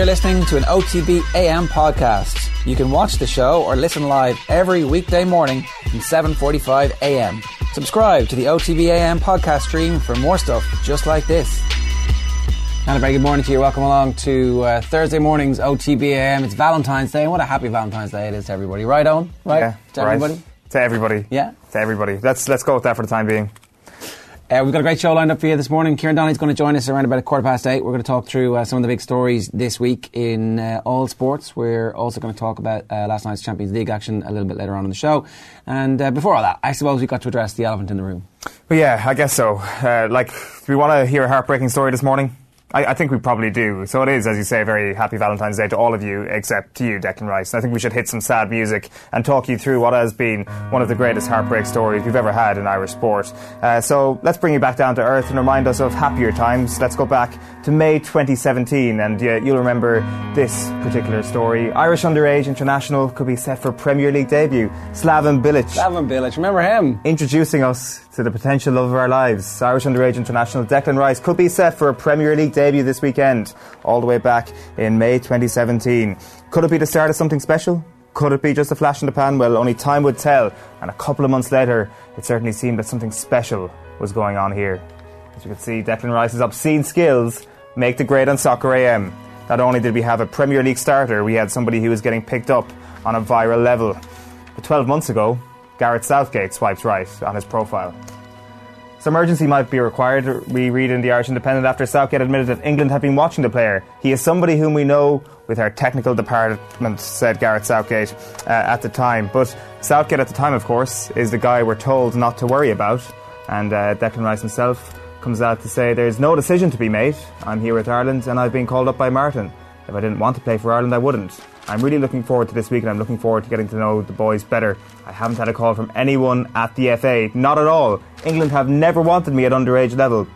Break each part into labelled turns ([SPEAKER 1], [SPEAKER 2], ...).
[SPEAKER 1] You're listening to an OTB AM podcast. You can watch the show or listen live every weekday morning from 7:45 a.m. Subscribe to the OTB AM podcast stream for more stuff just like this. And a very good morning to you. Welcome along to uh, Thursday morning's OTB AM. It's Valentine's Day, and what a happy Valentine's Day it is to everybody. Right, on, Right?
[SPEAKER 2] Yeah,
[SPEAKER 1] to
[SPEAKER 2] right.
[SPEAKER 1] everybody?
[SPEAKER 2] To everybody.
[SPEAKER 1] Yeah.
[SPEAKER 2] To everybody. Let's let's go with that for the time being.
[SPEAKER 1] Uh, we've got a great show lined up for you this morning. Kieran Donaghy's going to join us around about a quarter past eight. We're going to talk through uh, some of the big stories this week in uh, all sports. We're also going to talk about uh, last night's Champions League action a little bit later on in the show. And uh, before all that, I suppose we've got to address the elephant in the room.
[SPEAKER 2] But yeah, I guess so. Uh, like, do we want to hear a heartbreaking story this morning? I, I think we probably do. So it is, as you say, a very happy Valentine's Day to all of you, except to you, Declan Rice. And I think we should hit some sad music and talk you through what has been one of the greatest heartbreak stories we've ever had in Irish sport. Uh, so let's bring you back down to earth and remind us of happier times. Let's go back to May 2017, and uh, you'll remember this particular story. Irish underage international could be set for Premier League debut. Slaven Bilic
[SPEAKER 1] Gavin Bilic, remember him?
[SPEAKER 2] introducing us to the potential love of our lives. Irish underage international Declan Rice could be set for a Premier League debut this weekend, all the way back in May 2017. Could it be the start of something special? Could it be just a flash in the pan? Well, only time would tell. And a couple of months later, it certainly seemed that something special was going on here. As you can see, Declan Rice's obscene skills make the grade on Soccer AM. Not only did we have a Premier League starter, we had somebody who was getting picked up on a viral level. But 12 months ago, Gareth Southgate swipes right on his profile. Some urgency might be required, we read in the Irish Independent after Southgate admitted that England had been watching the player. He is somebody whom we know with our technical department, said Gareth Southgate uh, at the time. But Southgate at the time, of course, is the guy we're told not to worry about. And uh, Declan Rice himself comes out to say there's no decision to be made. I'm here with Ireland and I've been called up by Martin. If I didn't want to play for Ireland, I wouldn't. I'm really looking forward to this week and I'm looking forward to getting to know the boys better. I haven't had a call from anyone at the FA, not at all. England have never wanted me at underage level.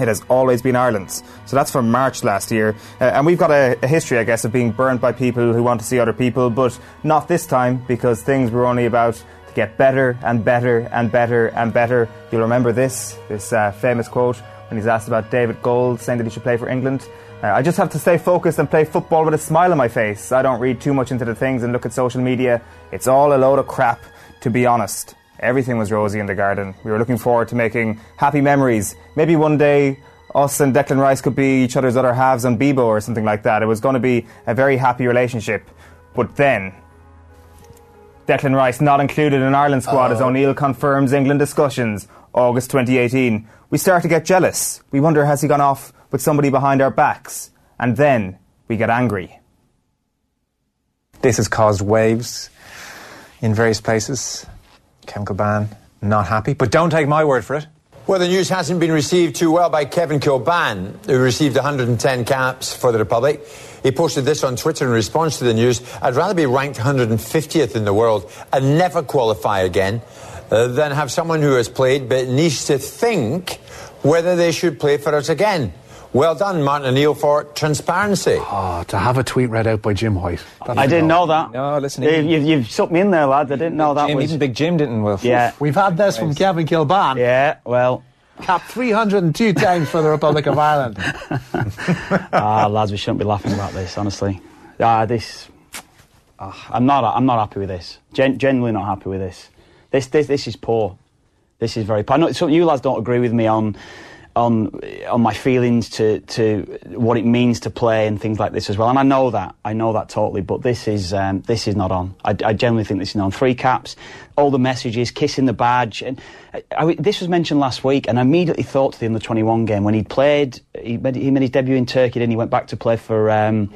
[SPEAKER 2] It has always been Ireland's. So that's from March last year. Uh, and we've got a, a history, I guess, of being burnt by people who want to see other people, but not this time because things were only about to get better and better and better and better. You'll remember this, this uh, famous quote when he's asked about David Gold saying that he should play for England. Uh, I just have to stay focused and play football with a smile on my face. I don't read too much into the things and look at social media. It's all a load of crap, to be honest. Everything was rosy in the garden. We were looking forward to making happy memories. Maybe one day us and Declan Rice could be each other's other halves on Bebo or something like that. It was going to be a very happy relationship. But then, Declan Rice not included in Ireland squad as O'Neill confirms England discussions. August 2018. We start to get jealous. We wonder has he gone off with somebody behind our backs? And then we get angry.
[SPEAKER 3] This has caused waves in various places. Kevin Kilbane not happy, but don't take my word for it.
[SPEAKER 4] Well, the news hasn't been received too well by Kevin Kilbane, who received 110 caps for the Republic. He posted this on Twitter in response to the news. I'd rather be ranked 150th in the world and never qualify again uh, than have someone who has played but needs to think whether they should play for us again. Well done, Martin O'Neill, for transparency.
[SPEAKER 5] Oh, to have a tweet read out by Jim White. That's
[SPEAKER 6] I didn't know that.
[SPEAKER 1] No, listen,
[SPEAKER 6] You,
[SPEAKER 1] even-
[SPEAKER 6] you've, you've sucked me in there, lads. I didn't know that
[SPEAKER 1] Jim,
[SPEAKER 6] was.
[SPEAKER 1] even Big Jim didn't, Will.
[SPEAKER 6] Yeah,
[SPEAKER 5] We've had this from Kevin Kilbane.
[SPEAKER 6] yeah. Well,
[SPEAKER 5] Capped 302 times for the Republic of Ireland.
[SPEAKER 6] ah, lads, we shouldn't be laughing about this. Honestly, ah, this. ah, I'm not. I'm not happy with this. Gen- genuinely not happy with this. This. This. This is poor. This is very poor. I know some you lads don't agree with me on. On on my feelings to, to what it means to play and things like this as well, and I know that I know that totally. But this is um, this is not on. I, I genuinely think this is not on. Three caps, all the messages, kissing the badge, and I, I- this was mentioned last week, and I immediately thought to the under twenty one game when he played. He made, he made his debut in Turkey, then he went back to play for. Um,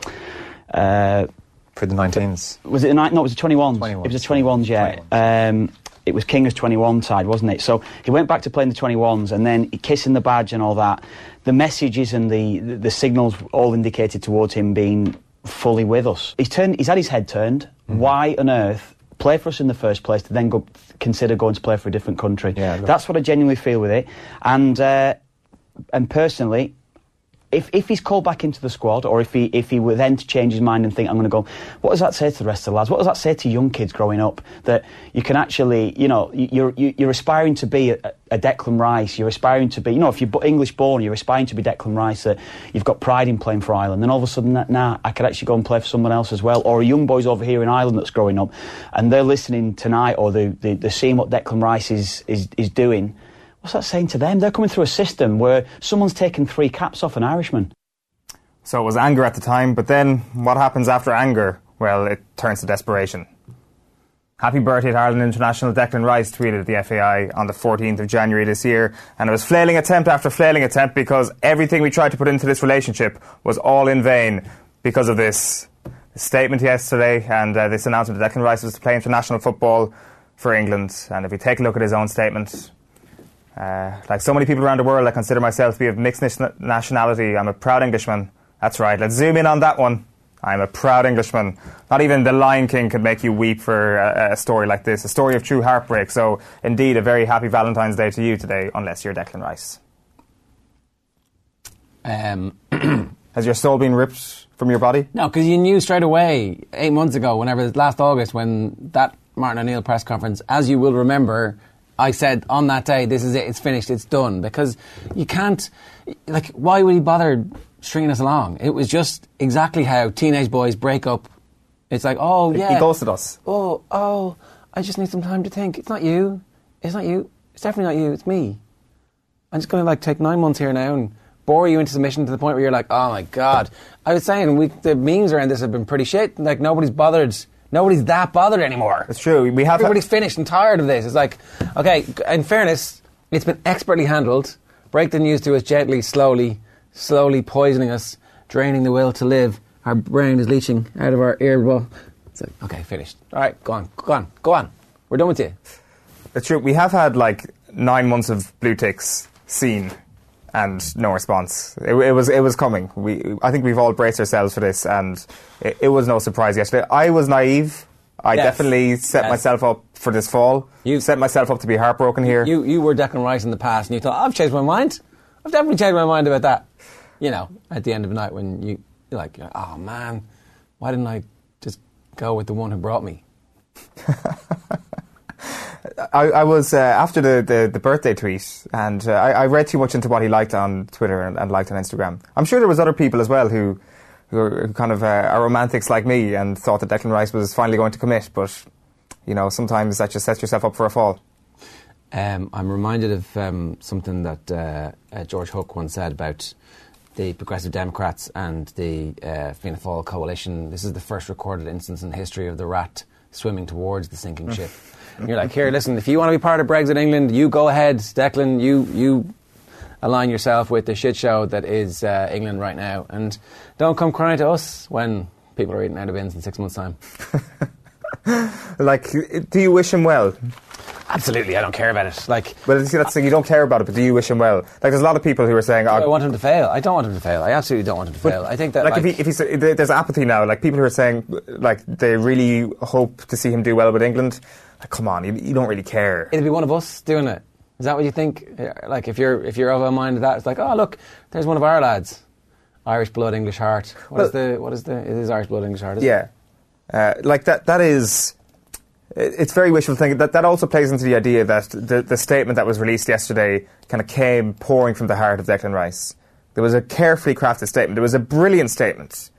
[SPEAKER 6] uh,
[SPEAKER 3] For the 19s.
[SPEAKER 6] was it a night? No, it was a 21s.
[SPEAKER 3] 21s,
[SPEAKER 6] It was a 21s, yeah. Um, it was Kinger's 21 side, wasn't it? So he went back to playing the 21s and then kissing the badge and all that. The messages and the, the, the signals all indicated towards him being fully with us. He's, turned, he's had his head turned. Why on earth play for us in the first place to then go, consider going to play for a different country?
[SPEAKER 3] Yeah,
[SPEAKER 6] That's what I genuinely feel with it. And, uh, and personally, if, if he's called back into the squad, or if he if he were then to change his mind and think I'm going to go, what does that say to the rest of the lads? What does that say to young kids growing up that you can actually, you know, you're you- you're aspiring to be a, a Declan Rice, you're aspiring to be, you know, if you're English born, you're aspiring to be Declan Rice. That you've got pride in playing for Ireland, and all of a sudden, that, nah, I could actually go and play for someone else as well, or a young boys over here in Ireland that's growing up, and they're listening tonight, or they they're seeing what Declan Rice is is is doing. What's that saying to them? They're coming through a system where someone's taken three caps off an Irishman.
[SPEAKER 2] So it was anger at the time, but then what happens after anger? Well, it turns to desperation. Happy birthday to Ireland International Declan Rice tweeted at the FAI on the 14th of January this year, and it was flailing attempt after flailing attempt because everything we tried to put into this relationship was all in vain because of this statement yesterday and uh, this announcement that Declan Rice was to play international football for England. And if you take a look at his own statement, uh, like so many people around the world, I consider myself to be of mixed nation- nationality. I'm a proud Englishman. That's right. Let's zoom in on that one. I'm a proud Englishman. Not even the Lion King could make you weep for a, a story like this, a story of true heartbreak. So, indeed, a very happy Valentine's Day to you today, unless you're Declan Rice.
[SPEAKER 7] Um,
[SPEAKER 2] Has your soul been ripped from your body?
[SPEAKER 7] no, because you knew straight away, eight months ago, whenever last August, when that Martin O'Neill press conference, as you will remember, I said on that day, this is it, it's finished, it's done. Because you can't, like, why would he bother stringing us along? It was just exactly how teenage boys break up. It's like, oh,
[SPEAKER 2] He-
[SPEAKER 7] yeah.
[SPEAKER 2] He ghosted us.
[SPEAKER 7] oh, oh, I just need some time to think. It's not you. It's not you. It's definitely not you. It's me. I'm just going to like take nine months here now and bore you into submission to the point where you're like, oh my god. I was saying we, the memes around this have been pretty shit. Like nobody's bothered. Nobody's that bothered anymore.
[SPEAKER 2] It's true. We have
[SPEAKER 7] Everybody's finished and tired of this. It's like, okay. In fairness, it's been expertly handled. Break the news to us gently, slowly, slowly poisoning us, draining the will to live. Our brain is leaching out of our ear. Well, it's like, okay, finished. All right, go on, go on, go on. We're done with you.
[SPEAKER 2] It's true. We have had like nine months of blue ticks seen and no response. It, it was it was coming. We I think we've all braced ourselves for this, and it, it was no surprise yesterday. I was naive. I
[SPEAKER 7] Yes.
[SPEAKER 2] definitely set
[SPEAKER 7] Yes.
[SPEAKER 2] myself up for this fall.
[SPEAKER 7] You-
[SPEAKER 2] set myself up to be heartbroken here.
[SPEAKER 7] You you were Declan Rice in the past, and you thought I've changed my mind. I've definitely changed my mind about that. You know, at the end of the night when you you're like, oh man, why didn't I just go with the one who brought me?
[SPEAKER 2] I, I was uh, after the, the, the birthday tweet, and uh, I, I read too much into what he liked on Twitter and, and liked on Instagram. I'm sure there was other people as well who who are who kind of uh, are romantics like me and thought that Declan Rice was finally going to commit, but you know sometimes that just sets yourself up for a fall.
[SPEAKER 7] Um, I'm reminded of um, something that uh, uh, George Hook once said about the Progressive Democrats and the uh, Fianna Fáil coalition. This is the first recorded instance in the history of the rat swimming towards the sinking ship. And you're like, here, listen, if you want to be part of Brexit England, you go ahead, Declan. You you align yourself with the shit show that is uh, England right now, and don't come crying to us when people are eating out of bins in six months' time.
[SPEAKER 2] Like, do you wish him well?
[SPEAKER 7] Absolutely, I don't care about it. Like,
[SPEAKER 2] Well, see, that's the thing, you don't care about it, but do you wish him well? Like, there's a lot of people who are saying,
[SPEAKER 7] I
[SPEAKER 2] oh,
[SPEAKER 7] want him to fail. I don't want him to fail. I absolutely don't want him to fail. I think that
[SPEAKER 2] like,
[SPEAKER 7] like,
[SPEAKER 2] if, he, if he's, there's apathy now, like people who are saying, like they really hope to see him do well with England. Come on, you, you don't really care.
[SPEAKER 7] it'll be one of us doing it. Is that what you think? Like if you're if you're of a mind of that, it's like, oh look, there's one of our lads, Irish blood, English heart. What is the what is the? It is Irish blood, English heart. Isn't It?
[SPEAKER 2] Yeah, uh, like that. That is. It's very wishful thinking. That that also plays into the idea that the the statement that was released yesterday kind of came pouring from the heart of Declan Rice. There was a carefully crafted statement. It was a brilliant statement.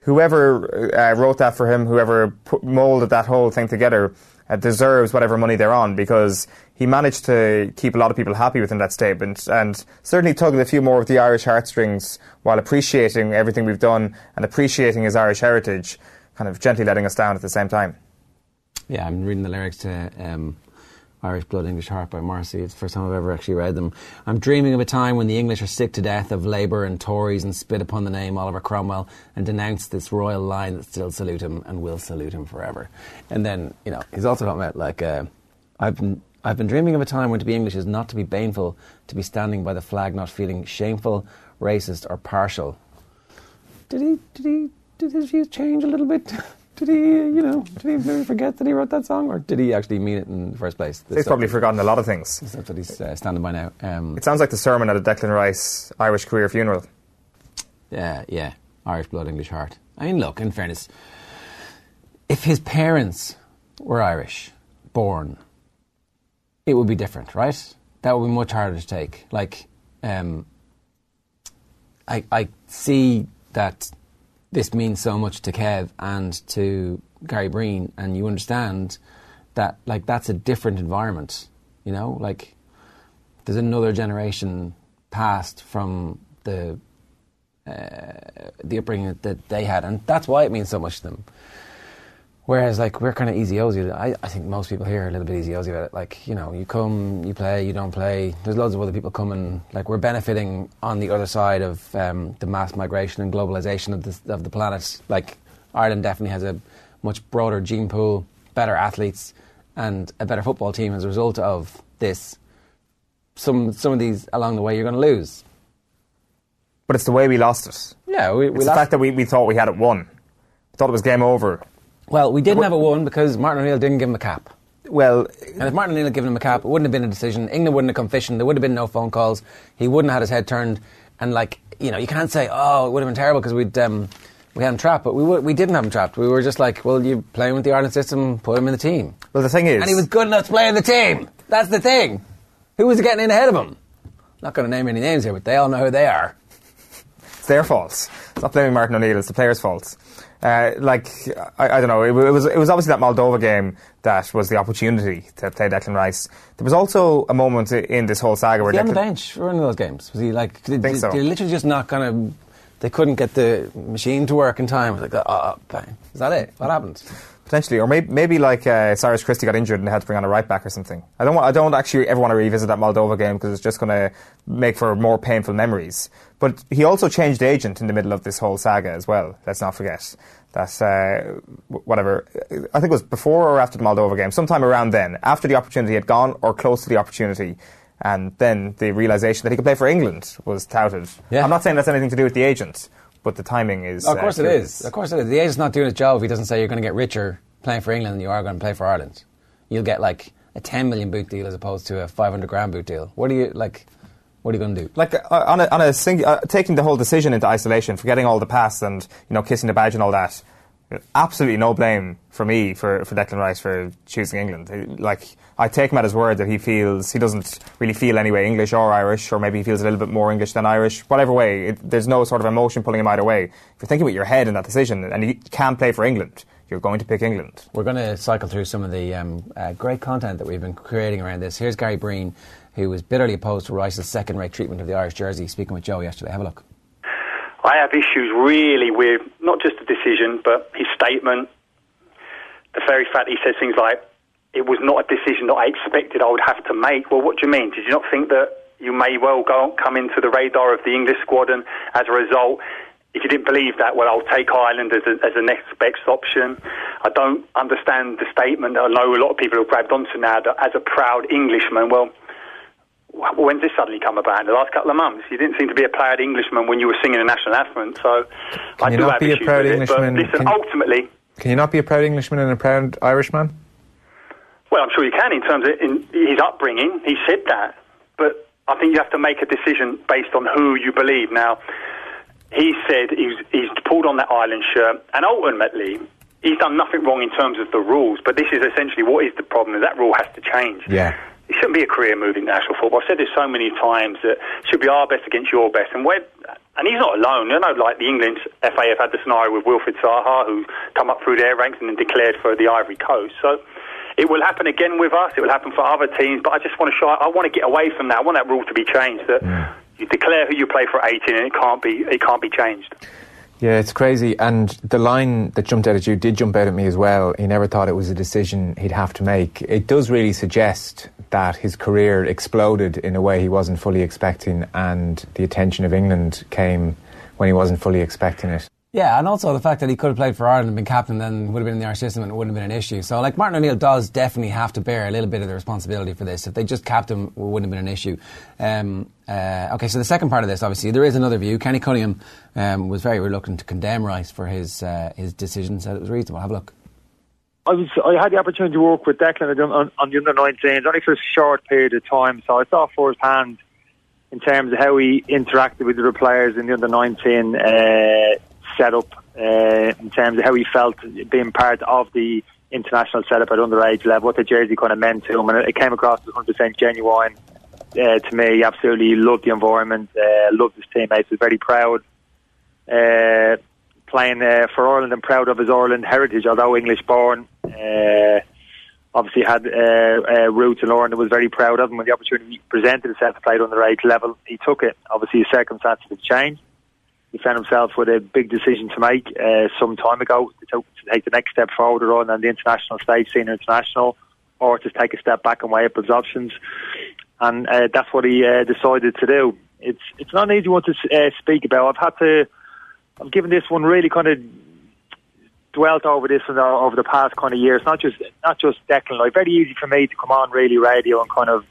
[SPEAKER 2] Whoever uh, wrote that for him, whoever put, molded that whole thing together, uh, deserves whatever money they're on because he managed to keep a lot of people happy within that statement and certainly tugged a few more of the Irish heartstrings while appreciating everything we've done and appreciating his Irish heritage, kind of gently letting us down at the same time.
[SPEAKER 7] Yeah, I'm reading the lyrics to um, Irish Blood, English Heart by Morrissey. It's the first time I've ever actually read them. I'm dreaming of a time when the English are sick to death of Labour and Tories and spit upon the name Oliver Cromwell and denounce this royal line that still salute him and will salute him forever. And then, you know, he's also talking about like, uh, I've been. I've been dreaming of a time when to be English is not to be baneful, to be standing by the flag, not feeling shameful, racist, or partial. Did he? Did he? Did his views change a little bit? Did he? You know? Did he maybe forget that he wrote that song, or did he actually mean it in the first place?
[SPEAKER 2] He's probably forgotten a lot of things.
[SPEAKER 7] That's what he's uh, standing by now. Um,
[SPEAKER 2] It sounds like the sermon at a Declan Rice Irish career funeral.
[SPEAKER 7] Yeah, yeah. Irish blood, English heart. I mean, look, in fairness, if his parents were Irish, born, it would be different, right? That would be much harder to take. Like, um, I, I see that this means so much to Kev and to Gary Breen, and you understand that, like, that's a different environment, you know? Like, there's another generation passed from the uh, the upbringing that they had, and that's why it means so much to them. Whereas, like, we're kind of easy osy. I, I think most people here are a little bit easy osy about it. Like, you know, you come, you play, you don't play. There's loads of other people coming. Like, we're benefiting on the other side of um, the mass migration and globalization of the, of the planet. Like, Ireland definitely has a much broader gene pool, better athletes, and a better football team as a result of this. Some, some of these along the way you're going to lose.
[SPEAKER 2] But it's the way we lost it.
[SPEAKER 7] Yeah, we, we
[SPEAKER 2] It's the fact that we, we thought we had it won. We thought it was game over.
[SPEAKER 7] Well, we didn't have a one because Martin O'Neill didn't give him a cap.
[SPEAKER 2] Well,
[SPEAKER 7] And if Martin O'Neill had given him a cap, it wouldn't have been a decision. England wouldn't have come fishing. There would have been no phone calls. He wouldn't have had his head turned. And like, you know, you can't say, oh, it would have been terrible because we'd um, we had him trapped. But we would, we didn't have him trapped. We were just like, well, you playing with the Ireland system, put him in the team.
[SPEAKER 2] well, the thing is,
[SPEAKER 7] And he was good enough to play in the team. That's the thing. Who was getting in ahead of him? Not going to name any names here, but they all know who they are.
[SPEAKER 2] it's their fault. It's not blaming Martin O'Neill. It's the players' fault. Uh, like I, I don't know. It, it was it was obviously that Moldova game that was the opportunity to play Declan Rice. There was also a moment in this whole saga where
[SPEAKER 7] Was he on the bench for one of those games? Was he like? Did,
[SPEAKER 2] Think so.
[SPEAKER 7] he literally just not gonna. They couldn't get the machine to work in time. It was like, oh, bang. Is that it? What happened?
[SPEAKER 2] Potentially, or maybe maybe like uh, Cyrus Christie got injured and they had to bring on a right back or something. I don't want, I don't actually ever want to revisit that Moldova game because it's just going to make for more painful memories. But he also changed agent in the middle of this whole saga as well. Let's not forget that uh, whatever. I think it was before or after the Moldova game, sometime around then, after the opportunity had gone or close to the opportunity. And then the realization that he could play for England was touted.
[SPEAKER 7] Yeah.
[SPEAKER 2] I'm not saying that's anything to do with the agent, but the timing is.
[SPEAKER 7] Of course
[SPEAKER 2] uh,
[SPEAKER 7] it is. Of course it is. The agent's not doing his job if he doesn't say you're going to get richer playing for England than you are going to play for Ireland. You'll get like a 10 million boot deal as opposed to a 500 grand boot deal. What are you like? What are you going to do?
[SPEAKER 2] like uh, on a, on a sing- uh, taking the whole decision into isolation, forgetting all the past and you know kissing the badge and all that. Absolutely no blame for me for, for Declan Rice for choosing England. Like I take him at his word that he feels he doesn't really feel anyway English or Irish, or maybe he feels a little bit more English than Irish. Whatever way, it, there's no sort of emotion pulling him either way. If you're thinking with your head in that decision and you can play for England, you're going to pick England.
[SPEAKER 7] We're going to cycle through some of the um, uh, great content that we've been creating around this. Here's Gary Breen, who was bitterly opposed to Rice's second rate treatment of the Irish jersey, speaking with Joe yesterday. Have a look.
[SPEAKER 8] I have issues really with not just the decision, but his statement. The very fact he says things like, it was not a decision that I expected I would have to make. Well, what do you mean? Did you not think that you may well go come into the radar of the English squad and as a result, if you didn't believe that, well, I'll take Ireland as a, as a next best option. I don't understand the statement that I know a lot of people have grabbed onto now that as a proud Englishman, well, when's this suddenly come about? In the last couple of months, you didn't seem to be a proud Englishman when you were singing the national anthem. So I
[SPEAKER 3] you
[SPEAKER 8] do
[SPEAKER 3] not
[SPEAKER 8] have
[SPEAKER 3] be a proud Englishman?
[SPEAKER 8] It. But listen,
[SPEAKER 3] Can-
[SPEAKER 8] ultimately,
[SPEAKER 3] Can you not be a proud Englishman and a proud Irishman?
[SPEAKER 8] well, I'm sure you can in terms of in his upbringing. He said that, but I think you have to make a decision based on who you believe. Now, he said he's, he's pulled on that Ireland shirt, and ultimately. He's done nothing wrong in terms of the rules, but this is essentially what is the problem. That rule has to change.
[SPEAKER 3] Yeah.
[SPEAKER 8] It shouldn't be a career move in national football. I've said this so many times that it should be our best against your best. And where, and he's not alone. You know, like the England FA have had the scenario with Wilfried Zaha, who come up through their ranks and then declared for the Ivory Coast. So it will happen again with us. It will happen for other teams. But I just want to show. I want to get away from that. I want that rule to be changed. That you declare who you play for 18, and it can't be. It can't be changed.
[SPEAKER 3] Yeah, it's crazy. And the line that jumped out at you did jump out at me as well. He never thought it was a decision he'd have to make. It does really suggest that his career exploded in a way he wasn't fully expecting, and the attention of England came when he wasn't fully expecting it.
[SPEAKER 7] Yeah, and also the fact that he could have played for Ireland and been captain, then would have been in the Irish system and it wouldn't have been an issue. So, like, Martin O'Neill does definitely have to bear a little bit of the responsibility for this. If they just capped him, it wouldn't have been an issue. Um, uh, okay, so the second part of this, obviously, there is another view. Kenny Cunningham um, was very reluctant to condemn Rice for his uh, his decision, said it was reasonable. Have a look.
[SPEAKER 9] I was I had the opportunity to work with Declan on, on, the under 19s only for a short period of time, so I saw firsthand in terms of how he interacted with the players in the under 19 uh, setup, uh, in terms of how he felt being part of the international setup at underage level, what the jersey kind of meant to him, and it came across as 100% genuine uh, to me. Absolutely loved the environment, uh, loved his teammates, was very proud. Uh, playing uh, for Ireland and proud of his Ireland heritage, although English born. Uh, obviously had uh, roots in Ireland and was very proud of him. When the opportunity presented itself to play at underage level, he took it. Obviously, his circumstances have changed. He found himself with a big decision to make uh, some time ago to, take the next step forward or on the international stage, senior international, or to take a step back and weigh up his options. And uh, that's what he uh, decided to do. It's it's not an easy one to uh, speak about. I've had to I've given this one really kind of dwelt over this over the past kind of years. Not just not just Declan. Like very easy for me to come on really radio and kind of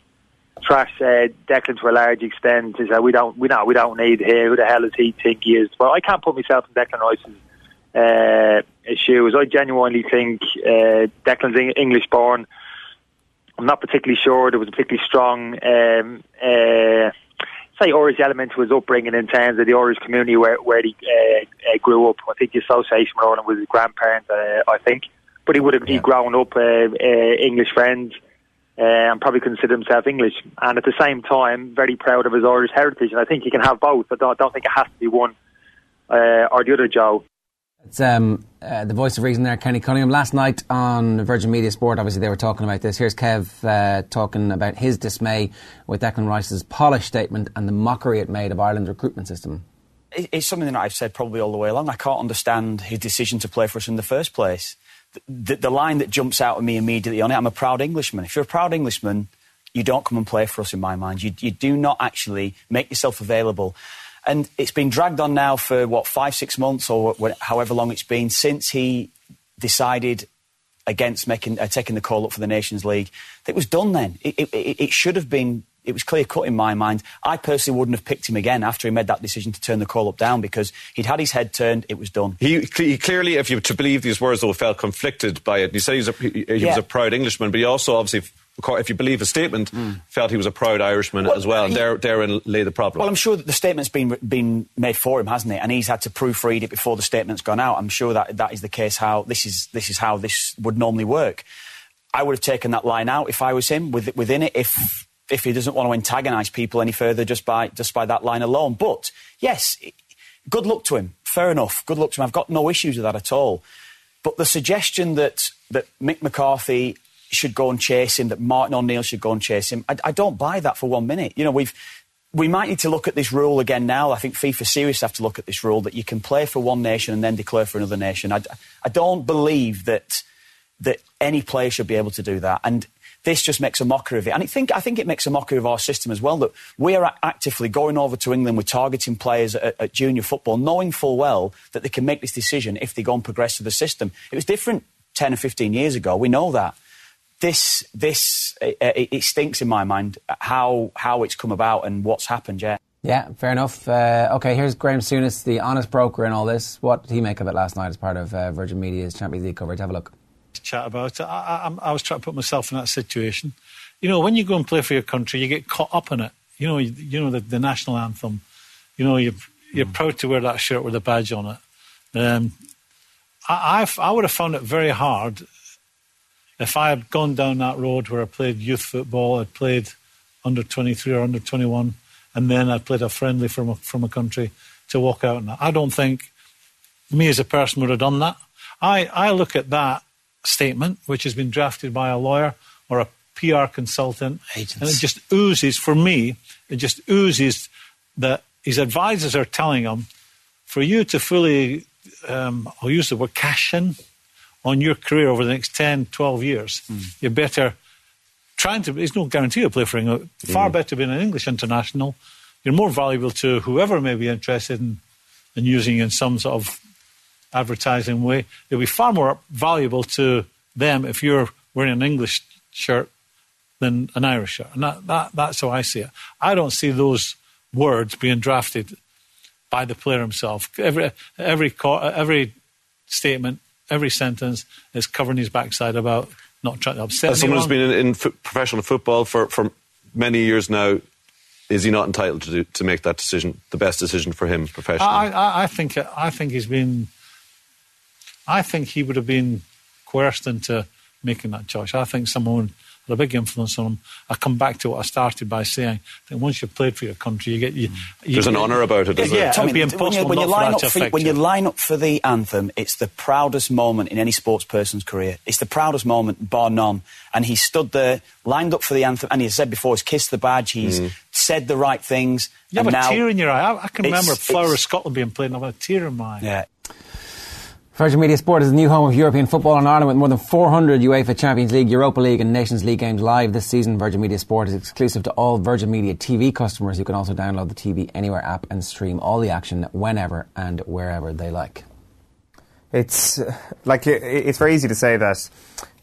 [SPEAKER 9] trash uh, Declan to a large extent. Is that we don't we know we don't need here. Who the hell does he think he is? But I can't put myself in Declan Rice's uh, shoes. I genuinely think uh, Declan's English born. I'm not particularly sure there was a particularly strong um, uh, say Irish element to his upbringing in terms of the Irish community where where he uh, uh, grew up. I think the association with Ireland was his grandparents, uh, I think, but he would have yeah. he grown up uh, uh, English friends. Uh, and probably consider himself English, and at the same time, very proud of his Irish heritage. And I think he can have both. But I don't, don't think it has to be one or the other, Joe.
[SPEAKER 7] It's um, uh, the voice of reason there, Kenny Cunningham. Last night on Virgin Media Sport, obviously they were talking about this. Here's Kev uh, talking about his dismay with Declan Rice's polished statement and the mockery it made of Ireland's recruitment system.
[SPEAKER 6] It's something that I've said probably all the way along. I can't understand his decision to play for us in the first place. The, the, line that jumps out at me immediately on it, I'm a proud Englishman. If you're a proud Englishman, you don't come and play for us, in my mind. You, you do not actually make yourself available. And it's been dragged on now for, what, five, six months or however long it's been since he decided against making, uh, taking the call up for the Nations League. It was done then. It, it, it should have been it was clear cut in my mind. I personally wouldn't have picked him again after he made that decision to turn the call up down because he'd had his head turned. It was done.
[SPEAKER 10] He, he clearly, if you to believe these words, though, felt conflicted by it. He said he was a, he, he yeah. was a proud Englishman, but he also obviously if you believe his statement, mm. felt he was a proud Irishman well, as well. And there, therein lay the problem.
[SPEAKER 6] Well, I'm sure that the statement's been been made for him, hasn't it? And he's had to proofread it before the statement's gone out. I'm sure that that is the case. How this is this is how this would normally work. I would have taken that line out if I was him with, within it. If if he doesn't want to antagonise people any further just by just by that line alone. But yes, good luck to him. Fair enough. Good luck to him. I've got no issues with that at all. But the suggestion that that Mick McCarthy should go and chase him, that Martin O'Neill should go and chase him. I, I don't buy that for one minute. You know, we've we might need to look at this rule again now. I think FIFA seriously have to look at this rule that you can play for one nation and then declare for another nation. I, I don't believe that that any player should be able to do that. And this just makes a mockery of it. And I think, I think it makes a mockery of our system as well that we are actively going over to England we're targeting players at, at junior football, knowing full well that they can make this decision if they go and progress to the system. It was different 10 or 15 years ago. We know that this this it, it, stinks in my mind how how it's come about and what's happened. Yeah.
[SPEAKER 7] Yeah, fair enough. Uh, okay, here's Graham Souness, the honest broker in all this. What did he make of it last night as part of uh, Virgin Media's Champions League coverage? Have a look.
[SPEAKER 11] Chat about it. I, I, I, was trying to put myself in that situation. You know, when you go and play for your country, you get caught up in it. You know, you, you know the, the, national anthem. You know, you're, you're mm. proud to wear that shirt with a badge on it. Um, I, I've, I would have found it very hard if I had gone down that road where I played youth football, I'd played under 23 or under 21, and then I played a friendly from a, from a country to walk out and I don't think me as a person would have done that. I, I look at that statement, which has been drafted by a lawyer or a PR consultant, Agents. and it just oozes, for me, it just oozes that his advisors are telling him for you to fully, um, I'll use the word cash in, on your career over the next 10, 12 years, mm. you're better trying to. There's no guarantee of play for England. Far mm. better being an English international. You're more valuable to whoever may be interested in, in using you in some sort of advertising way. It'll be far more valuable to them if you're wearing an English shirt than an Irish shirt. And that, that, that's how I see it. I don't see those words being drafted by the player himself. Every, every, every statement every sentence is covering his backside about not trying to upset
[SPEAKER 10] As someone who's been in, in f- professional football for, for many years now, is he not entitled to do, to make that decision, the best decision for him professionally?
[SPEAKER 11] I, I, I think I think he's been. I think he would have been coerced into making that choice. I think someone had a big influence on him. I come back to what I started by saying that once you've played for your country, you get you. you
[SPEAKER 10] There's an honour about it, isn't
[SPEAKER 11] yeah,
[SPEAKER 10] there?
[SPEAKER 11] it'd be
[SPEAKER 12] when
[SPEAKER 11] impossible
[SPEAKER 12] you, when you
[SPEAKER 11] not
[SPEAKER 12] line up
[SPEAKER 11] to
[SPEAKER 12] for,
[SPEAKER 11] affect
[SPEAKER 12] when you
[SPEAKER 11] you.
[SPEAKER 12] line up for the anthem, it's the proudest moment in any sports person's career. It's the proudest moment, bar none. And he stood there, lined up for the anthem, and he said before, he's kissed the badge, he's mm. said the right things.
[SPEAKER 11] You have a
[SPEAKER 12] now,
[SPEAKER 11] tear in your eye. I, I can
[SPEAKER 12] it's-
[SPEAKER 11] remember Flower of Scotland being played, and I've had a tear in my eye.
[SPEAKER 12] Yeah.
[SPEAKER 7] Virgin Media Sport is the new home of European football in Ireland with more than 400 UEFA Champions League, Europa League and Nations League games live this season. Virgin Media Sport is exclusive to all Virgin Media TV customers who can also download the TV Anywhere app and stream all the action whenever and wherever they like.
[SPEAKER 2] It's uh, like it's very easy to say that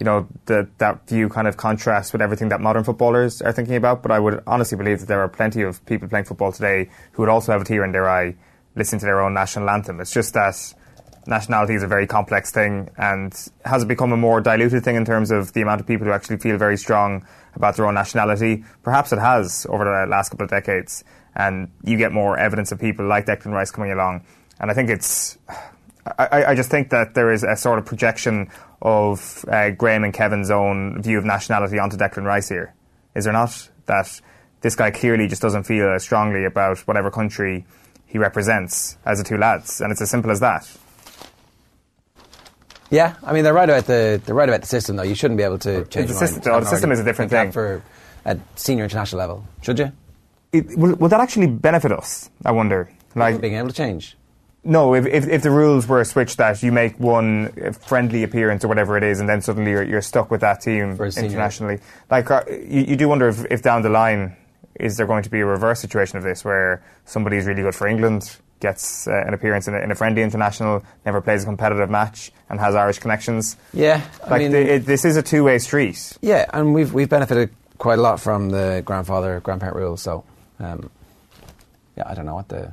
[SPEAKER 2] you know the, that view kind of contrasts with everything that modern footballers are thinking about. But I would honestly believe that there are plenty of people playing football today who would also have a tear in their eye listening to their own national anthem. It's just that nationality is a very complex thing, and has become a more diluted thing in terms of the amount of people who actually feel very strong about their own nationality? Perhaps it has over the last couple of decades, and you get more evidence of people like Declan Rice coming along. And I think it's I, I just think that there is a sort of projection of uh, Graham and Kevin's own view of nationality onto Declan Rice here. Is there not? That this guy clearly just doesn't feel as strongly about whatever country he represents as the two lads, and it's as simple as that.
[SPEAKER 7] Yeah, I mean they're right about the they're right about the system though. You shouldn't be able to change
[SPEAKER 2] the system- the system is a different thing.
[SPEAKER 7] for at senior international level, should you?
[SPEAKER 2] It, will, will that actually benefit us? I wonder. Like
[SPEAKER 7] being able to change.
[SPEAKER 2] No, if, if, if the rules were switched that you make one friendly appearance or whatever it is, and then suddenly you're, you're stuck with that team
[SPEAKER 7] a
[SPEAKER 2] internationally, like uh, you, you do wonder if, if down the line is there going to be a reverse situation of this where somebody is really good for England gets uh, an appearance in a, in a friendly international, never plays a competitive match, and has Irish connections.
[SPEAKER 7] Yeah, I
[SPEAKER 2] like
[SPEAKER 7] mean-
[SPEAKER 2] the, it, this is a two way street.
[SPEAKER 7] Yeah, and we've we've benefited quite a lot from the grandfather grandparent rule. So, um, yeah, I don't know what the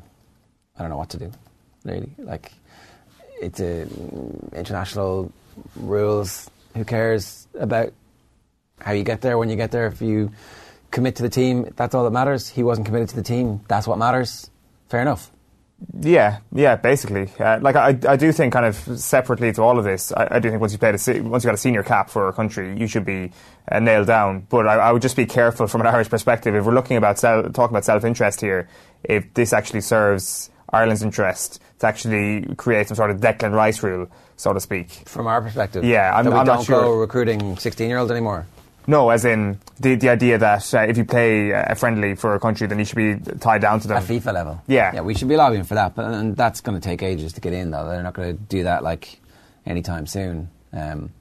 [SPEAKER 7] I don't know what to do. Really, like it's a international rules. Who cares about how you get there when you get there? If you commit to the team, that's all that matters. He wasn't committed to the team. That's what matters. Fair enough.
[SPEAKER 2] Yeah, yeah, basically. Uh, like I, I do think, kind of separately to all of this, I, I do think once you played a, se- once you got a senior cap for a country, you should be uh, nailed down. But I, I would just be careful from an Irish perspective. If we're looking about sel- talking about self-interest here, if this actually serves Ireland's interest to actually create some sort of Declan Rice rule, so to speak.
[SPEAKER 7] From our perspective,
[SPEAKER 2] Yeah, I'm,
[SPEAKER 7] that we
[SPEAKER 2] I'm
[SPEAKER 7] don't
[SPEAKER 2] not sure.
[SPEAKER 7] go recruiting sixteen-year-olds anymore.
[SPEAKER 2] No, as in the the idea that uh, if you play a friendly for a country, then you should be tied down to them
[SPEAKER 7] At FIFA level.
[SPEAKER 2] Yeah.
[SPEAKER 7] Yeah, we should be lobbying for that, but and that's going to take ages to get in, though. They're not going to do that like anytime soon. Um,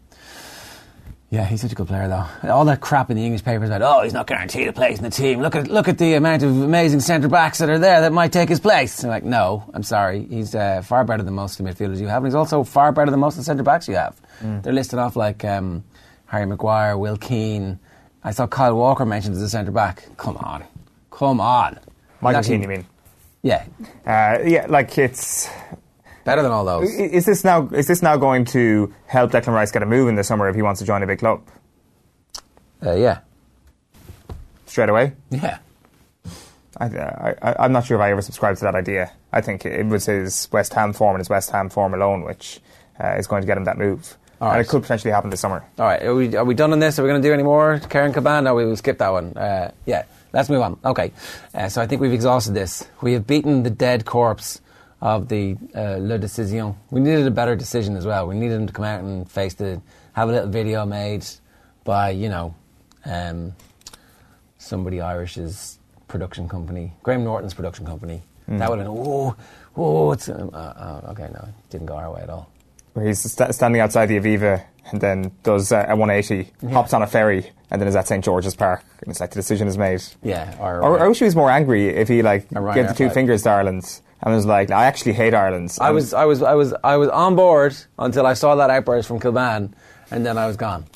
[SPEAKER 7] yeah, he's such a good player, though. All that crap in the English papers about, oh, he's not guaranteed a place in the team. Look at look at the amount of amazing centre backs that are there that might take his place. And like, no, I'm sorry, he's uh, far better than most of the midfielders you have, and he's also far better than most of the centre backs you have.
[SPEAKER 2] Mm.
[SPEAKER 7] They're listed off like um, Harry Maguire, Will Keane. I saw Kyle Walker mentioned as a centre back. Come on, come on.
[SPEAKER 2] Michael Keane, you mean?
[SPEAKER 7] Yeah,
[SPEAKER 2] Uh, yeah, like it's
[SPEAKER 7] better than all those.
[SPEAKER 2] Is this now? Is this now going to help Declan Rice get a move in the summer if he wants to join a big club
[SPEAKER 7] Uh, yeah,
[SPEAKER 2] straight away?
[SPEAKER 7] yeah.
[SPEAKER 2] I, I, I- I'm not sure if I ever subscribed to that idea. I think it was his West Ham form and his West Ham form alone, which uh, is going to get him that move.
[SPEAKER 7] All
[SPEAKER 2] and it could potentially happen this summer.
[SPEAKER 7] All right, are we, are we done on this? Are we going to do any more? Karen Caban? No, we will skip that one. Uh, yeah, let's move on. Okay, uh, so I think we've exhausted this. We have beaten the dead corpse of the uh, Le Decision. We needed a better decision as well. We needed them to come out and face the, have a little video made by, you know, um, somebody Irish's production company, Graham Norton's production company.
[SPEAKER 2] Mm.
[SPEAKER 7] That would have been, oh, oh, it's, uh, uh, okay, no, it didn't go our way at all.
[SPEAKER 2] He's sta standing outside the Aviva and then does uh, a 180, hops on a ferry, and then is at St George's Park. And it's like the decision is made.
[SPEAKER 7] Yeah, or,
[SPEAKER 2] Or, I wish he was more angry if he like gave the two fingers to Ireland and was like, "I actually hate Ireland."
[SPEAKER 7] I was, I was, I was, I was on board until I saw that outburst from Kilbane, and then I was gone.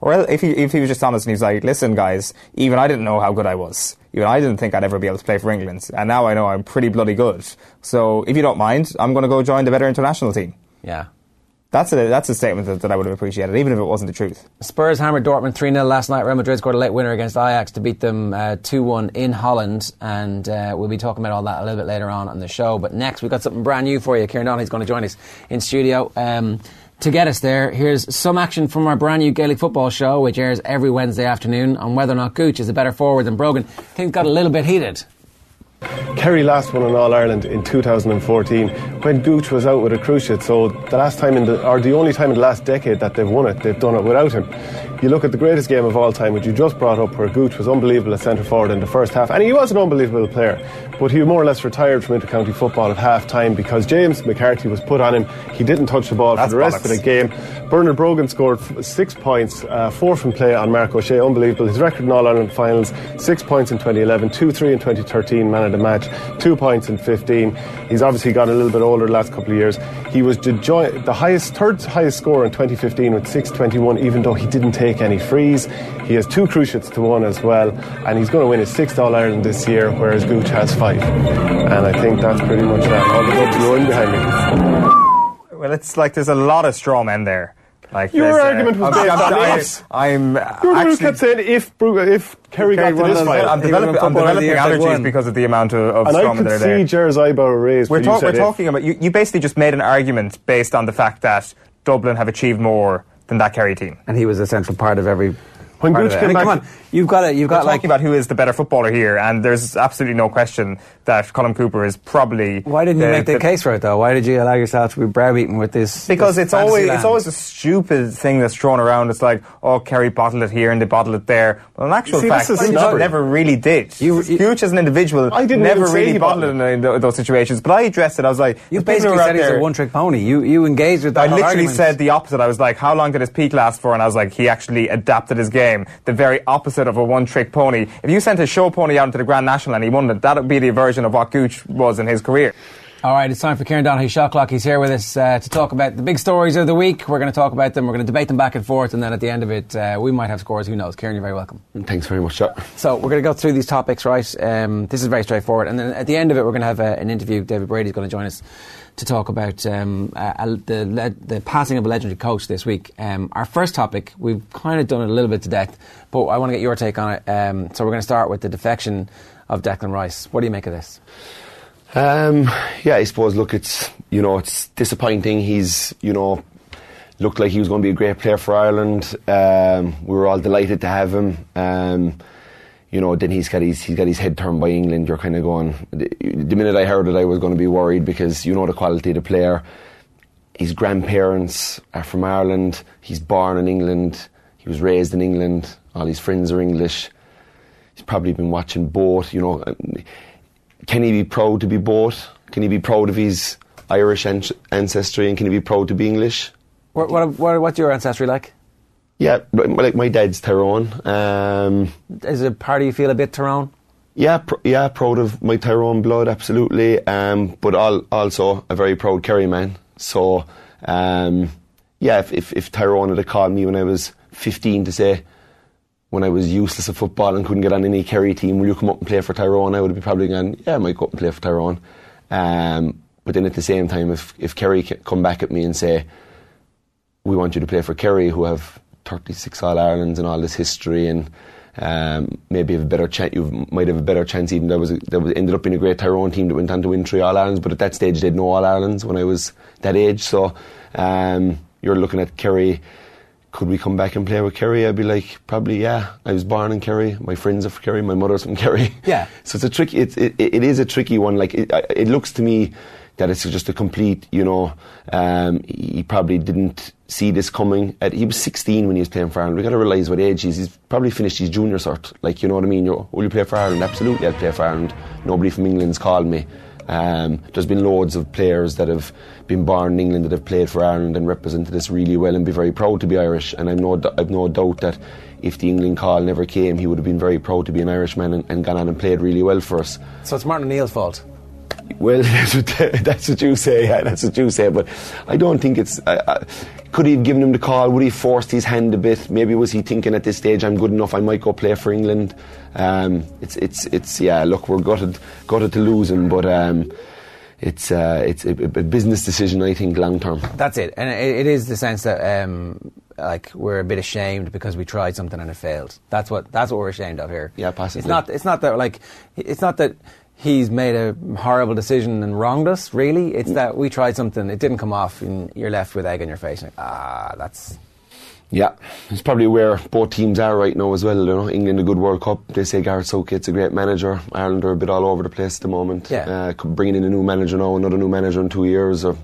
[SPEAKER 2] Or if he, if he was just honest and he's like, listen, guys, even I didn't know how good I was. Even I didn't think I'd ever be able to play for England. And now I know I'm pretty bloody good. So if you don't mind, I'm going to go join the better international team.
[SPEAKER 7] Yeah,
[SPEAKER 2] That's a that's a statement that, that I would have appreciated, even if it wasn't the truth.
[SPEAKER 7] Spurs hammered Dortmund 3 0 last night. Real Madrid scored a late winner against Ajax to beat them uh, 2 1 in Holland. And uh, we'll be talking about all that a little bit later on on the show. But next, we've got something brand new for you. Kieran Donaghy's going to join us in studio. Um, to get us there, here's some action from our brand new Gaelic football show, which airs every Wednesday afternoon, on whether or not Gooch is a better forward than Brogan. Things got a little bit heated.
[SPEAKER 13] Kerry last won in All Ireland in 2014 when Gooch was out with a cruciate. So the last time in the, or the only time in the last decade that they've won it, they've done it without him. You look at the greatest game of all time, which you just brought up, where Gooch was unbelievable at centre forward in the first half, and he was an unbelievable player. But he more or less retired from intercounty football at half time because James McCarthy was put on him. He didn't touch the ball
[SPEAKER 2] That's
[SPEAKER 13] for the rest
[SPEAKER 2] bollocks.
[SPEAKER 13] of the game. Bernard Brogan scored six points, uh, four from play on Mark O'Shea. Unbelievable. His record in All Ireland finals: six points in 2011, two three in 2013, man of the match, two points in 15. He's obviously got a little bit older the last couple of years. He was the, highest, third highest scorer in 2015 with 621, even though he didn't take any frees. He has two cruciates to one as well, and he's going to win his sixth All Ireland this year, whereas Gooch has five. And I think that's pretty much that. All the books blowing behind me.
[SPEAKER 2] Well, it's like there's a lot of straw men there. Like
[SPEAKER 13] Your
[SPEAKER 2] there's, uh,
[SPEAKER 13] argument was
[SPEAKER 2] I'm-
[SPEAKER 13] based
[SPEAKER 2] I'm-
[SPEAKER 13] on
[SPEAKER 2] I-
[SPEAKER 13] ifs.
[SPEAKER 2] I'm
[SPEAKER 13] You're the one who
[SPEAKER 2] actually
[SPEAKER 13] kept saying if, Bru- if Kerry got to this
[SPEAKER 2] the-
[SPEAKER 13] final.
[SPEAKER 2] I'm developing, I'm developing allergies because of the amount of, of
[SPEAKER 13] And I
[SPEAKER 2] straw men
[SPEAKER 13] could
[SPEAKER 2] that are
[SPEAKER 13] see
[SPEAKER 2] there.
[SPEAKER 13] Jer's eyebrow raised.
[SPEAKER 2] We're,
[SPEAKER 13] when you
[SPEAKER 2] we're talking about you, you basically just made an argument based on the fact that Dublin have achieved more than that Kerry team.
[SPEAKER 7] And he was a central part of every.
[SPEAKER 2] When Gooch came
[SPEAKER 7] I mean,
[SPEAKER 2] back-
[SPEAKER 7] come on, you've got it. You've
[SPEAKER 2] We're
[SPEAKER 7] got like.
[SPEAKER 2] talking about who is the better footballer here, and there's absolutely no question that Colm Cooper is probably.
[SPEAKER 7] Why didn't you make the, case for it though? Why did you allow yourself to be browbeaten with this?
[SPEAKER 2] Because
[SPEAKER 7] this
[SPEAKER 2] it's always
[SPEAKER 7] land?
[SPEAKER 2] it's always a stupid thing that's thrown around. It's like, oh, Kerry bottled it here and they bottled it there. Well, in actual
[SPEAKER 13] See,
[SPEAKER 2] fact,
[SPEAKER 13] this is
[SPEAKER 2] Gooch never really did.
[SPEAKER 7] You- you-
[SPEAKER 2] Gooch as an individual
[SPEAKER 13] I didn't
[SPEAKER 2] never really
[SPEAKER 13] he
[SPEAKER 2] bottled it in, in those situations. But I addressed it. I was like,
[SPEAKER 7] You basically said
[SPEAKER 2] out
[SPEAKER 7] he's a one-trick pony. You you engaged with that.
[SPEAKER 2] I literally
[SPEAKER 7] argument.
[SPEAKER 2] said the opposite. I was like, how long did his peak last for? And I was like, he actually adapted his game. The very opposite of a one-trick pony. If you sent a show pony out into the Grand National and he won it, that would be the version of what Gooch was in his career.
[SPEAKER 7] All right, it's time for Kieran Donaghy Shot Clock. He's here with us uh, to talk about the big stories of the week. We're going to talk about them. We're going to debate them back and forth, and then at the end of it, uh, we might have scores. Who knows? Kieran, you're very welcome.
[SPEAKER 14] Thanks very much, Chuck.
[SPEAKER 7] So we're going to go through these topics, right? Um, this is very straightforward, and then at the end of it, we're going to have uh, an interview. David Brady's going to join us to talk about um, uh, the le- the passing of a legendary coach this week. Um, our first topic, we've kind of done it a little bit to death, but I want to get your take on it. Um, so we're going to start with the defection of Declan Rice. What do you make of this?
[SPEAKER 14] Um, yeah, I suppose. Look, it's you know, it's disappointing. He's you know, looked like he was going to be a great player for Ireland. Um, we were all delighted to have him. You know, then he's got his he's got his head turned by England. You're kind of going. The, minute I heard it, I was going to be worried because you know the quality of the player. His grandparents are from Ireland. He's born in England. He was raised in England. All his friends are English. He's probably been watching both. You know, can he be proud to be both? Can he be proud of his Irish ancestry and can he be proud to be English?
[SPEAKER 7] What, what, what's your ancestry like?
[SPEAKER 14] Yeah, like my dad's Tyrone. Um,
[SPEAKER 7] Is it part of you feel a bit Tyrone?
[SPEAKER 14] yeah, pr- yeah, proud of my Tyrone blood, absolutely. Um, but al- also a very proud Kerry man. So, um, yeah, if, if, if Tyrone had called me when I was 15 to say, when I was useless at football and couldn't get on any Kerry team, will you come up and play for Tyrone? I would have probably gone, yeah, I might go up and play for Tyrone. Um, but then at the same time, if, if Kerry come back at me and say, we want you to play for Kerry, who have 36 All Irelands and all this history, and um, maybe have a better chance. You might have a better chance. Even there was, a, there was ended up being a great Tyrone team that went on to win three All Irelands, but at that stage they'd no All Irelands when I was that age. So um, you're looking at Kerry. Could we come back and play with Kerry? I'd be like, probably yeah. I was born in Kerry. My friends are from Kerry. My mother's from Kerry.
[SPEAKER 7] Yeah.
[SPEAKER 14] So it's a tricky. It, it, it is a tricky one. Like it, it looks to me that it's just a complete. You know, um, he probably didn't see this coming. At, he was 16 when he was playing for Ireland. We've got to realise what age he is. He's probably finished his junior cert. Like you know what I mean. You're, will you play for Ireland? Absolutely, I'll play for Ireland. Nobody from England's called me. Um, there's been loads of players that have been born in England that have played for Ireland and represented us really well and be very proud to be Irish. And I've no, I've no doubt that if the England call never came, he would have been very proud to be an Irishman and, and gone on and played really well for us.
[SPEAKER 7] So it's Martin O'Neill's fault.
[SPEAKER 14] Well, that's what, that's what you say. Yeah, that's what you say. But I don't think it's. Uh, uh, could he have given him the call? Would he have forced his hand a bit? Maybe was he thinking at this stage, I'm good enough. I might go play for England. Um, it's it's it's yeah. Look, we're gutted gutted to lose him, but. Um, it's uh, it's a, a business decision. I think long term.
[SPEAKER 7] That's it, and it, it is the sense that um, like we're a bit ashamed because we tried something and it failed. That's what that's what we're ashamed of here.
[SPEAKER 14] Yeah, possibly.
[SPEAKER 7] It's not. It's not that like. It's not that he's made a horrible decision and wronged us. Really, it's that we tried something, it didn't come off, and you're left with egg on your face. Like, ah, that's.
[SPEAKER 14] Yeah, it's probably where both teams are right now as well. You know, England a good World Cup. They say Gareth Southgate's a great manager. Ireland are a bit all over the place at the moment.
[SPEAKER 7] Yeah.
[SPEAKER 14] Uh, bringing in a new manager now, another new manager in two years, or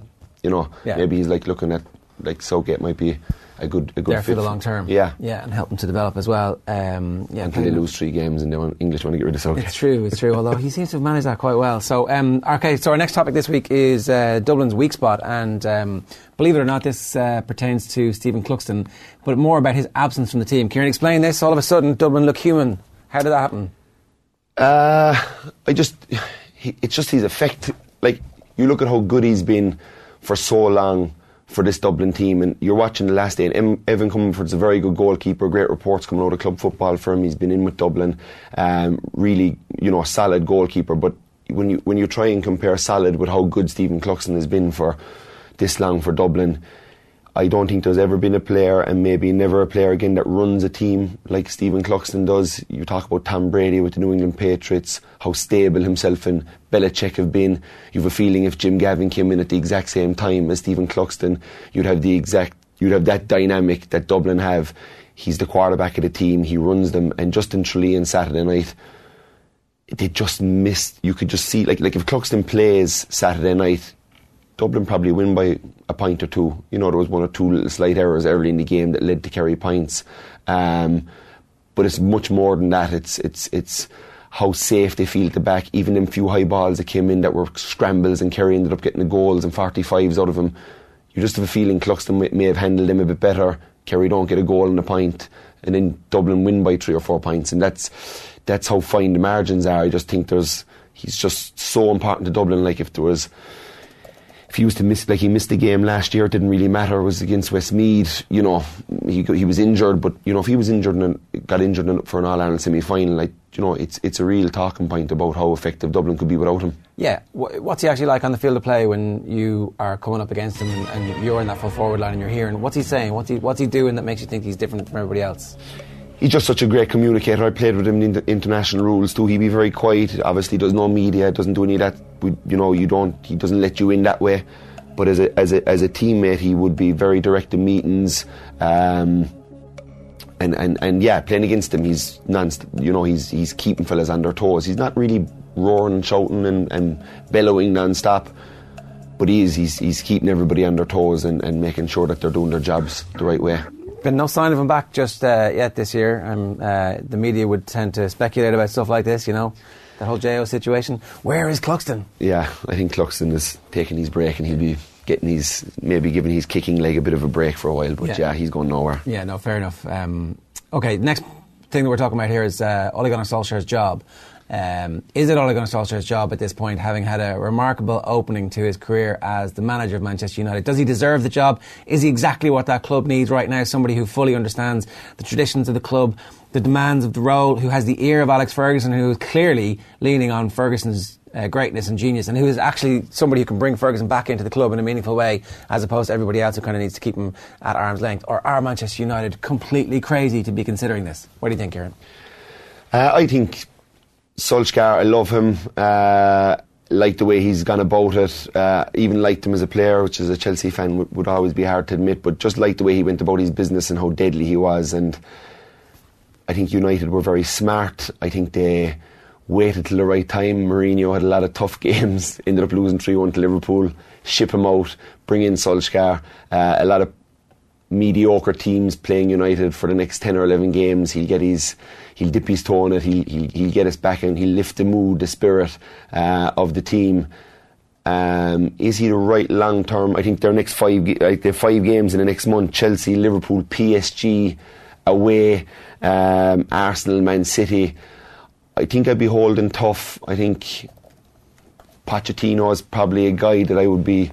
[SPEAKER 14] you know,
[SPEAKER 7] Yeah.
[SPEAKER 14] maybe he's like looking at like Southgate might be a good a good
[SPEAKER 7] there
[SPEAKER 14] fit
[SPEAKER 7] for the long term.
[SPEAKER 14] Yeah.
[SPEAKER 7] yeah, and help them to develop as well. Um, yeah,
[SPEAKER 14] Until they lose three games and they want, English want to get rid of Southgate.
[SPEAKER 7] It's true, it's true. Although he seems to have managed that quite well. So, um, okay, so our next topic this week is uh, Dublin's weak spot, and um, believe it or not, this uh, pertains to Stephen Cluxton, but more about his absence from the team. Kieran, explain this. All of a sudden, Dublin look human. How did that happen?
[SPEAKER 14] Uh, I just, he, it's just his effect. Like, you look at how good he's been for so long for this Dublin team, and you're watching the last day, and Evan Comerford's a very good goalkeeper, great reports coming out of club football for him. He's been in with Dublin, um, really, you know, a solid goalkeeper. But when you, when you try and compare solid with how good Stephen Cluxton has been for this long for Dublin, I don't think there's ever been a player, and maybe never a player again, that runs a team like Stephen Cluxton does. You talk about Tom Brady with the New England Patriots, how stable himself and Belichick have been. You have a feeling if Jim Gavin came in at the exact same time as Stephen Cluxton, you'd have the exact, you'd have that dynamic that Dublin have. He's the quarterback of the team. He runs them, and Justin Trullian Saturday night they just missed. You could just see, like, like if Cluxton plays Saturday night, Dublin probably win by a point or two. You know, there was one or two slight errors early in the game that led to Kerry points. Um, but it's much more than that. It's it's it's how safe they feel at the back. Even them few high balls that came in that were scrambles and Kerry ended up getting the goals and 45s out of them. You just have a feeling Cluxton may, may have handled them a bit better. Kerry don't get a goal and a point, and then Dublin win by three or four points, and that's that's how fine the margins are. I just think there's he's just so important to Dublin. Like if there was was to miss, like he missed the game last year, it didn't really matter. It was against Westmeath. You know, he he was injured, but you know if he was injured and got injured for an All Ireland semi final, like you know, it's it's a real talking point about how effective Dublin could be without him.
[SPEAKER 7] Yeah, what's he actually like on the field of play when you are coming up against him and, and you're in that full forward line and you're hearing? What's he saying? What's he what's he doing that makes you think he's different from everybody else?
[SPEAKER 14] He's just such a great communicator. I played with him in the international rules too. He'd be very quiet. Obviously, does no media, doesn't do any of that. We, you know, you don't. He doesn't let you in that way. But as a as a as a teammate, he would be very direct in meetings. Um, and, and, and yeah, playing against him, he's non you know he's he's keeping fellas on their toes. He's not really roaring and shouting and, and bellowing non-stop, but he is he's he's keeping everybody on their toes and, and making sure that they're doing their jobs the right way.
[SPEAKER 7] Been no sign of him back just uh, yet this year. Um, uh, the media would tend to speculate about stuff like this, you know, the whole Jo situation. Where is Cluxton?
[SPEAKER 14] Yeah, I think Cluxton is taking his break and he'll be getting his maybe giving his kicking leg a bit of a break for a while. But
[SPEAKER 7] Yeah.
[SPEAKER 14] yeah, he's going nowhere.
[SPEAKER 7] Yeah, no, fair enough. Um, okay, next thing that we're talking about here is uh, Ole Gunnar Solskjaer's job. Um, is it Ole Gunnar Solskjaer's job at this point, having had a remarkable opening to his career as the manager of Manchester United? Does he deserve the job? Is he exactly what that club needs right now? Somebody who fully understands the traditions of the club, the demands of the role, who has the ear of Alex Ferguson, who is clearly leaning on Ferguson's uh, greatness and genius, and who is actually somebody who can bring Ferguson back into the club in a meaningful way, as opposed to everybody else who kind of needs to keep him at arm's length? Or are Manchester United completely crazy to be considering this? What do you think, Kieran?
[SPEAKER 14] Uh, I think Solskjaer, I love him. Uh, like the way he's gone about it. Uh, even liked him as a player, which as a Chelsea fan would, always be hard to admit. But just like the way he went about his business and how deadly he was. And I think United were very smart. I think they waited till the right time. Mourinho had a lot of tough games. Ended up losing three one to Liverpool. Ship him out. Bring in Solskjaer. Uh, a lot of mediocre teams playing United for the next 10 or 11 games. He'll get his, he'll dip his toe in it, he'll, he'll, he'll get us back and he'll lift the mood, the spirit uh, of the team. Um, is he the right long term? I think their next five, like the five games in the next month: Chelsea, Liverpool, PSG, away, um, Arsenal, Man City. I think I'd be holding tough. I think Pochettino is probably a guy that I would be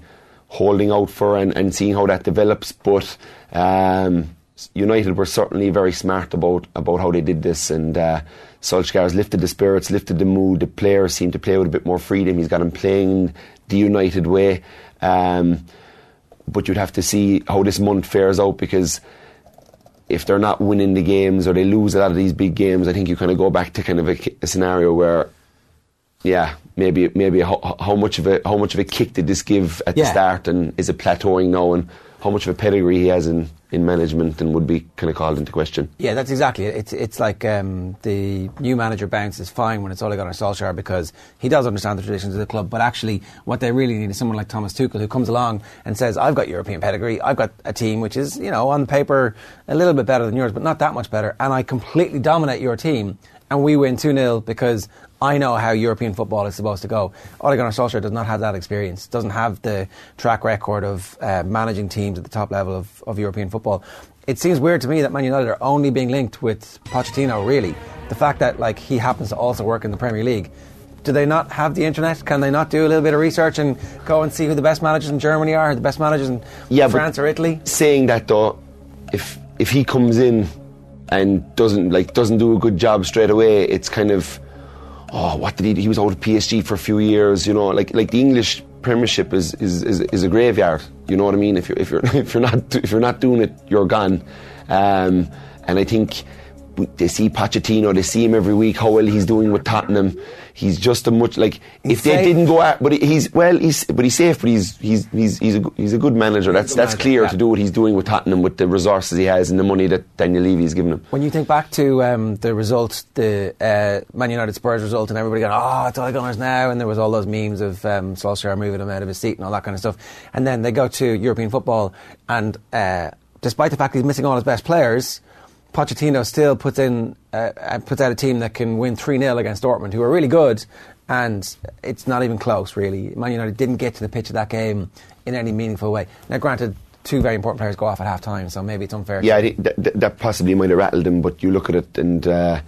[SPEAKER 14] holding out for and, and seeing how that develops. But um, United were certainly very smart about about how they did this, and uh, Solskjaer's lifted the spirits, lifted the mood. The players seem to play with a bit more freedom. He's got them playing the United way. Um, but you'd have to see how this month fares out because if they're not winning the games or they lose a lot of these big games, I think you kind of go back to kind of a, a scenario where, yeah, maybe maybe how, how, much of a how much of a kick did this give at
[SPEAKER 7] Yeah.
[SPEAKER 14] the start, and is it plateauing now, and how much of a pedigree he has in, in management, and would be kind of called into question.
[SPEAKER 7] Yeah, that's exactly it. It's, it's like um, the new manager bounce is fine when it's Ole Gunnar Solskjaer because he does understand the traditions of the club, but actually what they really need is someone like Thomas Tuchel who comes along and says, I've got European pedigree, I've got a team which is, you know, on paper a little bit better than yours, but not that much better, and I completely dominate your team, and we win 2-0 because I know how European football is supposed to go. Ole Gunnar Solskjaer does not have that experience, doesn't have the track record of uh, managing teams at the top level of, of European football. It seems weird to me that Man United are only being linked with Pochettino, really. The fact that like he happens to also work in the Premier League. Do they not have the internet? Can they not do a little bit of research and go and see who the best managers in Germany are, the best managers in
[SPEAKER 14] Yeah,
[SPEAKER 7] France or Italy?
[SPEAKER 14] Saying that though, if if he comes in and doesn't like doesn't do a good job straight away, it's kind of oh, what did he? He was out of PSG for a few years, you know. Like like the English Premiership is is, is, is a graveyard. You know what I mean? If you're if you're if you're not if you're not doing it, you're gone. Um, and I think they see Pochettino, they see him every week. How well he's doing with Tottenham. He's just a much like
[SPEAKER 7] He's
[SPEAKER 14] if they
[SPEAKER 7] safe.
[SPEAKER 14] didn't go out, but he's well, he's but he's safe, but he's he's he's he's a, he's a good manager. That's
[SPEAKER 7] good
[SPEAKER 14] that's
[SPEAKER 7] manager,
[SPEAKER 14] clear
[SPEAKER 7] yeah.
[SPEAKER 14] to do what he's doing with Tottenham with the resources he has and the money that Daniel Levy's given him.
[SPEAKER 7] When you think back to um, the result, the uh, Man United Spurs result, and everybody going, "Oh, it's Ole Gunners now," and there was all those memes of um, Solskjaer moving him out of his seat and all that kind of stuff. And then they go to European football, and uh, despite the fact he's missing all his best players, Pochettino still puts in uh, uh, puts out a team that can win three 0 against Dortmund, who are really good, and it's not even close. Really, Man United didn't get to the pitch of that game in any meaningful way. Now, granted. Two very important players go off at half time, so maybe it's unfair.
[SPEAKER 14] Yeah,
[SPEAKER 7] to
[SPEAKER 14] I think that, that, possibly might have rattled him, but you look at it and. Uh,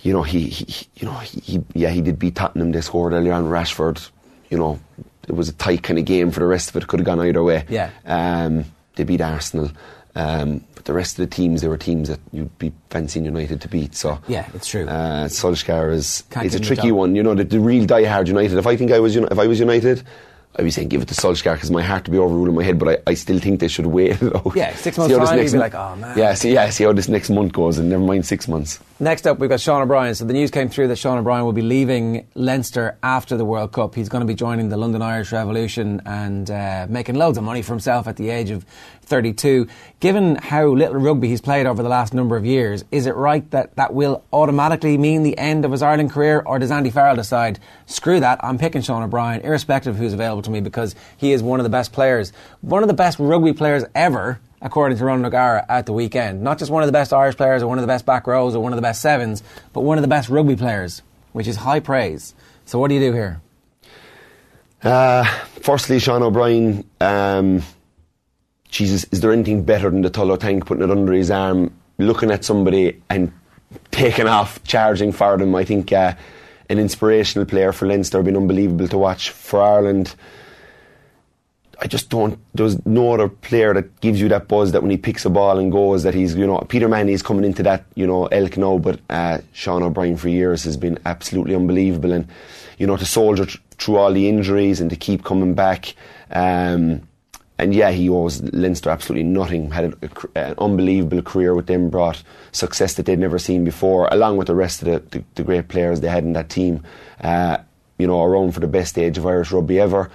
[SPEAKER 14] you know, he, he, he- you know, he, he, yeah, he did beat Tottenham. They scored earlier on. Rashford, you know, it was a tight kind of game for the rest of it. Could have gone either way.
[SPEAKER 7] Yeah.
[SPEAKER 14] Um, they beat Arsenal, um, but the rest of the teams, there were teams that you'd be fancying United to beat. So
[SPEAKER 7] Yeah, it's true.
[SPEAKER 14] Uh, Solskjaer is
[SPEAKER 7] Can't
[SPEAKER 14] is a
[SPEAKER 7] give him the
[SPEAKER 14] tricky one. You know, the, the real die-hard United. If I think I was, if I was United. I'd be saying give it to Solskjaer because my heart to be overruled in my head, but I, I still think they should wait it out.
[SPEAKER 7] Yeah, six months time,
[SPEAKER 14] next
[SPEAKER 7] you'd be like, "Oh, man."
[SPEAKER 14] Yeah, see, yeah, see how this next month goes, and never mind six months.
[SPEAKER 7] Next up, we've got Sean O'Brien. So the news came through that Sean O'Brien will be leaving Leinster after the World Cup. He's going to be joining the London Irish Revolution and uh, making loads of money for himself at the age of 32. Given how little rugby he's played over the last number of years, is it right that that will automatically mean the end of his Ireland career, or does Andy Farrell decide, screw that, I'm picking Sean O'Brien, irrespective of who's available to me, because he is one of the best players, one of the best rugby players ever according to Ronan O'Gara at the weekend. Not just one of the best Irish players or one of the best back rows or one of the best sevens, but one of the best rugby players, which is high praise. So what do you do here?
[SPEAKER 14] Uh, firstly, Sean O'Brien, um, Jesus, is there anything better than the Tullow tank putting it under his arm, looking at somebody and taking off, charging for them? I think uh, an inspirational player for Leinster, been unbelievable to watch for Ireland. I just don't. There's no other player that gives you that buzz that when he picks a ball and goes, that he's you know Peter Manny is coming into that you know elk now, but uh, Sean O'Brien for years has been absolutely unbelievable, and you know to soldier tr- through all the injuries and to keep coming back. Um, and yeah, he owes Leinster absolutely nothing. Had a, an unbelievable career with them, brought success that they'd never seen before, along with the rest of the, the, the great players they had in that team. Uh, you know, around for the best age of Irish rugby ever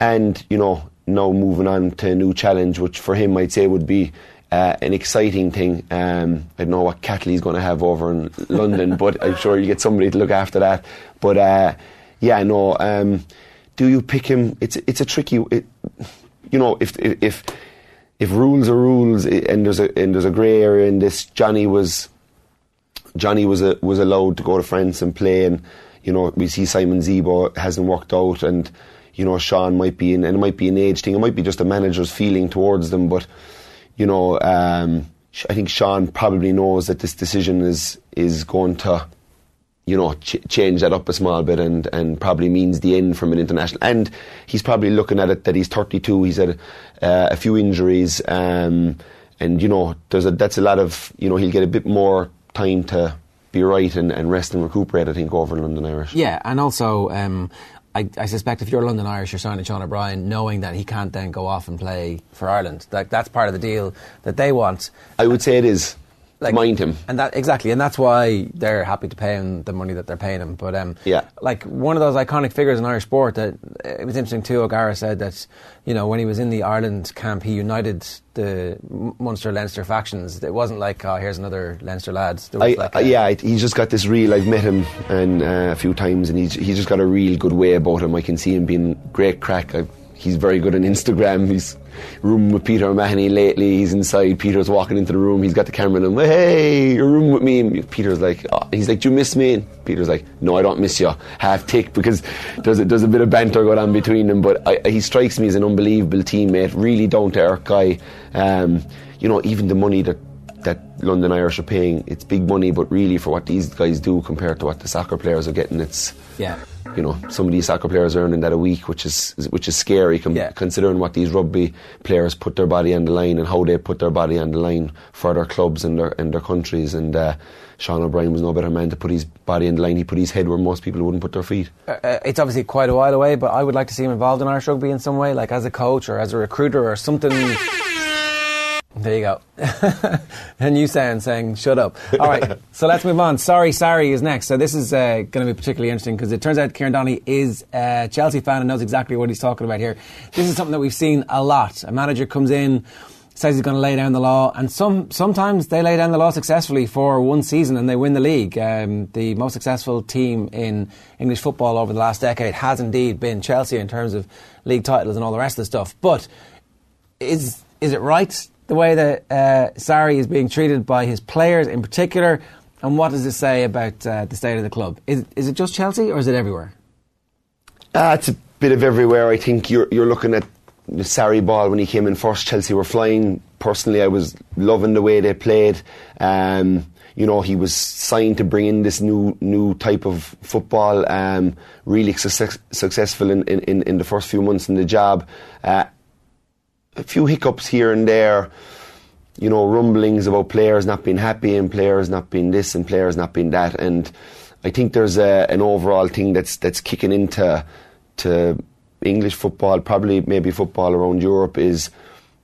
[SPEAKER 14] and you know now moving on to a new challenge, which for him I'd say would be uh, an exciting thing. Um, I don't know what Catley's going to have over in London, but I'm sure you get somebody to look after that. But uh, yeah, no. Um, do you pick him? It's it's a tricky. It, you know, if if if rules are rules, eh, and there's a and there's a grey area in this. Johnny was Johnny was a, was allowed to go to France and play, and you know we see Simon Zebo hasn't worked out, and you know Sean might be in, and it might be an age thing, it might be just a manager's feeling towards them, but you know um, I think Sean probably knows that this decision is is going to you know ch- change that up a small bit, and and probably means the end from an international, and he's probably looking at it that he's 32, he's had uh, a few injuries. Um, and you know, there's a that's a lot of you know he'll get a bit more time to be right and, and rest and recuperate. I think over in London Irish.
[SPEAKER 7] Yeah, and also um, I, I suspect if you're London Irish, you're signing Sean O'Brien, knowing that he can't then go off and play for Ireland. Like that's part of the deal that they want.
[SPEAKER 14] I would say it is.
[SPEAKER 7] Like,
[SPEAKER 14] Mind him.
[SPEAKER 7] and that exactly, and that's why they're happy to pay him the money that they're paying him. But um,
[SPEAKER 14] Yeah.
[SPEAKER 7] like one of those iconic figures in Irish sport. That it was interesting too. O'Gara said that you know when he was in the Ireland camp, he united the Munster Leinster factions. It wasn't like oh, here's another Leinster lads.
[SPEAKER 14] I,
[SPEAKER 7] like a-
[SPEAKER 14] yeah, he's just got this real. I've met him and uh, a few times, and he's he's just got a real good way about him. I can see him being great crack. I, he's very good on Instagram. He's rooming with Peter O'Mahony lately. He's inside. Peter's walking into the room. He's got the camera and him. Hey, you're rooming with me. And Peter's like, oh. he's like, do you miss me? And Peter's like, no, I don't miss you. Half tick because there's a, there's a bit of banter going on between them. But I, he strikes me as an unbelievable teammate. Really down to earth guy. Um, you know, even the money that London Irish are paying, it's big money, but really for what these guys do compared to what the soccer players are getting, it's
[SPEAKER 7] yeah.
[SPEAKER 14] you know some of these soccer players are earning that a week, which is which is scary com- considering what these rugby players put their body on the line and how they put their body on the line for their clubs and their and their countries. And uh, Sean O'Brien was no better man to put his body on the line. He put his head where most people wouldn't put their feet.
[SPEAKER 7] Uh, uh, it's obviously quite a while away, but I would like to see him involved in Irish rugby in some way, like as a coach or as a recruiter or something. There you go. a new sound saying "shut up." All right, so let's move on. Sarri, Sarri is next. So this is uh, going to be particularly interesting because it turns out Kieran Donaghy is a Chelsea fan and knows exactly what he's talking about here. This is something that we've seen a lot. A manager comes in. Says he's going to lay down the law, and some sometimes they lay down the law successfully for one season and they win the league. Um, the most successful team in English football over the last decade has indeed been Chelsea in terms of league titles and all the rest of the stuff. But is is it right the way that uh, Sarri is being treated by his players in particular? And what does it say about uh, the state of the club? Is, is it just Chelsea or is it everywhere?
[SPEAKER 14] Uh, it's a bit of everywhere. I think you're you're looking at the ball when he came in first. Chelsea were flying. Personally, I was loving the way they played. Um, you know, he was signed to bring in this new new type of football. Um, really success, successful in, in, in the first few months in the job. Uh, a few hiccups here and there. You know, rumblings about players not being happy and players not being this and players not being that. And I think there's a, an overall thing that's that's kicking into to English football, probably maybe football around Europe, is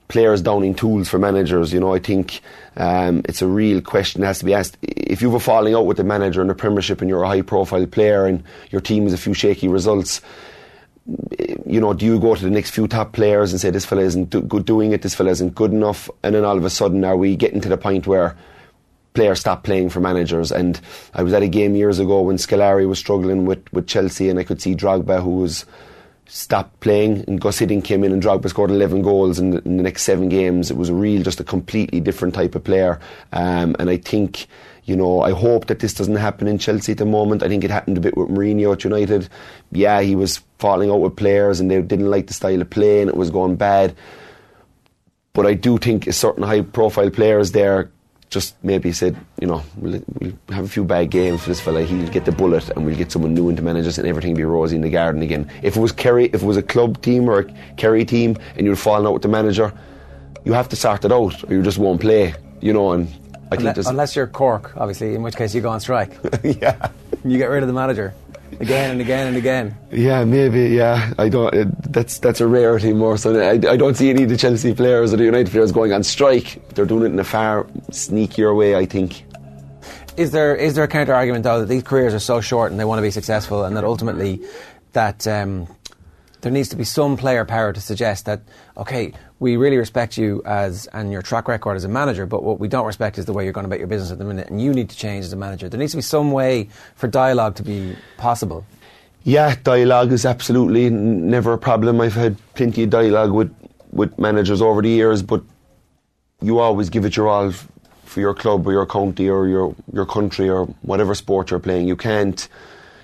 [SPEAKER 14] players downing tools for managers. You know, I think um, it's a real question that has to be asked. If you a falling out with the manager in the Premiership and you're a high profile player and your team has a few shaky results, you know, do you go to the next few top players and say this fella isn't do- good doing it, this fella isn't good enough, and then all of a sudden are we getting to the point where players stop playing for managers? And I was at a game years ago when Scolari was struggling with, with Chelsea, and I could see Drogba who was stopped playing, and Gus Hiddink came in, and Drogba scored 11 goals in the, in the next seven games. It was a real, just a completely different type of player, um, and I think. You know, I hope that this doesn't happen in Chelsea at the moment. I think it happened a bit with Mourinho at United. Yeah, he was falling out with players and they didn't like the style of play and it was going bad. But I do think a certain high profile players there just maybe said, you know, we'll, we'll have a few bad games for this fella. He'll get the bullet, and we'll get someone new into managers, and everything will be rosy in the garden again. If it was Kerry, if it was a club team or a Kerry team, and you're falling out with the manager, you have to sort it out, or you just won't play. You know, and I think
[SPEAKER 7] unless, unless you're Cork, obviously, in which case you go on strike.
[SPEAKER 14] yeah,
[SPEAKER 7] you get rid of the manager again and again and again.
[SPEAKER 14] Yeah, maybe. Yeah, I don't. Uh, that's that's a rarity more so. I, I don't see any of the Chelsea players or the United players going on strike. They're doing it in a far sneakier way, I think.
[SPEAKER 7] Is there is there a counter argument though that these careers are so short and they want to be successful, and that ultimately that um, there needs to be some player power to suggest that okay, we really respect you as and your track record as a manager, but what we don't respect is the way you're going about your business at the minute, and you need to change as a manager. There needs to be some way for dialogue to be possible.
[SPEAKER 14] Yeah, dialogue is absolutely never a problem. I've had plenty of dialogue with, with managers over the years, but you always give it your all for your club or your county or your, your country or whatever sport you're playing. You can't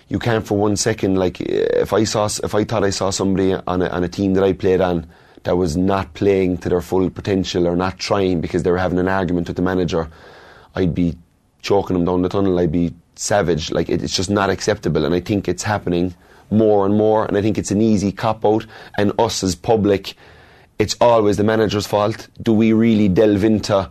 [SPEAKER 14] you can't for one second like if I saw if I thought I saw somebody on a, on a team that I played on that was not playing to their full potential or not trying because they were having an argument with the manager, I'd be choking them down the tunnel. I'd be savage. Like it, it's just not acceptable, and I think it's happening more and more. And I think it's an easy cop out. And us as public, it's always the manager's fault. Do we really delve into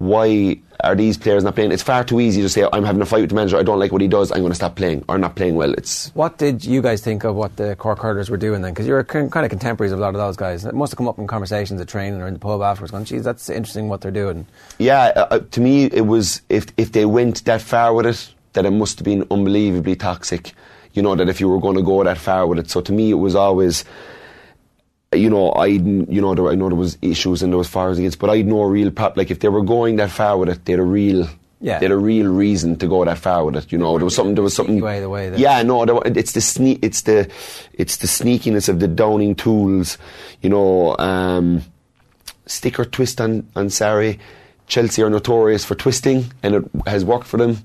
[SPEAKER 14] why are these players not playing? It's far too easy to say, I'm having a fight with the manager, I don't like what he does, I'm going to stop playing, or not playing well. It's
[SPEAKER 7] What did you guys think of what the Cork hurlers were doing then? Because you're kind of contemporaries of a lot of those guys. It must have come up in conversations at training or in the pub afterwards, going, geez, that's interesting what they're doing.
[SPEAKER 14] Yeah, uh, uh, to me, it was if if they went that far with it, that it must have been unbelievably toxic. You know that if you were going to go that far with it. So to me, it was always, you know, I you know there, I know there was issues and there was fires against, but I had no real prop. Like if they were going that far with it, they had a real.
[SPEAKER 7] Yeah.
[SPEAKER 14] They had a real reason to go that far with it, you know. There was something. There was something.
[SPEAKER 7] Way the way
[SPEAKER 14] Yeah, no, there, it's the sne- it's the it's the sneakiness of the downing tools, you know. Um, stick or twist on on Sarri. Chelsea are notorious for twisting, and it has worked for them.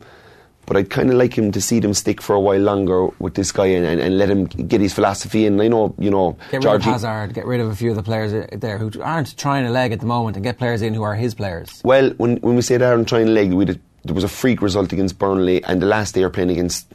[SPEAKER 14] But I'd kind of like him to see them stick for a while longer with this guy and, and, and let him get his philosophy. And I know, you know,
[SPEAKER 7] Get rid
[SPEAKER 14] Georgie-
[SPEAKER 7] of Hazard, get rid of a few of the players there who aren't trying a leg at the moment and get players in who are his players.
[SPEAKER 14] Well, when when we say that on trying a leg, we did, there was a freak result against Burnley, and the last day you're playing against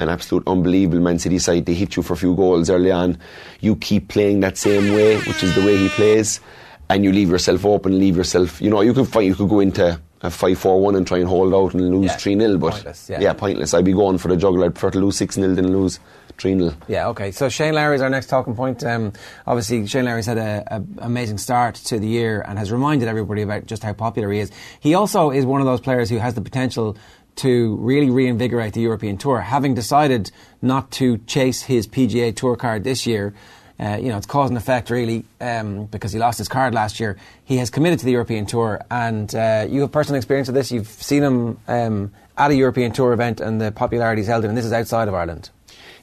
[SPEAKER 14] an absolute unbelievable Man City side. They hit you for a few goals early on. You keep playing that same way, which is the way he plays, and you leave yourself open. Leave yourself, you know, you could find you could go into a five-four-one and try and hold out and lose
[SPEAKER 7] Yeah.
[SPEAKER 14] three 0 but
[SPEAKER 7] Pointless, yeah.
[SPEAKER 14] pointless. I'd be going for the juggle. I'd prefer to lose six 0 than lose three 0
[SPEAKER 7] Yeah, okay. So Shane Lowry is our next talking point. Um, obviously, Shane Lowry's had an amazing start to the year and has reminded everybody about just how popular he is. He also is one of those players who has the potential to really reinvigorate the European Tour. Having decided not to chase his PGA Tour card this year, uh, you know, it's cause and effect really um, because he lost his card last year. He has committed to the European Tour, and uh, you have personal experience of this. You've seen him um, at a European Tour event and the popularity he's held in, and this is outside of Ireland.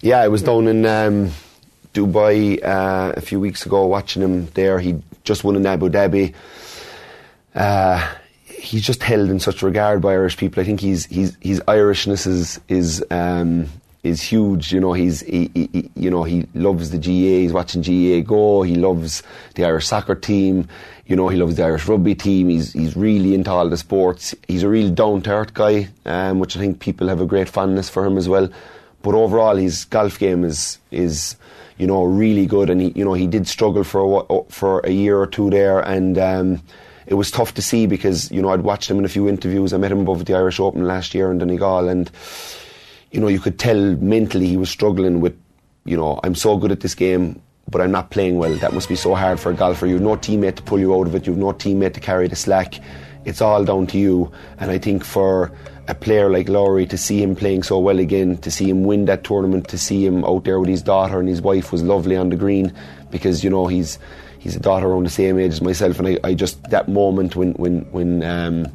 [SPEAKER 14] Yeah, I was down in um, Dubai uh, a few weeks ago watching him there. He just won in Abu Dhabi. Uh, he's just held in such regard by Irish people. I think he's, he's, his Irishness is is um, is huge. You know, he's he, he, you know he loves the GAA. He's watching GAA go. He loves the Irish soccer team. You know, he loves the Irish rugby team. He's he's really into all the sports. He's a real down to earth guy, um, which I think people have a great fondness for him as well. But overall, his golf game is is you know really good, and he you know he did struggle for a, for a year or two there, and um, it was tough to see because you know I'd watched him in a few interviews. I met him above the Irish Open last year in Donegal, and you know you could tell mentally he was struggling with you know I'm so good at this game. But I'm not playing well. That must be so hard for a golfer. You've no teammate to pull you out of it. You've no teammate to carry the slack. It's all down to you. And I think for a player like Lowry to see him playing so well again, to see him win that tournament, to see him out there with his daughter and his wife was lovely on the green because you know he's he's a daughter around the same age as myself, and I, I just that moment when when when um,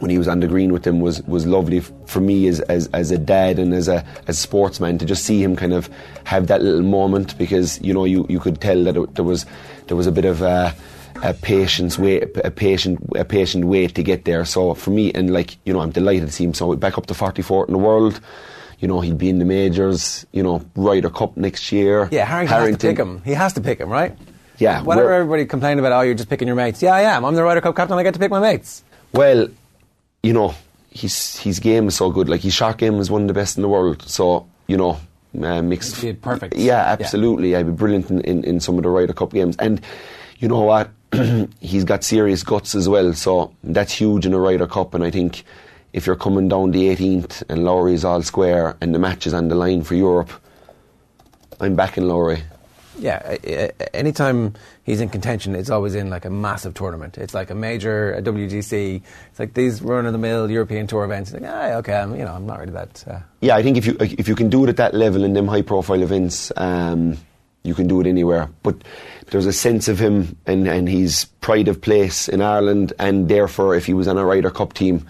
[SPEAKER 14] when he was on the green with them was was lovely for me as, as as a dad and as a as a sportsman to just see him kind of have that little moment because you know you, you could tell that it, there was there was a bit of a, a patience wait a patient a patient wait to get there. So for me and like you know I'm delighted to see him so back up to 44th in the world. You know he'd be in the majors. You know Ryder Cup next year.
[SPEAKER 7] Yeah, Harrington, has to pick him. He has to pick him, right?
[SPEAKER 14] Yeah,
[SPEAKER 7] Whatever everybody complained about, oh, you're just picking your mates. Yeah, I am. I'm the Ryder Cup captain. I get to pick my mates.
[SPEAKER 14] Well, you know, his his game is so good. Like his shot game is one of the best in the world. So you know, uh, mixed.
[SPEAKER 7] Be perfect.
[SPEAKER 14] Yeah, absolutely. I'd be brilliant in, in, in some of the Ryder Cup games. And you know what? He's got serious guts as well. So that's huge in a Ryder Cup. And I think if you're coming down the 18th and Lowry's all square and the match is on the line for Europe, I'm backing Lowry.
[SPEAKER 7] Yeah, anytime he's in contention, it's always in like a massive tournament. It's like a major, a WGC. It's like these run-of-the-mill European Tour events. It's like, ah, okay, I'm, you know, I'm not really that. Uh,
[SPEAKER 14] Yeah, I think if you if you can do it at that level in them high profile events, um, you can do it anywhere. But there's a sense of him and, and his pride of place in Ireland, and therefore, if he was on a Ryder Cup team,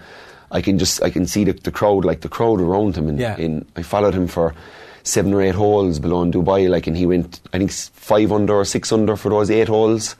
[SPEAKER 14] I can just I can see the, the crowd, like the crowd around him. And
[SPEAKER 7] Yeah.
[SPEAKER 14] in, I followed him for seven or eight holes below in Dubai, like, and he went I think five under or six under for those eight holes.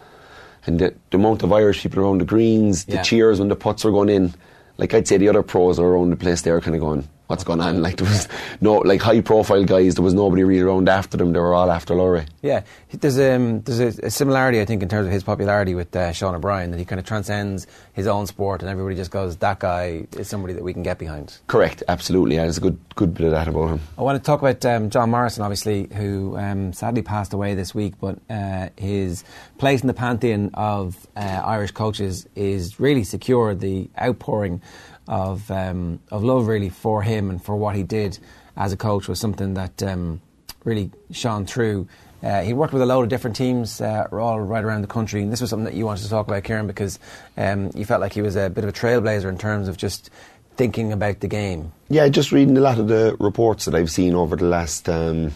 [SPEAKER 14] And the, the amount of Irish people around the greens, the
[SPEAKER 7] Yeah.
[SPEAKER 14] cheers when the putts were going in, like I'd say, the other pros are around the place there, kind of going, what's going on. Like there was no like high profile guys. There was nobody really around after them. They were all after Lowry.
[SPEAKER 7] Yeah, there's um, there's a, a similarity I think in terms of his popularity with uh, Sean O'Brien that he kind of transcends his own sport and everybody just goes that guy is somebody that we can get behind.
[SPEAKER 14] Correct, absolutely. Yeah, there's a good good bit of that about him.
[SPEAKER 7] I want to talk about um, John Morrison, obviously, who um, sadly passed away this week, but uh, his place in the pantheon of uh, Irish coaches is really secure. The outpouring of um, of love really for him and for what he did as a coach was something that um, really shone through. Uh, he worked with a load of different teams uh, all right around the country, and this was something that you wanted to talk about, Kieran, because um, you felt like he was a bit of a trailblazer in terms of just thinking about the game.
[SPEAKER 14] Yeah, just reading a lot of the reports that I've seen over the last um,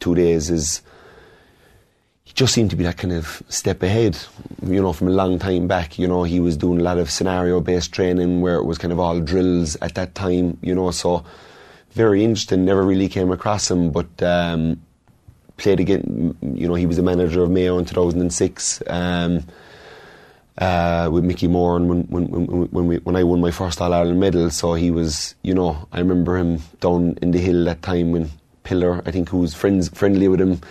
[SPEAKER 14] two days is just seemed to be that kind of step ahead, you know, from a long time back. You know, he was doing a lot of scenario based training where it was kind of all drills at that time, you know, so very interesting. Never really came across him, but um, played again, you know, he was the manager of Mayo in 2006. Um, uh, with Mickey Moran and when when when when, we, when I won my first All Ireland medal, so he was you know I remember him down in the hill that time when Pillar I think who was friends friendly with him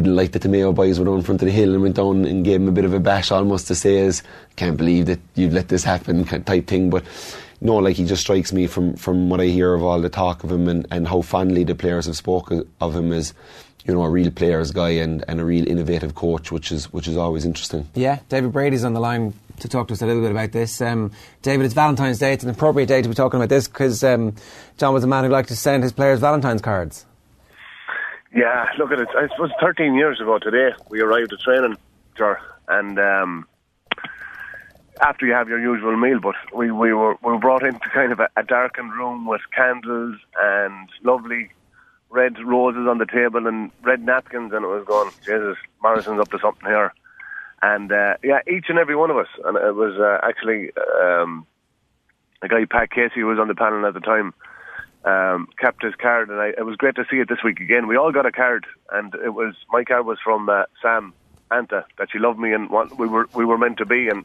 [SPEAKER 14] didn't like that the Mayo boys were on front of the hill and went down and gave him a bit of a bash almost to say as can't believe that you've let this happen type thing but no like he just strikes me from from what I hear of all the talk of him and, and how fondly the players have spoken of him as you know, a real players guy and, and a real innovative coach, which is which is always interesting.
[SPEAKER 7] Yeah, David Brady's on the line to talk to us a little bit about this. Um, David, it's Valentine's Day. It's an appropriate day to be talking about this because um, John was a man who liked to send his players Valentine's cards.
[SPEAKER 15] Yeah, look at it. I suppose 13 years ago today, we arrived at training, and um, after you have your usual meal, but we, we were we were brought into kind of a, a darkened room with candles and lovely red roses on the table and red napkins, and it was going, Jesus, Morrison's up to something here. And uh, yeah, each and every one of us, and it was uh, actually um, a guy, Pat Casey, who was on the panel at the time, um, kept his card, and I, it was great to see it this week again. We all got a card, and it was my card was from uh, Sam Anta that she loved me and what we were we were meant to be, and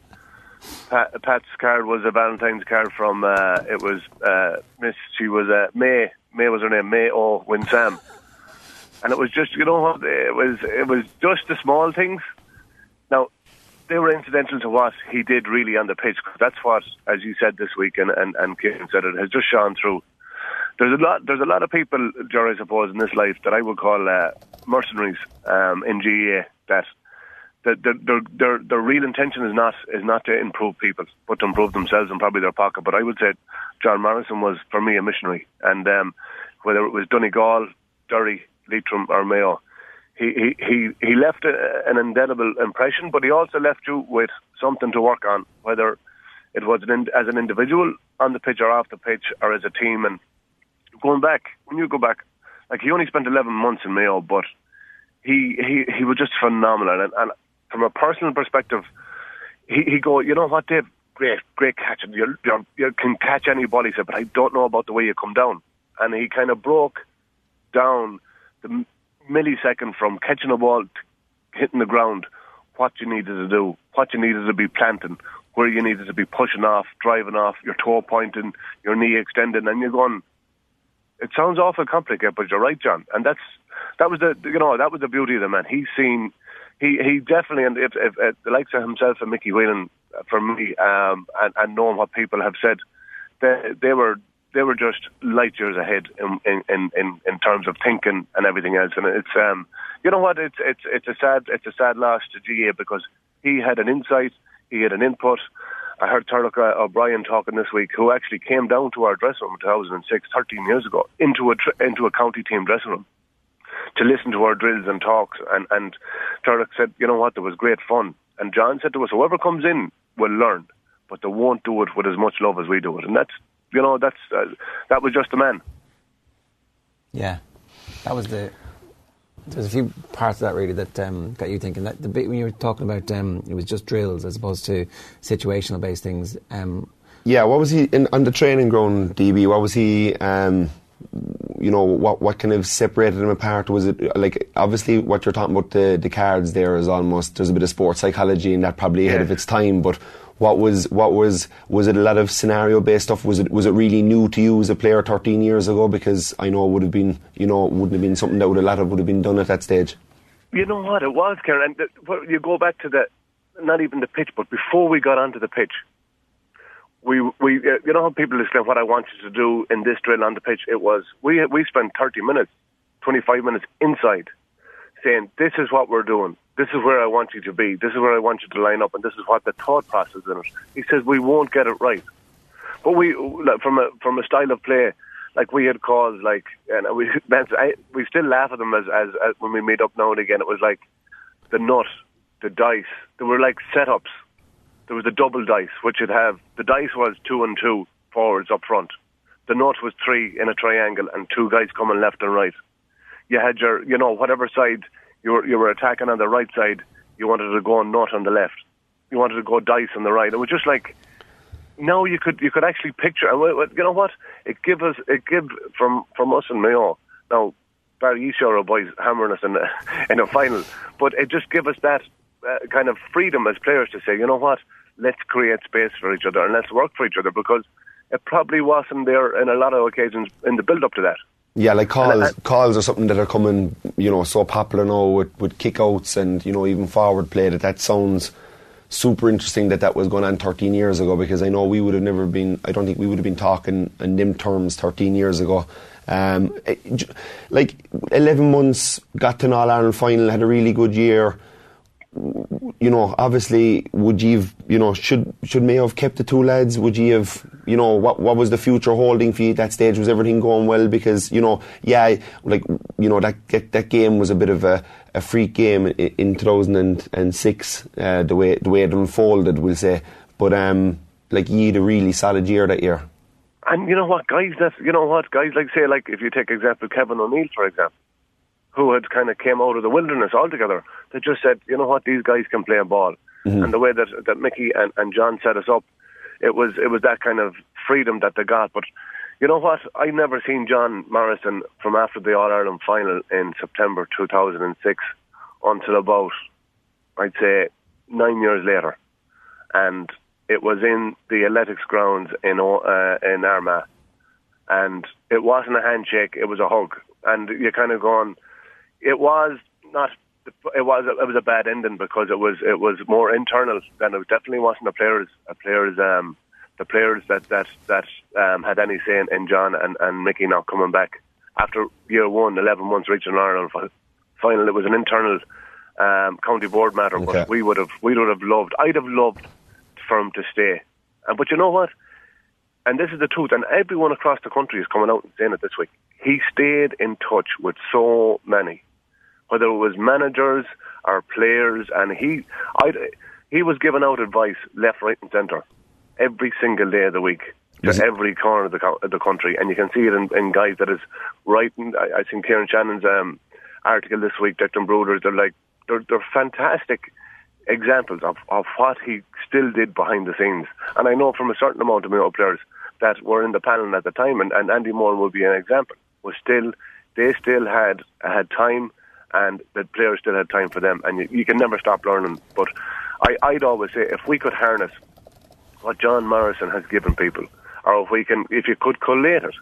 [SPEAKER 15] Pat, Pat's card was a Valentine's card from uh, it was uh, Miss. She was uh, May May was her name, May O Winsam. And it was just, you know it was, it was just the small things. Now, they were incidental to what he did really on the pitch. That's what, as you said this week, and, and, and Kieran said it, has just shone through. There's a lot, there's a lot of people, Jerry, I suppose, in this life that I would call uh, mercenaries um, in GAA that that their, their, their, real intention is not is not to improve people, but to improve themselves and probably their pocket. But I would say John Morrison was for me a missionary, and um, whether it was Donegal, Derry, Leitrim, or Mayo, he he he, left a, an indelible impression, but he also left you with something to work on, whether it was an, as an individual on the pitch or off the pitch, or as a team. And going back, when you go back, like he only spent 11 months in Mayo, but he he he was just phenomenal, and, and from a personal perspective, he, he go, you know what, Dave, great, great catching. You, you, you can catch any ball, said, but I don't know about the way you come down. And he kind of broke down the millisecond from catching a ball to hitting the ground, what you needed to do, what you needed to be planting, where you needed to be pushing off, driving off, your toe pointing, your knee extending, and you're going. It sounds awful complicated, but you're right, John. And that's that was the you know that was the beauty of the man. He's seen he he definitely, and if, if, if the likes of himself and Mickey Whelan, uh, for me, um, and, and knowing what people have said, they they were they were just light years ahead in in, in, in terms of thinking and everything else. And it's um, you know what, it's it's it's a sad it's a sad loss to GAA because he had an insight, he had an input. I heard Turlough O'Brien talking this week, who actually came down to our dressing room in 2006, 13 years ago, into a into a county team dressing room to listen to our drills and talks. And, and Turlough said, you know what, there was great fun. And John said to us, whoever comes in will learn, but they won't do it with as much love as we do it. And that's, you know, that's uh, that was just the man.
[SPEAKER 7] Yeah, that was the. There's a few parts of that really that um, got you thinking. That the bit when you were talking about um, it was just drills as opposed to situational based things. Um,
[SPEAKER 14] yeah, what was he in, on the training ground, DB? What was he? Um, you know what what kind of separated them apart was it like obviously what you're talking about the the cards there is almost there's a bit of sports psychology and that probably ahead yeah. of its time but What was what was was it a lot of scenario based stuff? Was it was it really new to you as a player 13 years ago? Because I know it would have been you know wouldn't have been something that would a lot of would have been done at that stage.
[SPEAKER 15] You know what? It was, Karen. And you go back to the, not even the pitch, but before we got onto the pitch, we, we, uh, you know how people explain what I want you to do in this drill on the pitch? It was, we, we spent 30 minutes, 25 minutes inside saying, this is what we're doing. This is where I want you to be. This is where I want you to line up. And this is what the thought process in it. He says, we won't get it right. But we, from a, from a style of play, like we had calls like and we I, we still laugh at them as, as as when we meet up now and again. It was like the nut, the dice. There were like setups. There was a double dice, which would have the dice was two and two forwards up front. The nut was three in a triangle and two guys coming left and right. You had your you know whatever side you were you were attacking on the right side, you wanted to go nut on the left. You wanted to go dice on the right. It was just like now you could you could actually picture. And you know what? It give us it give from from us and Mayo. Now Barry Eashore boys hammering us in the, in a final, but it just give us that uh, kind of freedom as players to say, you know what? Let's create space for each other and let's work for each other because it probably wasn't there in a lot of occasions in the build up to that.
[SPEAKER 14] Yeah, like calls, calls are something that are coming, you know, so popular now with, with kickouts and you know even forward play that that sounds super interesting that that was going on 13 years ago because I know we would have never been, I don't think we would have been talking in them terms 13 years ago. Um, it, like 11 months, got to an All Ireland final, had a really good year. You know, obviously, would you have, you know, should should Mayo have kept the two lads? Would you have, you know, what what was the future holding for you at that stage? Was everything going well? Because you know, yeah, like you know that that game was a bit of a a freak game in 2006, uh, the way the way it unfolded, we'll say. But um, like you had a really solid year that year.
[SPEAKER 15] And you know what, guys? That you know what, guys? Like say, like if you take example Kevin O'Neill, for example, who had kind of came out of the wilderness altogether. They just said, you know what, these guys can play a ball. Mm-hmm. And the way that that Mickey and, and John set us up, it was it was that kind of freedom that they got. But you know what? I never seen John Morrison from after the All Ireland final in September 2006 until about, I'd say, nine years later, and it was in the athletics grounds in uh, in Armagh, and it wasn't a handshake; it was a hug, and you're kind of going. It was not. It was it was a bad ending because it was it was more internal than it definitely wasn't a players a players um the players that that that um, had any say in, in John and, and Mickey not coming back after year one, 11 months reaching an Ireland final. It was an internal um, county board matter, okay. but we would have we would have loved. I'd have loved for him to stay. And but you know what? And this is the truth. And everyone across the country is coming out and saying it this week. He stayed in touch with so many, whether it was managers or players, and he, I, he was giving out advice left, right, and centre every single day of the week to every corner of the, of the country, and you can see it in, in guys that is writing. I, I think Kieran Shannon's um, article this week, Declan Bruders, they're like they're, they're fantastic examples of, of what he still did behind the scenes. And I know from a certain amount of Mayo players that were in the panel at the time, and, and Andy Moran will be an example. Was still they still had had time, and the players still had time for them, and you, you can never stop learning. But I, I'd always say if we could harness what John Morrison has given people, or if we can, if you could collate it,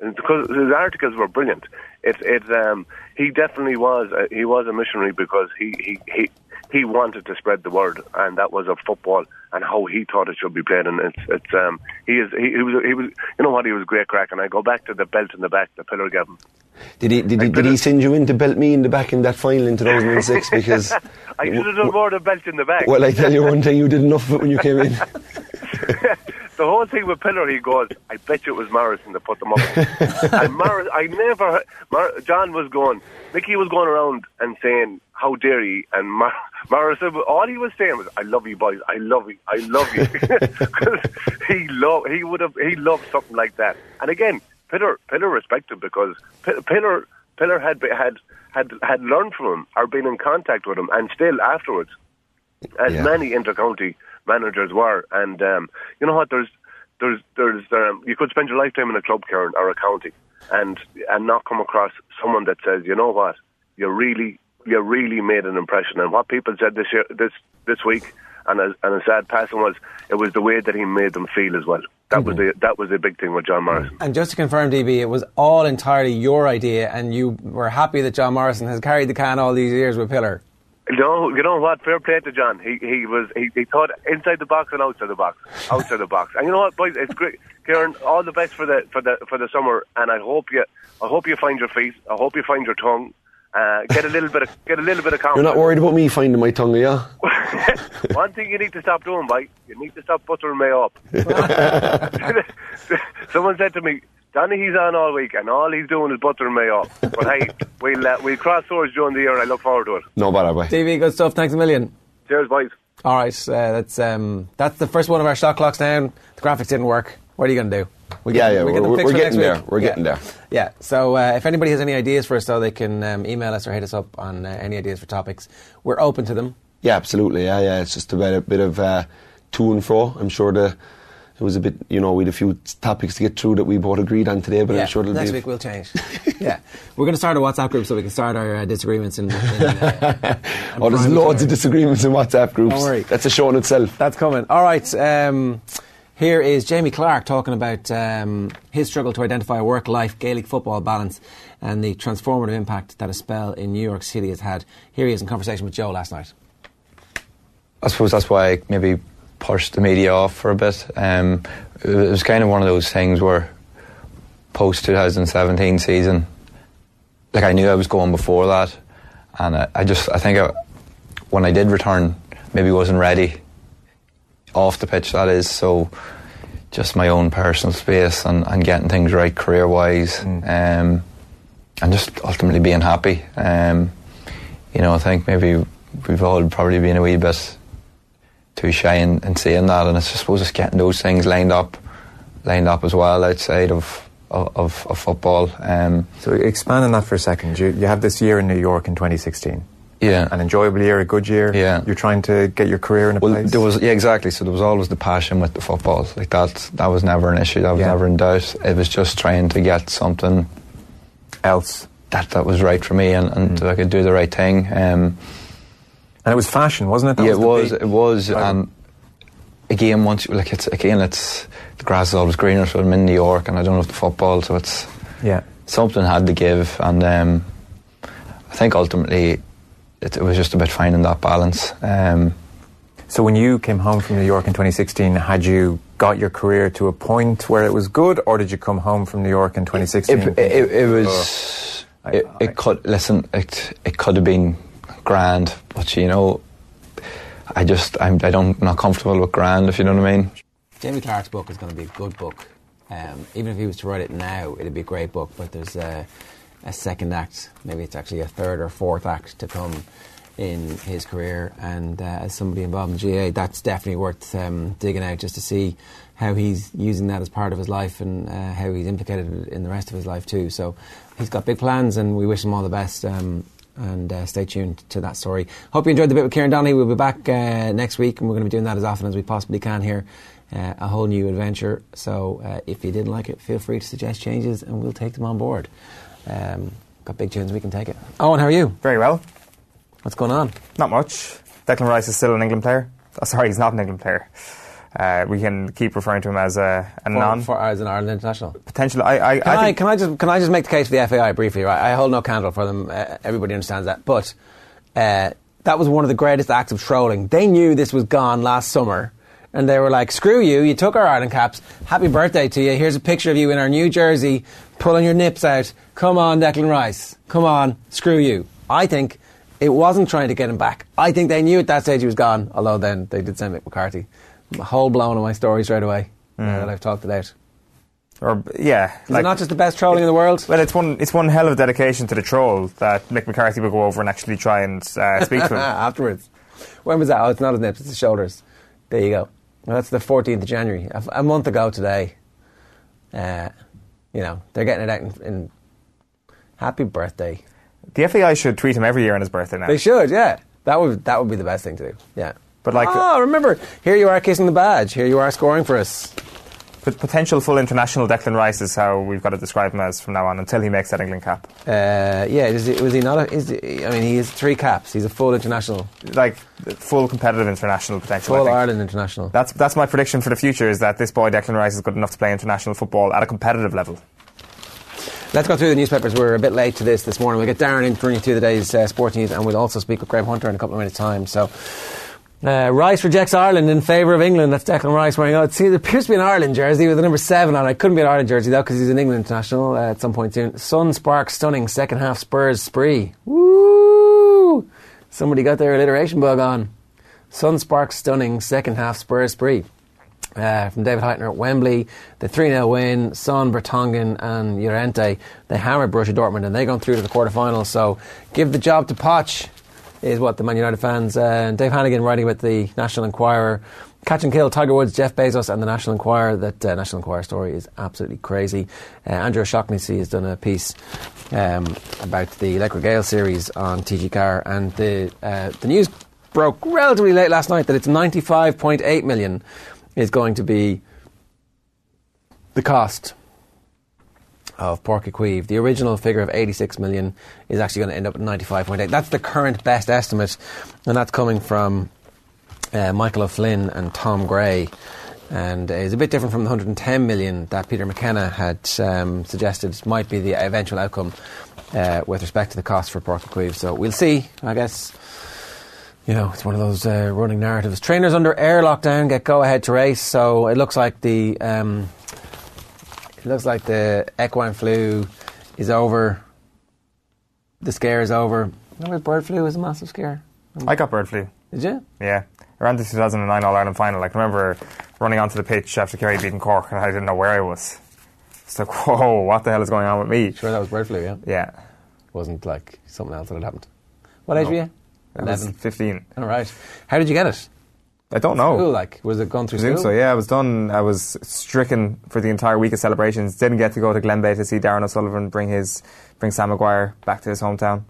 [SPEAKER 15] and because his articles were brilliant. It, it, um, he definitely was. A, he was a missionary because he, he, he, he wanted to spread the word, and that was of football and how he thought it should be played. And it's, it's, um, he is, he, he was, he was, you know what? He was great crack. And I go back to the belt in the back, the pillar gave him.
[SPEAKER 14] Did he did he, did he send you in to belt me in the back in that final in 2006? Because
[SPEAKER 15] I should have done more than belt in the back.
[SPEAKER 14] Well, I tell you one thing, you did enough of it when you came in.
[SPEAKER 15] the whole thing with Pillar, he goes, I bet you it was Morrison that put them up. and Morris, I never, Mar- John was going, Mickey was going around and saying, how dare he? And Mar- Morrison, all he was saying was, I love you boys, I love you, I love you. Because he, lo- he would have, he loved something like that. And again, Pillar, Pillar respected because P- Pillar, Pillar had, had, had, had learned from him or been in contact with him and still afterwards, as yeah. many intercounty managers were. And um, you know what? There's there's there's um, you could spend your lifetime in a club, Karen, or a county, and and not come across someone that says, you know what, you really you really made an impression. And what people said this year, this this week and a, and a sad passing was it was the way that he made them feel as well. That was the that was a big thing with John Morrison.
[SPEAKER 7] And just to confirm, DB, it was all entirely your idea, and you were happy that John Morrison has carried the can all these years with Pillar.
[SPEAKER 15] No, you know what? Fair play to John. He he was he, he thought inside the box and outside the box, outside the box. And you know what, boys? It's great, Kieran. All the best for the for the for the summer, and I hope you I hope you find your feet. I hope you find your tongue. Uh, get a little bit of get a little bit of confidence.
[SPEAKER 14] You're not worried about me finding my tongue, are you?
[SPEAKER 15] One thing you need to stop doing, Mike, you need to stop buttering me up. Someone said to me, Johnny, he's on all week, and all he's doing is buttering me up. But hey, we'll uh, we'll cross swords during the year, I look forward to it.
[SPEAKER 14] No bother, boy.
[SPEAKER 7] DB, good stuff. Thanks a million.
[SPEAKER 15] Cheers, boys.
[SPEAKER 7] All right, uh, that's um, that's the first one of our shot clocks down. The graphics didn't work. What are you going to do? We
[SPEAKER 14] Yeah,
[SPEAKER 7] get-
[SPEAKER 14] yeah,
[SPEAKER 7] we get them
[SPEAKER 14] we're-
[SPEAKER 7] fixed
[SPEAKER 14] we're
[SPEAKER 7] next
[SPEAKER 14] getting there.
[SPEAKER 7] week.
[SPEAKER 14] We're
[SPEAKER 7] Yeah.
[SPEAKER 14] getting there.
[SPEAKER 7] Yeah. So uh, if anybody has any ideas for us, though, they can um, email us or hit us up on uh, any ideas for topics. We're open to them.
[SPEAKER 14] Yeah, absolutely. Yeah, yeah. It's just about a bit of uh, to and fro. I'm sure the it was a bit, you know, we had a few topics to get through that we both agreed on today, but
[SPEAKER 7] yeah.
[SPEAKER 14] I'm sure it'll
[SPEAKER 7] next
[SPEAKER 14] be.
[SPEAKER 7] week we'll change. yeah, we're going to start a WhatsApp group so we can start our uh, disagreements in. in uh,
[SPEAKER 14] oh, there's loads of disagreements in WhatsApp groups.
[SPEAKER 7] Don't worry.
[SPEAKER 14] That's a show in itself.
[SPEAKER 7] That's coming. All right. Um, here is Jamie Clarke talking about um, his struggle to identify a work life Gaelic football balance and the transformative impact that a spell in New York City has had. Here he is in conversation with Joe last night.
[SPEAKER 16] I suppose that's why maybe pushed the media off for a bit. Um, it was kind of one of those things where post 2017 season, like I knew I was going before that, and I, I just I think I, when I did return, maybe wasn't ready off the pitch. That is so. Just my own personal space and, and getting things right career wise, um, and just ultimately being happy. Um, you know, I think maybe we've all probably been a wee bit too shy in, in seeing that, and it's, I suppose it's getting those things lined up, lined up as well outside of of, of, football. Um,
[SPEAKER 3] So expand on that for a second. You, you have this year in New York in 2016.
[SPEAKER 16] Yeah.
[SPEAKER 3] An enjoyable year, a good year.
[SPEAKER 16] Yeah.
[SPEAKER 3] You're trying to get your career in a
[SPEAKER 16] well,
[SPEAKER 3] place.
[SPEAKER 16] there was yeah exactly. So there was always the passion with the football. Like that, that was never an issue. That was
[SPEAKER 3] Yeah.
[SPEAKER 16] never in doubt. It was just trying to get something
[SPEAKER 3] else
[SPEAKER 16] that that was right for me, and, and I could do the right thing. Um,
[SPEAKER 3] and it was fashion, wasn't it? That
[SPEAKER 16] yeah,
[SPEAKER 3] was
[SPEAKER 16] it was. It was. And again, once you- like it's again, it's the grass is always greener. So I'm in New York, and I don't have the football, so it's
[SPEAKER 3] Yeah.
[SPEAKER 16] something had to give, and um, I think ultimately it, it was just about finding that balance. Um,
[SPEAKER 3] So when you came home from New York in 2016, had you got your career to a point where it was good, or did you come home from New York in 2016?
[SPEAKER 16] It, it, it was. it, it could listen. It it could have been grand, but you know, I just I'm I don't not comfortable with grand. If you know what I mean.
[SPEAKER 7] Jamie Clarke's book is going to be a good book. Um, even if he was to write it now, it'd be a great book. But there's a, a second act, maybe it's actually a third or fourth act to come in his career. And uh, as somebody involved in GAA, that's definitely worth um, digging out just to see how he's using that as part of his life and uh, how he's implicated in the rest of his life too. So he's got big plans, and we wish him all the best. Um, and uh, stay tuned to that story. Hope you enjoyed the bit with Kieran Donaghy. We'll be back uh, next week, and we're going to be doing that as often as we possibly can here. Uh, a whole new adventure. So uh, if you didn't like it, feel free to suggest changes, and we'll take them on board. Um, got big tunes, we can take it. Owen, how are you?
[SPEAKER 2] Very well.
[SPEAKER 7] What's going on?
[SPEAKER 2] Not much. Declan Rice is still an England player. Oh, sorry, he's not an England player. Uh, we can keep referring to him as a, a
[SPEAKER 7] For,
[SPEAKER 2] non
[SPEAKER 7] for as an Ireland international.
[SPEAKER 2] Potentially, I, I,
[SPEAKER 7] Can
[SPEAKER 2] I
[SPEAKER 7] I,
[SPEAKER 2] think
[SPEAKER 7] can I just can I just make the case for the FAI briefly? Right, I hold no candle for them. Uh, everybody understands that, but uh, that was one of the greatest acts of trolling. They knew this was gone last summer, and they were like, "Screw you! You took our Ireland caps. Happy birthday to you! Here's a picture of you in our new jersey, pulling your nips out. Come on, Declan Rice. Come on. Screw you." I think it wasn't trying to get him back. I think they knew at that stage he was gone. Although then they did send Mick McCarthy. Whole blown on my story straight away. now that I've talked about.
[SPEAKER 2] or yeah,
[SPEAKER 7] Is it not just the best trolling in the world?
[SPEAKER 2] Well, it's one it's one hell of a dedication to the troll that Mick McCarthy will go over and actually try and uh, speak to him.
[SPEAKER 7] afterwards. When was that? Oh, it's not his nips, it's his shoulders. There you go. Well, that's the 14th of January, a, a month ago today. Uh, you know, they're getting it out in, in happy birthday.
[SPEAKER 2] The FAI should tweet him every year on his birthday now.
[SPEAKER 7] They should, yeah. That would that would be the best thing to do. Yeah.
[SPEAKER 2] But like,
[SPEAKER 7] oh, remember, here you are kissing the badge. Here you are scoring for us.
[SPEAKER 2] P- potential full international Declan Rice is how we've got to describe him as from now on until he makes that England cap.
[SPEAKER 7] Uh, yeah, is he, was he not? A, is he, I mean, he has three caps. He's a full international,
[SPEAKER 2] Like full competitive international potential.
[SPEAKER 7] Full. Ireland international.
[SPEAKER 2] That's that's my prediction for the future is that this boy Declan Rice is good enough to play international football at a competitive level.
[SPEAKER 7] Let's go through the newspapers. We're a bit late to this this morning. We'll get Darren in to bring you through the day's uh, sports news, and we'll also speak with Graham Hunter in a couple of minutes' time. So, uh, Rice rejects Ireland in favour of England. That's Declan Rice wearing. Oh, see, there appears to be an Ireland jersey with the number seven on it. Couldn't be an Ireland jersey though, because he's an England international uh, at some point soon. Son spark stunning second half Spurs spree. Woo! Somebody got their alliteration bug on. Son spark stunning second half Spurs spree. Uh, from David Hytner at Wembley, the 3 0 win, Son, Vertonghen, and Llorente. They hammered Borussia Dortmund and they gone through to the quarterfinals. So give the job to Poch, is what the Man United fans. Uh, Dave Hannigan writing about the National Enquirer. Catch and kill Tiger Woods, Jeff Bezos, and the National Enquirer. That uh, National Enquirer story is absolutely crazy. Uh, Andrew O'Shaughnessy has done a piece um, about the Laochra Gael series on TG Car, and the uh, the news broke relatively late last night that it's 95.8 million is going to be the cost of Páirc Uí Chaoimh. The original figure of 86 million is actually going to end up at 95.8. That's the current best estimate, and that's coming from uh, Michael O'Flynn and Tom Gray. And it's a bit different from the 110 million that Peter McKenna had um, suggested might be the eventual outcome uh, with respect to the cost for Porky Queeve. So we'll see, I guess you know, it's one of those uh, running narratives. Trainers under air lockdown get go ahead to race, so it looks like the um, it looks like the equine flu is over. The scare is over. Remember, bird flu was a massive scare.
[SPEAKER 2] I got bird flu.
[SPEAKER 7] Did you?
[SPEAKER 2] Yeah. Around the 2009 All Ireland final, like, I remember running onto the pitch after Kerry beating Cork and I didn't know where I was. It's like, whoa, what the hell is going on with me?
[SPEAKER 7] Sure, that was bird flu, yeah.
[SPEAKER 2] Yeah.
[SPEAKER 7] It Wasn't like something else that had happened. What age
[SPEAKER 2] No.
[SPEAKER 7] were you?
[SPEAKER 2] I was
[SPEAKER 7] 11.
[SPEAKER 2] 15.
[SPEAKER 7] All right. How did you get it?
[SPEAKER 2] I don't know.
[SPEAKER 7] School, like, was it gone through
[SPEAKER 2] presume
[SPEAKER 7] school?
[SPEAKER 2] so, yeah. I was done. I was stricken for the entire week of celebrations. Didn't get to go to Glenbeigh to see Darran O'Sullivan bring his bring Sam Maguire back to his hometown,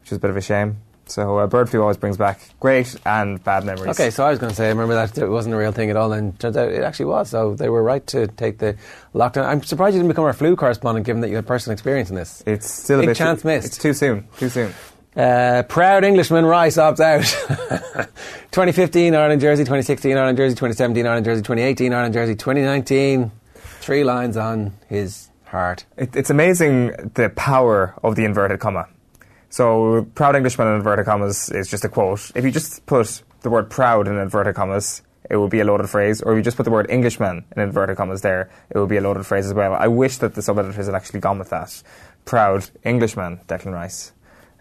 [SPEAKER 2] which is a bit of a shame. So uh, bird flu always brings back great and bad memories.
[SPEAKER 7] Okay, so I was going to say, I remember that it wasn't a real thing at all, and turns out it actually was. So they were right to take the lockdown. I'm surprised you didn't become our flu correspondent, given that you had personal experience in this.
[SPEAKER 2] It's still
[SPEAKER 7] Big
[SPEAKER 2] a bit
[SPEAKER 7] chance
[SPEAKER 2] too,
[SPEAKER 7] missed.
[SPEAKER 2] It's too soon. Too soon.
[SPEAKER 7] Uh, proud Englishman Rice opts out. 2015 Ireland jersey, 2016 Ireland jersey, 2017 Ireland jersey, 2018 Ireland jersey, 2019. Three lines on his heart.
[SPEAKER 2] It, it's amazing the power of the inverted comma. So, proud Englishman in inverted commas is just a quote. If you just put the word proud in inverted commas, it would be a loaded phrase. Or if you just put the word Englishman in inverted commas there, it would be a loaded phrase as well. I wish that the sub editors had actually gone with that. Proud Englishman, Declan Rice,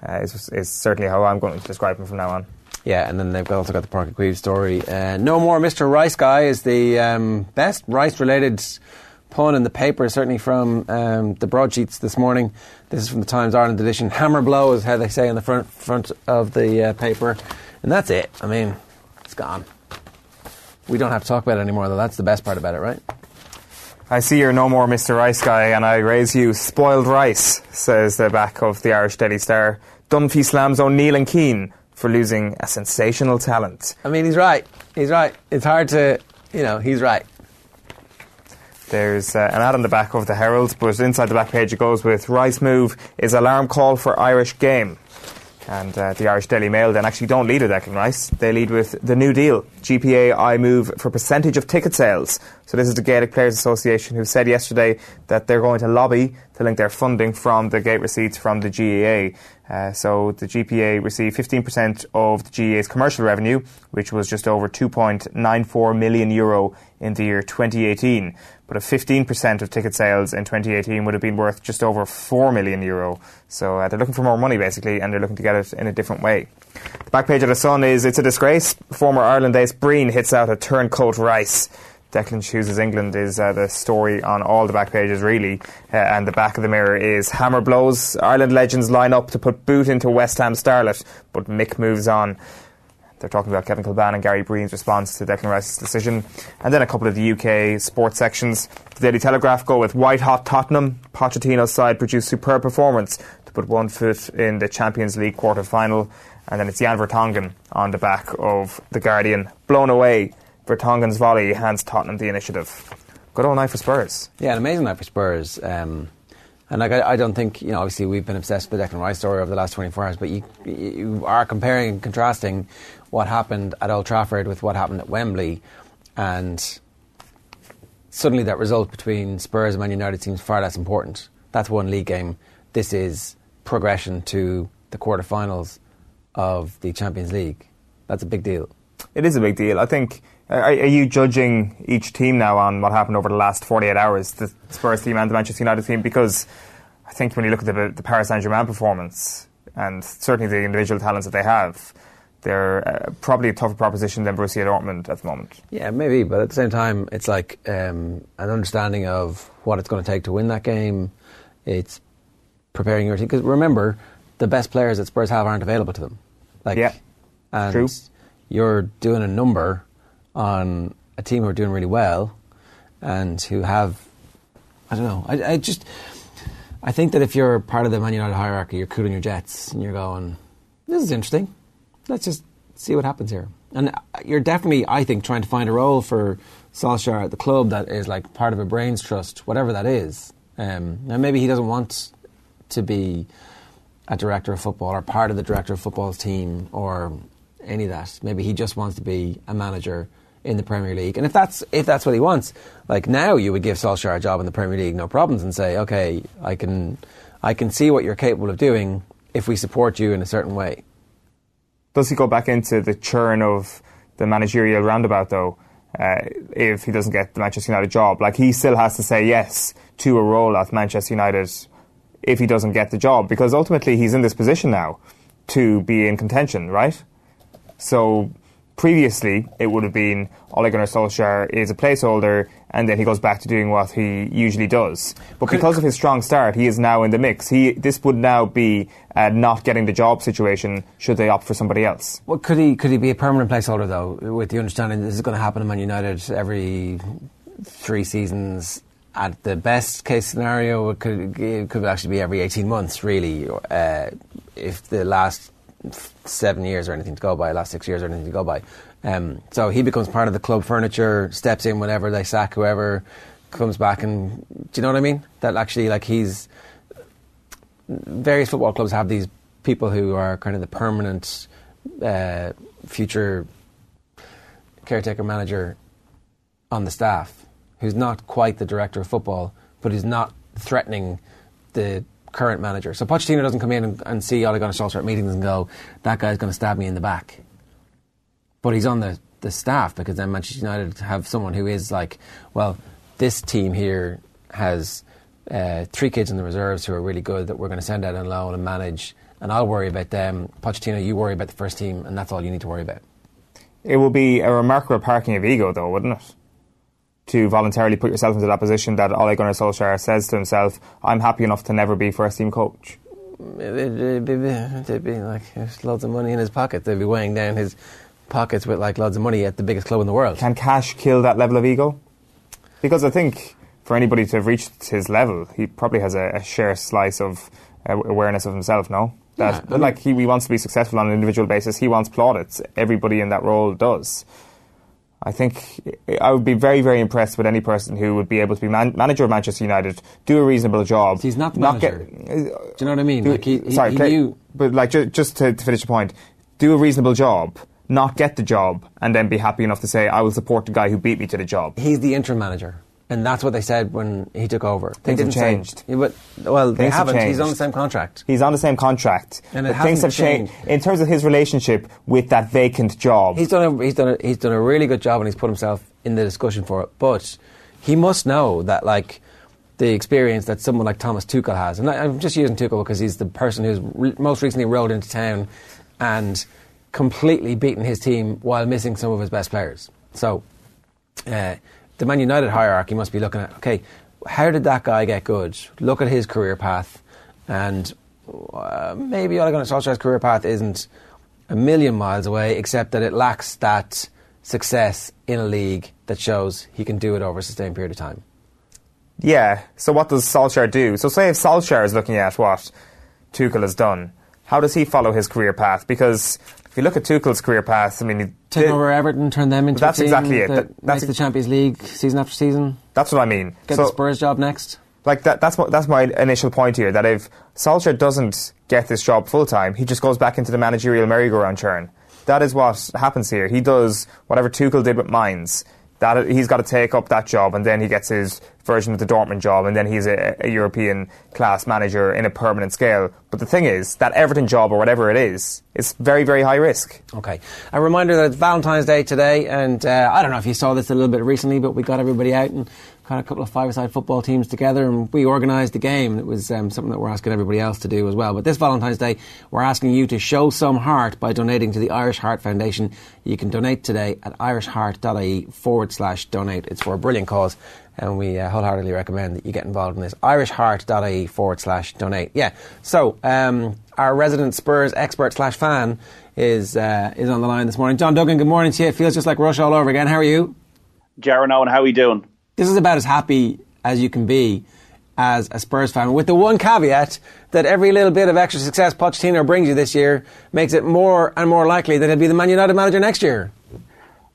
[SPEAKER 2] uh, is, is certainly how I'm going to describe him from now on.
[SPEAKER 7] Yeah, and then they've also got the Páirc Uí Chaoimh story. Uh, no more Mr. Rice guy is the um, best Rice related pun in the paper, certainly from um, the broadsheets this morning. This is from the Times Ireland edition. Hammer blow is how they say on the front front of the uh, paper, and that's it. I mean, it's gone. We don't have to talk about it anymore, though. That's the best part about it, right?
[SPEAKER 2] I see you're no more Mr. Rice guy, and I raise you spoiled rice, says the back of the Irish Daily Star. Dunphy slams O'Neill and Keane for losing a sensational talent.
[SPEAKER 7] I mean, he's right. He's right. It's hard to, you know, he's right.
[SPEAKER 2] There's uh, an ad on the back of the Herald, but inside the back page it goes with Rice move is alarm call for Irish game. And uh, the Irish Daily Mail then actually don't lead with Declan Rice. They lead with the New Deal. GPA I move for percentage of ticket sales. So this is the Gaelic Players Association who said yesterday that they're going to lobby to link their funding from the gate receipts from the GAA. Uh, so the GPA received 15% of the GAA's commercial revenue, which was just over 2.94 million euro in the year 2018. But a 15% of ticket sales in 2018 would have been worth just over 4 million euro. So uh, they're looking for more money basically, and they're looking to get it in a different way. The back page of the Sun is it's a disgrace. Former Ireland ace Breen hits out a turncoat Rice. Declan chooses England is uh, the story on all the back pages, really. Uh, and the back of the mirror is hammer blows. Ireland legends line up to put boot into West Ham starlet, but Mick moves on. They're talking about Kevin Kilbane and Gary Breen's response to Declan Rice's decision. And then a couple of the UK sports sections. The Daily Telegraph go with white hot Tottenham. Pochettino's side produced superb performance to put one foot in the Champions League quarter final. And then it's Jan Vertonghen on the back of The Guardian. Blown away Vertonghen's volley hands Tottenham the initiative. Good old night for Spurs.
[SPEAKER 7] Yeah, an amazing night for Spurs. Um, and like, I, I, don't think you know. Obviously, we've been obsessed with the Declan Rice story over the last 24 hours. But you, you are comparing and contrasting what happened at Old Trafford with what happened at Wembley, and suddenly that result between Spurs and Man United seems far less important. That's one league game. This is progression to the quarterfinals of the Champions League. That's a big deal.
[SPEAKER 2] It is a big deal. I think. Uh, are, are, you judging each team now on what happened over the last 48 hours, the Spurs team and the Manchester United team? Because I think when you look at the, the Paris Saint Germain performance and certainly the individual talents that they have, they're uh, probably a tougher proposition than Borussia Dortmund at the moment.
[SPEAKER 7] Yeah, maybe, but at the same time, it's like um, an understanding of what it's going to take to win that game. It's preparing your team because remember, the best players that Spurs have aren't available to them. Like,
[SPEAKER 2] yeah,
[SPEAKER 7] and
[SPEAKER 2] true.
[SPEAKER 7] You're doing a number on a team who are doing really well and who have, I don't know, I, I just, I think that if you're part of the Man United hierarchy, you're cooling your jets and you're going, this is interesting. Let's just see what happens here. And you're definitely, I think, trying to find a role for Solskjaer at the club that is like part of a brains trust, whatever that is. Um, and maybe he doesn't want to be a director of football or part of the director of football's team or any of that. Maybe he just wants to be a manager in the Premier League. And if that's if that's what he wants, like now you would give Solskjaer a job in the Premier League, no problems, and say, okay, I can I can see what you're capable of doing if we support you in a certain way.
[SPEAKER 2] Does he go back into the churn of the managerial roundabout though? Uh, if he doesn't get the Manchester United job, like he still has to say yes to a role at Manchester United if he doesn't get the job, because ultimately he's in this position now to be in contention, right? So previously it would have been Ole Gunnar Solskjaer is a placeholder and then he goes back to doing what he usually does. But because of his strong start, he is now in the mix. He this would now be a not getting the job situation should they opt for somebody else.
[SPEAKER 7] Well, could he could he be a permanent placeholder though, with the understanding this is going to happen in Man United every three seasons? At the best case scenario, it could it could actually be every eighteen months, really. Uh, if the last seven years or anything to go by, last six years or anything to go by. Um, so he becomes part of the club furniture, steps in whenever they sack whoever, comes back and do you know what I mean? That actually like he's various football clubs have these people who are kind of the permanent uh, future caretaker manager on the staff, who's not quite the director of football, but who's not threatening the current manager. So Pochettino doesn't come in and, and see Ole Gunnar Solskjaer at meetings and go, that guy's going to stab me in the back. But he's on the, the staff because then Manchester United have someone who is like, well, this team here has uh, three kids in the reserves who are really good that we're going to send out on loan and manage, and I'll worry about them. Pochettino, you worry about the first team, and that's all you need to worry about.
[SPEAKER 2] It will be a remarkable parking of ego, though, wouldn't it? To voluntarily put yourself into that position that Ole Gunnar Solskjaer says to himself, I'm happy enough to never be first team coach?
[SPEAKER 7] It'd be, it'd be like there's loads of money in his pocket. They'd be weighing down his pockets with like loads of money at the biggest club in the world.
[SPEAKER 2] Can cash kill that level of ego? Because I think for anybody to have reached his level, he probably has a, a share slice of uh, awareness of himself, no? That, yeah, like he, he wants to be successful on an individual basis. He wants plaudits. Everybody in that role does. I think I would be very, very impressed with any person who would be able to be man- manager of Manchester United, do a reasonable job.
[SPEAKER 7] He's not the not manager. Get, uh, do you know what I mean?
[SPEAKER 2] Do,
[SPEAKER 7] like he, he,
[SPEAKER 2] sorry,
[SPEAKER 7] he
[SPEAKER 2] play. But like, ju- just to, to finish the point, do a reasonable job, not get the job, and then be happy enough to say, "I will support the guy who beat me to the job."
[SPEAKER 7] He's the interim manager. And that's what they said when he took over.
[SPEAKER 2] Things have changed.
[SPEAKER 7] Say, but, well, things they haven't. Have he's on the same contract.
[SPEAKER 2] He's on the same contract.
[SPEAKER 7] And
[SPEAKER 2] things have changed. changed. In terms of his relationship with that vacant job.
[SPEAKER 7] He's done, a, he's, done a, he's done a really good job and he's put himself in the discussion for it. But he must know that, like, the experience that someone like Thomas Tuchel has. And I, am just using Tuchel because he's the person who's re- most recently rolled into town and completely beaten his team while missing some of his best players. So, uh, the Man United hierarchy must be looking at okay, how did that guy get good? Look at his career path, and uh, maybe Ole Gunnar Solskjaer's career path isn't a million miles away, except that it lacks that success in a league that shows he can do it over a sustained period of time.
[SPEAKER 2] Yeah. So what does Solskjaer do? So say if Solskjaer is looking at what Tuchel has done, how does he follow his career path? Because if you look at Tuchel's career path, I mean, he
[SPEAKER 7] Take
[SPEAKER 2] did-
[SPEAKER 7] over Everton, turn them into
[SPEAKER 2] That's
[SPEAKER 7] a team
[SPEAKER 2] exactly it.
[SPEAKER 7] that
[SPEAKER 2] That- that's
[SPEAKER 7] makes the Champions League season after season.
[SPEAKER 2] That's what I mean.
[SPEAKER 7] Get
[SPEAKER 2] So-
[SPEAKER 7] the Spurs job next.
[SPEAKER 2] Like that, that's what, that's my initial point here. That if Solskjaer doesn't get this job full time, he just goes back into the managerial merry-go-round churn. That is what happens here. He does whatever Tuchel did with Mainz. That he's got to take up that job, and then he gets his version of the Dortmund job, and then he's a, a European class manager in a permanent scale. But the thing is, that Everton job or whatever it is, is very very high risk.
[SPEAKER 7] Okay. A reminder that it's Valentine's Day today, and uh, I don't know if you saw this a little bit recently, but we got everybody out and got a couple of five-a-side football teams together, and we organised the game. It was um, something that we're asking everybody else to do as well. But this Valentine's Day, we're asking you to show some heart by donating to the Irish Heart Foundation. You can donate today at irishheart.ie forward slash donate. It's for a brilliant cause. And we uh, wholeheartedly recommend that you get involved in this. irishheart.ie forward slash donate. Yeah. So, um, our resident Spurs expert slash fan is uh, is on the line this morning. John Duggan, good morning to you. It feels just like Rush all over again. How are you?
[SPEAKER 17] Jaron Owen, how are you doing?
[SPEAKER 7] This is about as happy as you can be as a Spurs fan, with the one caveat that every little bit of extra success Pochettino brings you this year makes it more and more likely that he'll be the Man United manager next year.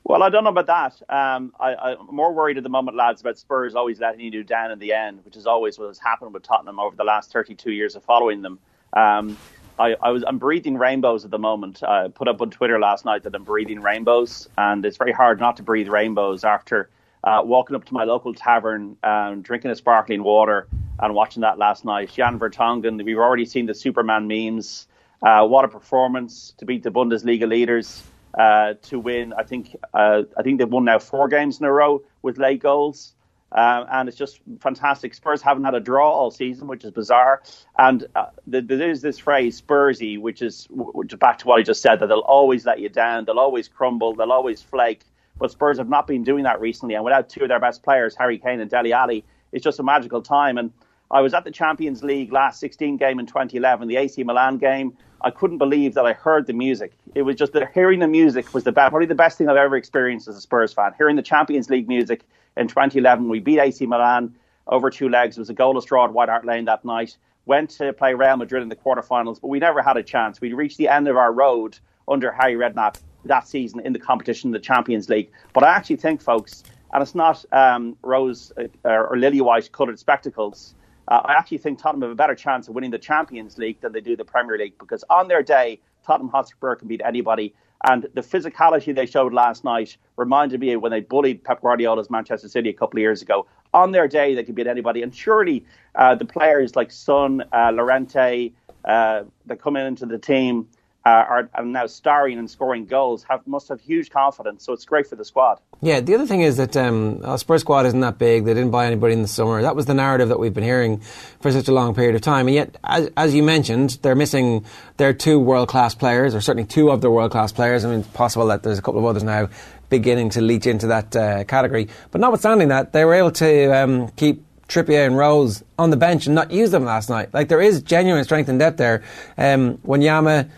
[SPEAKER 17] Well, I don't know about that. Um, I, I'm more worried at the moment, lads, about Spurs always letting you down in the end, which is always what has happened with Tottenham over the last 32 years of following them. Um, I, I was I'm breathing rainbows at the moment. I put up on Twitter last night that I'm breathing rainbows, and it's very hard not to breathe rainbows after uh, walking up to my local tavern, um, drinking a sparkling water, and watching that last night. Jan Vertonghen, we've already seen the Superman memes. Uh, what a performance to beat the Bundesliga leaders uh, to win. I think uh, I think they've won now four games in a row with late goals. Um, and it's just fantastic. Spurs haven't had a draw all season, which is bizarre. And uh, th- there is this phrase "Spursy," which is which back to what I just said that they'll always let you down, they'll always crumble, they'll always flake. But Spurs have not been doing that recently, and without two of their best players, Harry Kane and Dele Alli, it's just a magical time. And I was at the Champions League last 16 game in 2011, the AC Milan game. I couldn't believe that I heard the music. It was just that hearing the music was the best, probably the best thing I've ever experienced as a Spurs fan. Hearing the Champions League music in 2011, we beat AC Milan over two legs. It was a goalless draw at White Hart Lane that night. Went to play Real Madrid in the quarterfinals, but we never had a chance. We reached the end of our road under Harry Redknapp that season in the competition, the Champions League. But I actually think, folks, and it's not um, rose uh, or lily white coloured spectacles. Uh, I actually think Tottenham have a better chance of winning the Champions League than they do the Premier League because on their day, Tottenham Hotspur can beat anybody. And the physicality they showed last night reminded me of when they bullied Pep Guardiola's Manchester City a couple of years ago. On their day, they could beat anybody. And surely uh, the players like Son, uh, Llorente, uh, that come into the team uh, are, are now starring and scoring goals have must have huge confidence. So it's great for the squad.
[SPEAKER 7] Yeah, the other thing is that um, our Spurs squad isn't that big. They didn't buy anybody in the summer. That was the narrative that we've been hearing for such a long period of time. And yet, as, as you mentioned, they're missing their two world class players, or certainly two of their world class players. I mean, it's possible that there's a couple of others now beginning to leach into that uh, category. But notwithstanding that, they were able to um, keep Trippier and Rose on the bench and not use them last night. Like there is genuine strength and depth there. Um, Wanyama,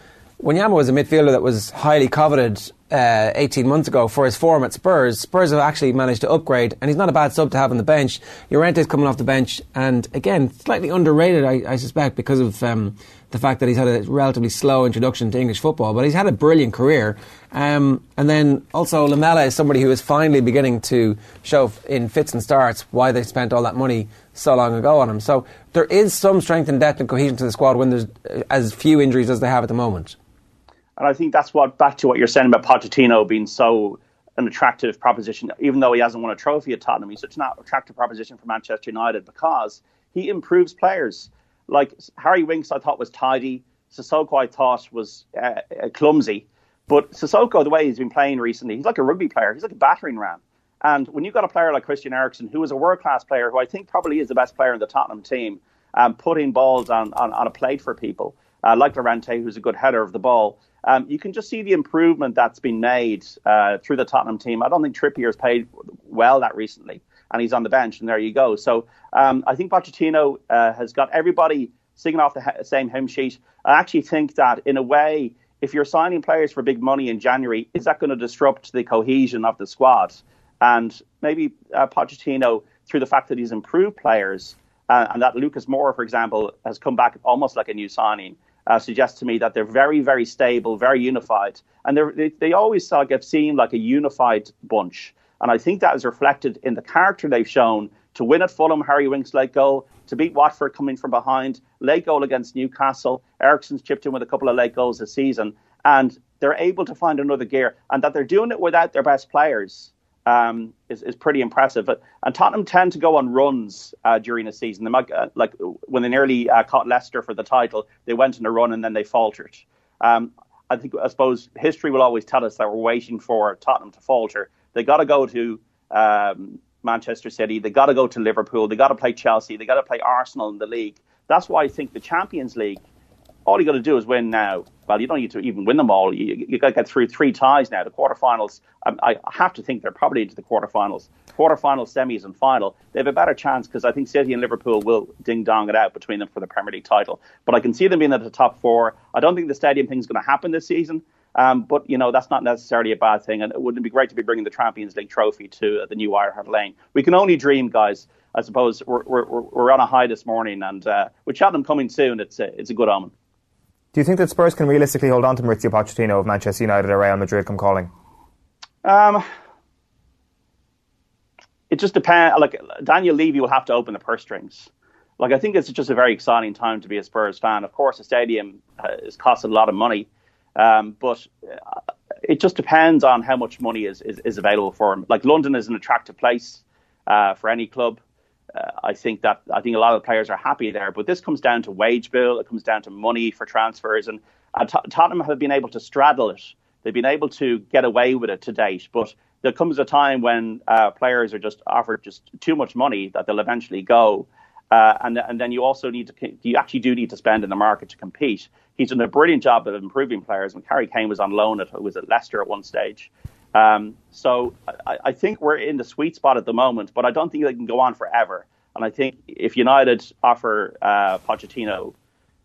[SPEAKER 7] Wanyama was a midfielder that was highly coveted uh, 18 months ago for his form at Spurs. Spurs have actually managed to upgrade, and he's not a bad sub to have on the bench. Llorente's coming off the bench, and again, slightly underrated, I, I suspect, because of um, the fact that he's had a relatively slow introduction to English football, but he's had a brilliant career. Um, and then also Lamela is somebody who is finally beginning to show in fits and starts why they spent all that money so long ago on him. So there is some strength and depth and cohesion to the squad when there's uh, as few injuries as they have at the moment.
[SPEAKER 17] And I think that's what back to what you're saying about Pochettino being so an attractive proposition, even though he hasn't won a trophy at Tottenham. He's such an attractive proposition for Manchester United because he improves players. Like Harry Winks, I thought was tidy. Sissoko, I thought was uh, uh, clumsy. But Sissoko, the way he's been playing recently, he's like a rugby player. He's like a battering ram. And when you've got a player like Christian Eriksen, who is a world class player, who I think probably is the best player in the Tottenham team, um, putting balls on, on, on a plate for people, uh, like Llorente, who's a good header of the ball, um, you can just see the improvement that's been made uh, through the Tottenham team. I don't think Trippier's played well that recently, and he's on the bench, and there you go. So um, I think Pochettino uh, has got everybody singing off the he- same hymn sheet. I actually think that, in a way, if you're signing players for big money in January, is that going to disrupt the cohesion of the squad? And maybe uh, Pochettino, through the fact that he's improved players, uh, and that Lucas Moura, for example, has come back almost like a new signing. Uh, suggests to me that they're very, very stable, very unified, and they they always uh, get seen like a unified bunch. And I think that is reflected in the character they've shown to win at Fulham, Harry Winks late goal, to beat Watford coming from behind, late goal against Newcastle. Eriksen's chipped in with a couple of late goals this season, and they're able to find another gear, and that they're doing it without their best players. Um, is, is pretty impressive. But, and Tottenham tend to go on runs uh, during a season. They might, uh, like when they nearly uh, caught Leicester for the title, they went on a run and then they faltered. Um, I think I suppose history will always tell us that we're waiting for Tottenham to falter. They got to go to um, Manchester City. They got to go to Liverpool. They got to play Chelsea. They got to play Arsenal in the league. That's why I think the Champions League all you got to do is win now. Well, you don't need to even win them all. You, you got to get through three ties now. The quarterfinals, I, I have to think they're probably into the quarterfinals. Quarterfinals, semis, and final. They have a better chance because I think City and Liverpool will ding dong it out between them for the Premier League title. But I can see them being at the top four. I don't think the stadium thing is going to happen this season. Um, but you know that's not necessarily a bad thing, and it wouldn't be great to be bringing the Champions League trophy to uh, the new Hart Lane. We can only dream, guys. I suppose we're, we're, we're on a high this morning, and uh, with Cheltenham coming soon, it's a, it's a good omen.
[SPEAKER 2] Do you think that Spurs can realistically hold on to Mauricio Pochettino of Manchester United or Real Madrid come calling?
[SPEAKER 17] Um, it just depends. Like Daniel Levy will have to open the purse strings. Like I think it's just a very exciting time to be a Spurs fan. Of course, the stadium uh, is costing a lot of money, um, but uh, it just depends on how much money is, is, is available for him. Like London is an attractive place uh, for any club uh, I think that I think a lot of the players are happy there. But this comes down to wage bill. It comes down to money for transfers, and, and Tottenham have been able to straddle it. They've been able to get away with it to date, but there comes a time when uh, players are just offered just too much money that they'll eventually go. Uh, and, and then you also need to, you actually do need to spend in the market to compete. He's done a brilliant job of improving players. When Harry Kane was on loan at, was at Leicester at one stage. Um, so I, I, think we're in the sweet spot at the moment, but I don't think they can go on forever. And I think if United offer uh, Pochettino,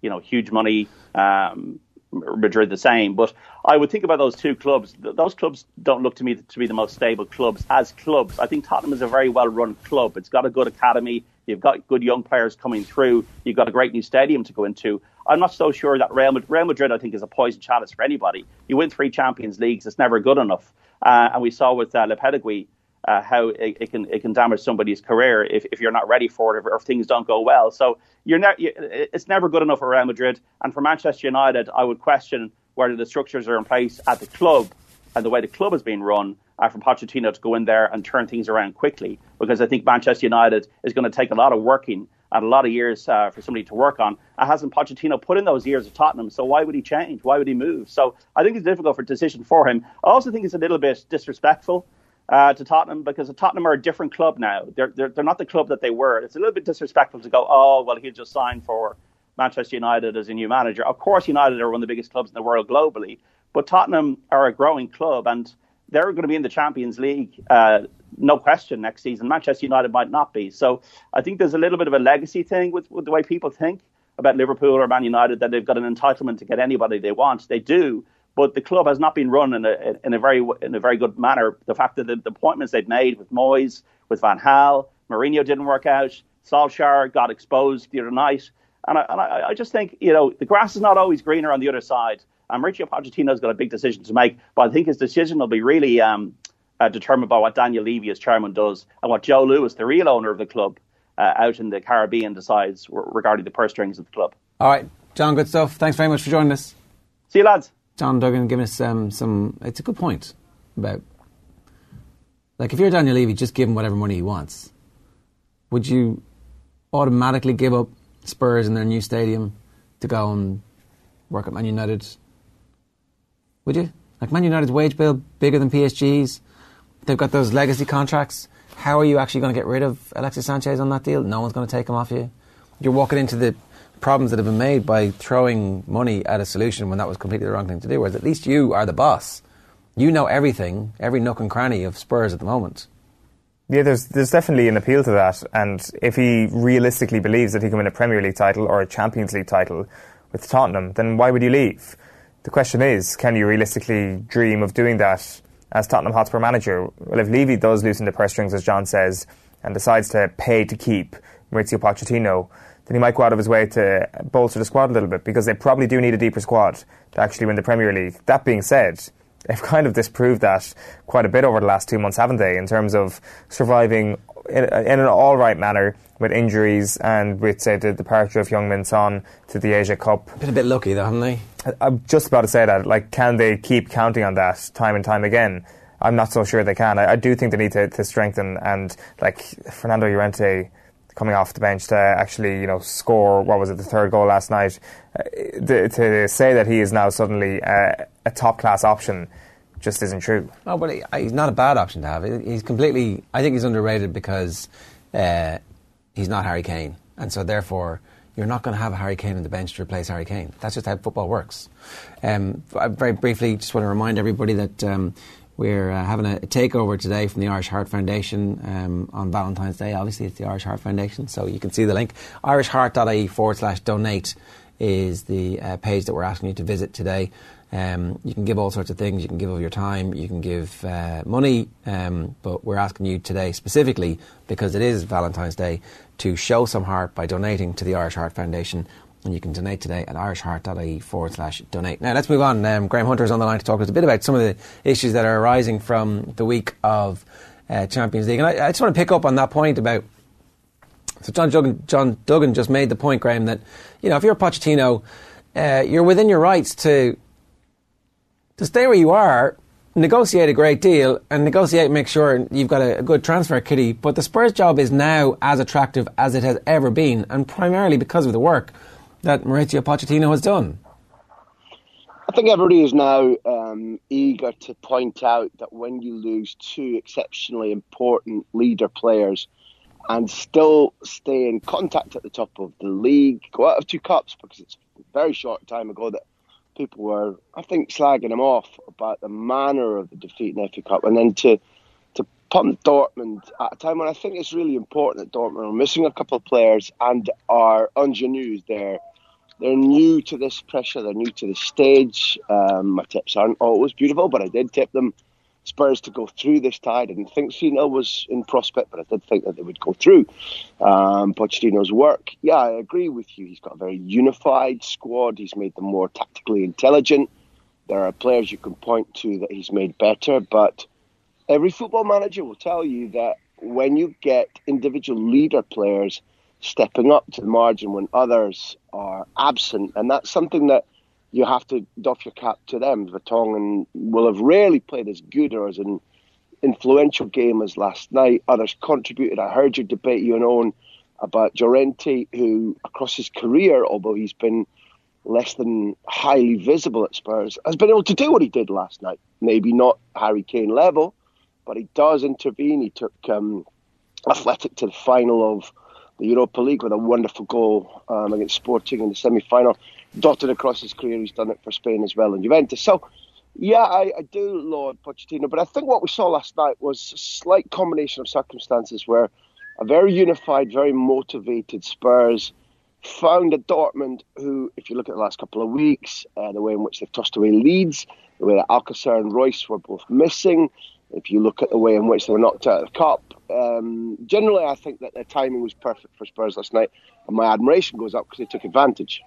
[SPEAKER 17] you know, huge money, um, Madrid the same. But I would think about those two clubs. Those clubs don't look to me to be the most stable clubs as clubs. I think Tottenham is a very well run club. It's got a good academy. You've got good young players coming through. You've got a great new stadium to go into. I'm not so sure that Real Madrid, Real Madrid I think, is a poison chalice for anybody. You win three Champions Leagues, it's never good enough. Uh, and we saw with uh, Lopetegui uh, how it, it, can it can damage somebody's career if, if you're not ready for it or if things don't go well. So you're ne- you, it's never good enough for Real Madrid. And for Manchester United, I would question whether the structures are in place at the club and the way the club is being run uh, from Pochettino to go in there and turn things around quickly. Because I think Manchester United is going to take a lot of working and a lot of years uh, for somebody to work on. And hasn't Pochettino put in those years of Tottenham? So why would he change? Why would he move? So I think it's difficult for decision for him. I also think it's a little bit disrespectful uh, to Tottenham because Tottenham are a different club now. They're, they're they're not the club that they were. It's a little bit disrespectful to go, oh well, he just signed for Manchester United as a new manager. Of course, United are one of the biggest clubs in the world globally, but Tottenham are a growing club and they're going to be in the Champions League, uh, no question, next season. Manchester United might not be. So I think there's a little bit of a legacy thing with, with the way people think about Liverpool or Man United that they've got an entitlement to get anybody they want. They do, but the club has not been run in a in a very in a very good manner. The fact that the, the appointments they've made with Moyes, with Van Gaal, Mourinho didn't work out. Solskjaer got exposed the other night, and I, and I, I just think you know the grass is not always greener on the other side. And Mauricio Pochettino's got a big decision to make, but I think his decision will be really um, uh, determined by what Daniel Levy as chairman does and what Joe Lewis, the real owner of the club, uh, out in the Caribbean, decides regarding the purse strings of the club.
[SPEAKER 1] All right, John, good stuff. Thanks very much for joining us.
[SPEAKER 17] See you, lads.
[SPEAKER 1] John Duggan giving us um, some. It's a good point about like if you're Daniel Levy, just give him whatever money he wants. Would you automatically give up Spurs in their new stadium to go and work at Man United? Would you? Like Man United's wage bill bigger than PSG's. They've got those legacy contracts. How are you actually going to get rid of Alexis Sanchez on that deal? No one's going to take him off you. You're walking into the problems that have been made by throwing money at a solution when that was completely the wrong thing to do. Whereas at least you are the boss. You know everything, every nook and cranny of Spurs at the moment.
[SPEAKER 2] Yeah, there's there's definitely an appeal to that, and if he realistically believes that he can win a Premier League title or a Champions League title with Tottenham, then why would you leave? The question is, can you realistically dream of doing that as Tottenham Hotspur manager? Well, if Levy does loosen the purse strings, as John says, and decides to pay to keep Mauricio Pochettino, then he might go out of his way to bolster the squad a little bit because they probably do need a deeper squad to actually win the Premier League. That being said, they've kind of disproved that quite a bit over the last two months, haven't they, in terms of surviving in, in an all right manner with injuries and with, say, the departure of Heung-min Son to the Asia Cup.
[SPEAKER 7] Been a bit lucky, though, haven't they?
[SPEAKER 2] I'm just about to say that. Like, can they keep counting on that time and time again? I'm not so sure they can. I, I do think they need to, to strengthen and, like, Fernando Llorente coming off the bench to actually, you know, score what was it, the third goal last night. Uh, to, to, say that he is now suddenly uh, a top class option just isn't true.
[SPEAKER 7] Oh, but he, he's not a bad option to have. He's completely. I think he's underrated because uh, he's not Harry Kane, and so therefore you're not going to have a Harry Kane on the bench to replace Harry Kane. That's just how football works. Um, very briefly, just want to remind everybody that. Um, we're uh, having a, a, takeover today from the Irish Heart Foundation um, on Valentine's Day. Obviously, it's the Irish Heart Foundation, so you can see the link. irishheart.ie forward slash donate is the uh, page that we're asking you to visit today. Um, you can give all sorts of things. You can give of your time. You can give uh, money. Um, but we're asking you today specifically because it is Valentine's Day to show some heart by donating to the Irish Heart Foundation and you can donate today at irishheart.ie forward slash donate. Now, let's move on. Um, Graham Hunter is on the line to talk to us a bit about some of the issues that are arising from the week of uh, Champions League. And I, I, just want to pick up on that point about. So, John Duggan, John Duggan just made the point, Graham, that you know if you're Pochettino, uh, you're within your rights to to stay where you are, negotiate a great deal, and negotiate, make sure you've got a, a good transfer kitty. But the Spurs job is now as attractive as it has ever been, and primarily because of the work that Mauricio Pochettino has done?
[SPEAKER 18] I think everybody is now um, eager to point out that when you lose two exceptionally important leader players and still stay in contact at the top of the league, go out of two cups because it's a very short time ago that people were, I think, slagging him off about the manner of the defeat in FA Cup, and then to to pump Dortmund at a time when I think it's really important that Dortmund are missing a couple of players and are ingenues there they're new to this pressure. They're new to the stage. Um, my tips aren't always beautiful, but I did tip them Spurs to go through this tie. I didn't think Cena was in prospect, but I did think that they would go through. Um, Pochettino's work, yeah, I agree with you. He's got a very unified squad. He's made them more tactically intelligent. There are players you can point to that he's made better, but every football manager will tell you that when you get individual leader players – stepping up to the margin when others are absent. And that's something that you have to doff your cap to them. Vertonghen will have rarely played as good or as an influential game as last night. Others contributed. I heard your debate, you and Owen, about Llorente, who across his career, although he's been less than highly visible at Spurs, has been able to do what he did last night. Maybe not Harry Kane level, but he does intervene. He took um, Athletic to the final of the Europa League with a wonderful goal um, against Sporting in the semi final. Dotted across his career, he's done it for Spain as well and Juventus. So, yeah, I, I do laud Pochettino, but I think what we saw last night was a slight combination of circumstances where a very unified, very motivated Spurs found a Dortmund who, if you look at the last couple of weeks, uh, the way in which they've tossed away leads, the way that Alcacer and Reus were both missing, if you look at the way in which they were knocked out of the cup, um, generally I think that their timing was perfect for Spurs last night, and my admiration goes up because they took advantage.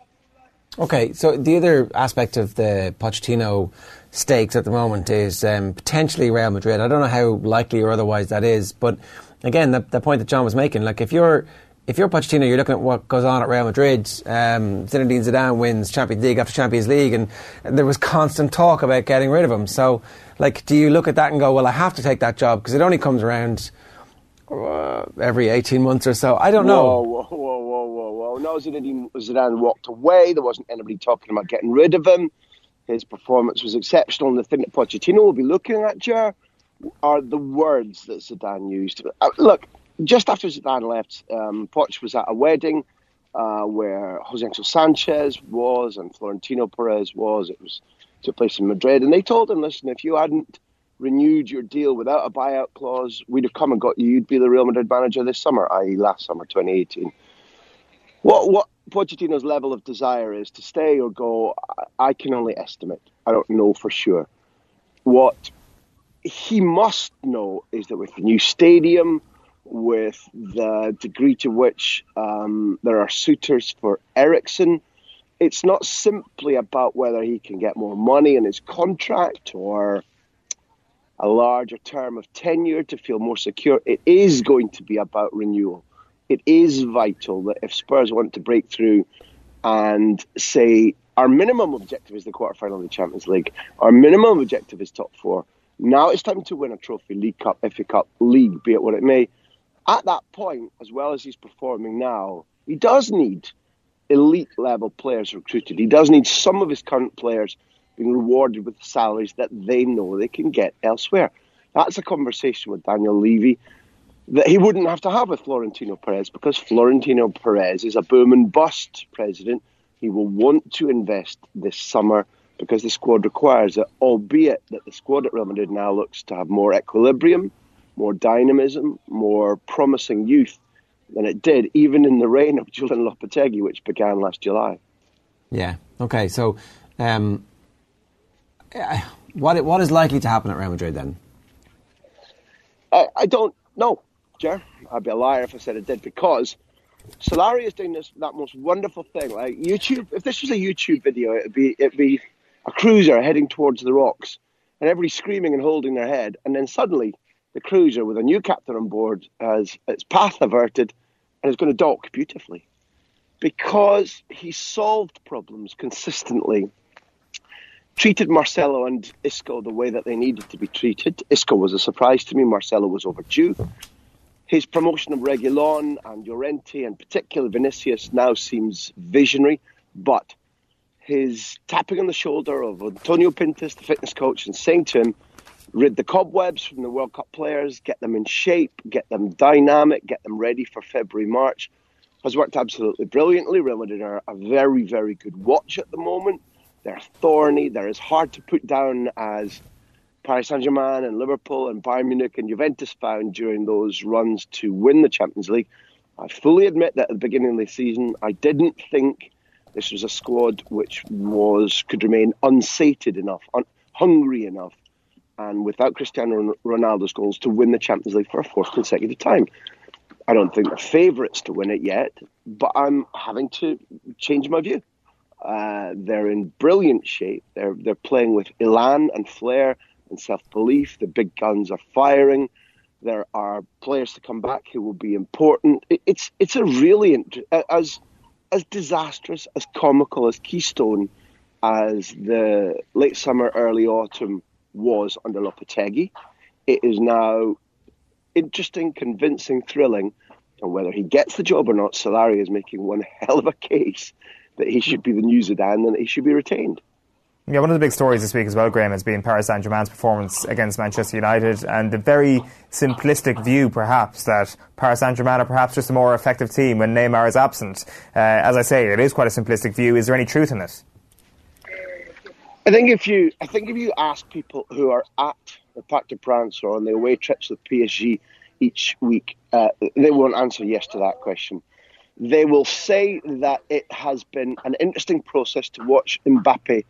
[SPEAKER 7] Okay, so the other aspect of the Pochettino stakes at the moment is um, potentially Real Madrid. I don't know how likely or otherwise that is, but again, the, the point that John was making, like if you're if you're Pochettino, you're looking at what goes on at Real Madrid. Um, Zinedine Zidane wins Champions League after Champions League, and, there was constant talk about getting rid of him. So, like, do you look at that and go, "Well, I have to take that job because it only comes around uh, every 18 months or so"? I don't know.
[SPEAKER 18] Whoa, whoa, No, Zinedine Zidane walked away. There wasn't anybody talking about getting rid of him. His performance was exceptional, and the thing that Pochettino will be looking at, Jar, are the words that Zidane used. Uh, look, just after Zidane left, um, Poch was at a wedding uh, where Jose Angel Sanchez was and Florentino Perez was. It was took place in Madrid, and they told him, "Listen, if you hadn't renewed your deal without a buyout clause, we'd have come and got you. You'd be the Real Madrid manager this summer, i.e., last summer, 2018." What what Pochettino's level of desire is to stay or go, I can only estimate. I don't know for sure. What he must know is that with the new stadium, with the degree to which um, there are suitors for Eriksen. It's not simply about whether he can get more money in his contract or a larger term of tenure to feel more secure. It is going to be about renewal. It is vital that if Spurs want to break through and say our minimum objective is the quarterfinal of the Champions League, our minimum objective is top four. Now it's time to win a trophy, League Cup, FA Cup, League, be it what it may. At that point, as well as he's performing now, he does need elite level players recruited. He does need some of his current players being rewarded with salaries that they know they can get elsewhere. That's a conversation with Daniel Levy that he wouldn't have to have with Florentino Perez because Florentino Perez is a boom and bust president. He will want to invest this summer because the squad requires it, albeit that the squad at Real Madrid now looks to have more equilibrium, more dynamism, more promising youth than it did, even in the reign of Julen Lopetegui, which began last July.
[SPEAKER 7] Yeah. Okay. So, um, what what is likely to happen at Real Madrid then?
[SPEAKER 18] I, I don't know, I'd be a liar if I said it did because Solari is doing this that most wonderful thing. Like YouTube, if this was a YouTube video, it'd be it'd be a cruiser heading towards the rocks, and everybody screaming and holding their head, and then suddenly the cruiser with a new captain on board has its path averted and is going to dock beautifully because he solved problems consistently treated Marcelo and Isco the way that they needed to be treated. Isco was a surprise to me. Marcelo was overdue. His promotion of Reguilon and Llorente, and particularly Vinicius, now seems visionary. But his tapping on the shoulder of Antonio Pintus, the fitness coach, and saying to him, rid the cobwebs from the World Cup players, get them in shape, get them dynamic, get them ready for February, March, has worked absolutely brilliantly. Real Madrid are a very, very good watch at the moment. They're thorny. They're as hard to put down as Paris Saint Germain and Liverpool and Bayern Munich and Juventus found during those runs to win the Champions League. I fully admit that at the beginning of the season, I didn't think this was a squad which was could remain unsated enough, un, hungry enough, and without Cristiano Ronaldo's goals to win the Champions League for a fourth consecutive time. I don't think they're favourites to win it yet, but I'm having to change my view. Uh, they're in brilliant shape. They're they're playing with elan and flair and self belief. The big guns are firing. There are players to come back who will be important. It, it's it's a really as as disastrous, as comical, as Keystone as the late summer, early autumn was under Lopetegui. It is now interesting, convincing, thrilling, and whether he gets the job or not, Solari is making one hell of a case that he should be the new Zidane and that he should be retained.
[SPEAKER 2] Yeah, one of the big stories this week as well, Graham, has been Paris Saint Germain's performance against Manchester United and the very simplistic view, perhaps, that Paris Saint Germain are perhaps just a more effective team when Neymar is absent. Uh, as I say, it is quite a simplistic view. Is there any truth in it?
[SPEAKER 18] I think if you, I think if you ask people who are at the Parc de France or on the away trips with PSG each week, uh, they won't answer yes to that question. They will say that it has been an interesting process to watch Mbappe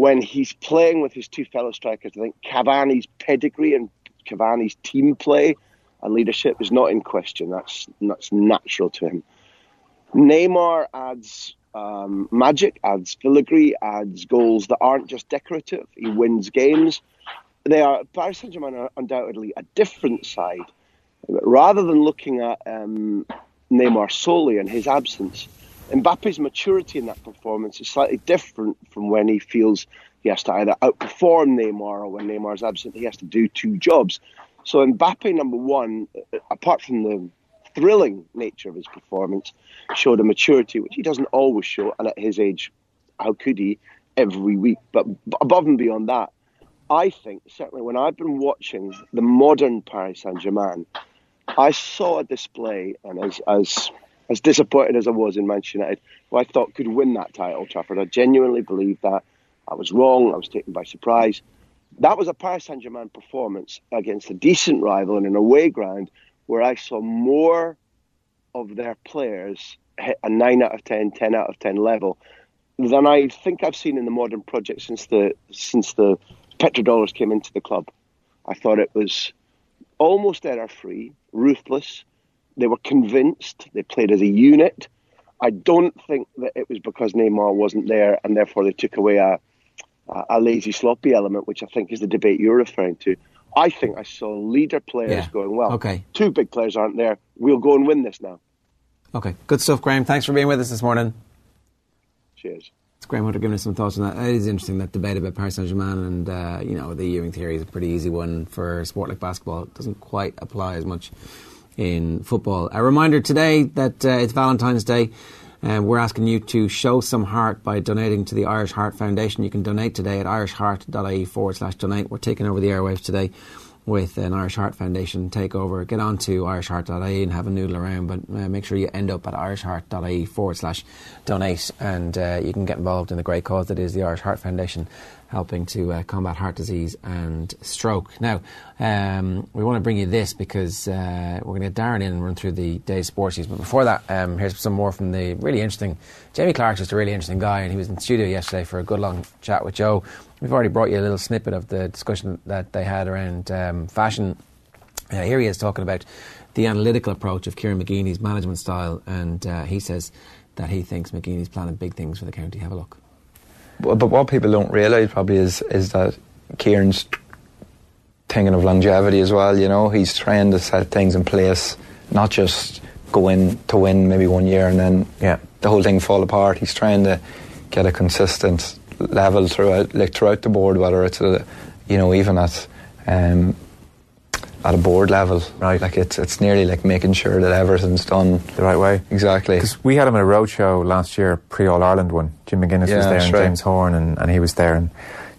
[SPEAKER 18] when he's playing with his two fellow strikers. I think Cavani's pedigree and Cavani's team play and leadership is not in question. That's that's natural to him. Neymar adds um, magic, adds filigree, adds goals that aren't just decorative. He wins games. They are Paris Saint Germain are undoubtedly a different side. But Rather than looking at um, Neymar solely and his absence. Mbappe's maturity in that performance is slightly different from when he feels he has to either outperform Neymar or when Neymar's absent, he has to do two jobs. So Mbappe, number one, uh, apart from the thrilling nature of his performance, showed a maturity which he doesn't always show, and at his age, how could he every week? But above and beyond that, I think certainly when I've been watching the modern Paris Saint Germain, I saw a display, and as as as disappointed as I was in Manchester United, who I thought could win that title, Trafford, I genuinely believed that. I was wrong. I was taken by surprise. That was a Paris Saint Germain performance against a decent rival in an away ground where I saw more of their players hit a 9 out of 10, 10 out of 10 level than I think I've seen in the modern project since the since the petrodollars came into the club. I thought it was almost error free, ruthless, They were convinced. They played as a unit. I don't think that it was because Neymar wasn't there and therefore they took away a, a, lazy, sloppy element, which I think is the debate you're referring to. I think I saw leader players
[SPEAKER 7] Yeah.
[SPEAKER 18] going, well,
[SPEAKER 7] Okay.
[SPEAKER 18] two big players aren't there. We'll go and win this now.
[SPEAKER 7] Okay, good stuff, Graham. Thanks for being with us this morning.
[SPEAKER 18] Cheers.
[SPEAKER 7] It's Graham Hunter giving us some thoughts on that. It is interesting that debate about Paris Saint Germain and uh, you know the Ewing theory is a pretty easy one for sport like basketball. It doesn't quite apply as much in football. A reminder today that uh, it's Valentine's Day. And we're asking you to show some heart by donating to the Irish Heart Foundation. You can donate today at irishheart.ie forward slash donate. We're taking over the airwaves today with an Irish Heart Foundation takeover. Get on to irishheart.ie and have a noodle around, but uh, make sure you end up at irishheart.ie forward slash donate and uh, you can get involved in the great cause that is the Irish Heart Foundation helping to uh, combat heart disease and stroke. Now, um, we want to bring you this because uh, we're going to get Darren in and run through the day's sports news. But before that, um, here's some more from the really interesting. Jamie Clarke's just a really interesting guy, and he was in the studio yesterday for a good long chat with Joe. We've already brought you a little snippet of the discussion that they had around um, fashion. Uh, here he is talking about the analytical approach of Kieran McGeeney's management style, and uh, he says that he thinks McGeeney's planning big things for the county. Have a look.
[SPEAKER 16] But, what people don't realise probably is is that Kieran's thinking of longevity as well. You know, he's trying to set things in place, not just go in to win maybe one year and then
[SPEAKER 3] yeah.
[SPEAKER 16] the whole thing fall apart. He's trying to get a consistent level throughout, like throughout the board, whether it's a, you know even at um, at a board level. Right. Like it's it's nearly like making sure that everything's done
[SPEAKER 3] the right way.
[SPEAKER 16] Exactly.
[SPEAKER 3] Because we had him at a roadshow last year, pre All Ireland one. Jim McGuinness
[SPEAKER 16] Yeah,
[SPEAKER 3] was there and
[SPEAKER 16] right.
[SPEAKER 3] James Horan, and, and he was there. And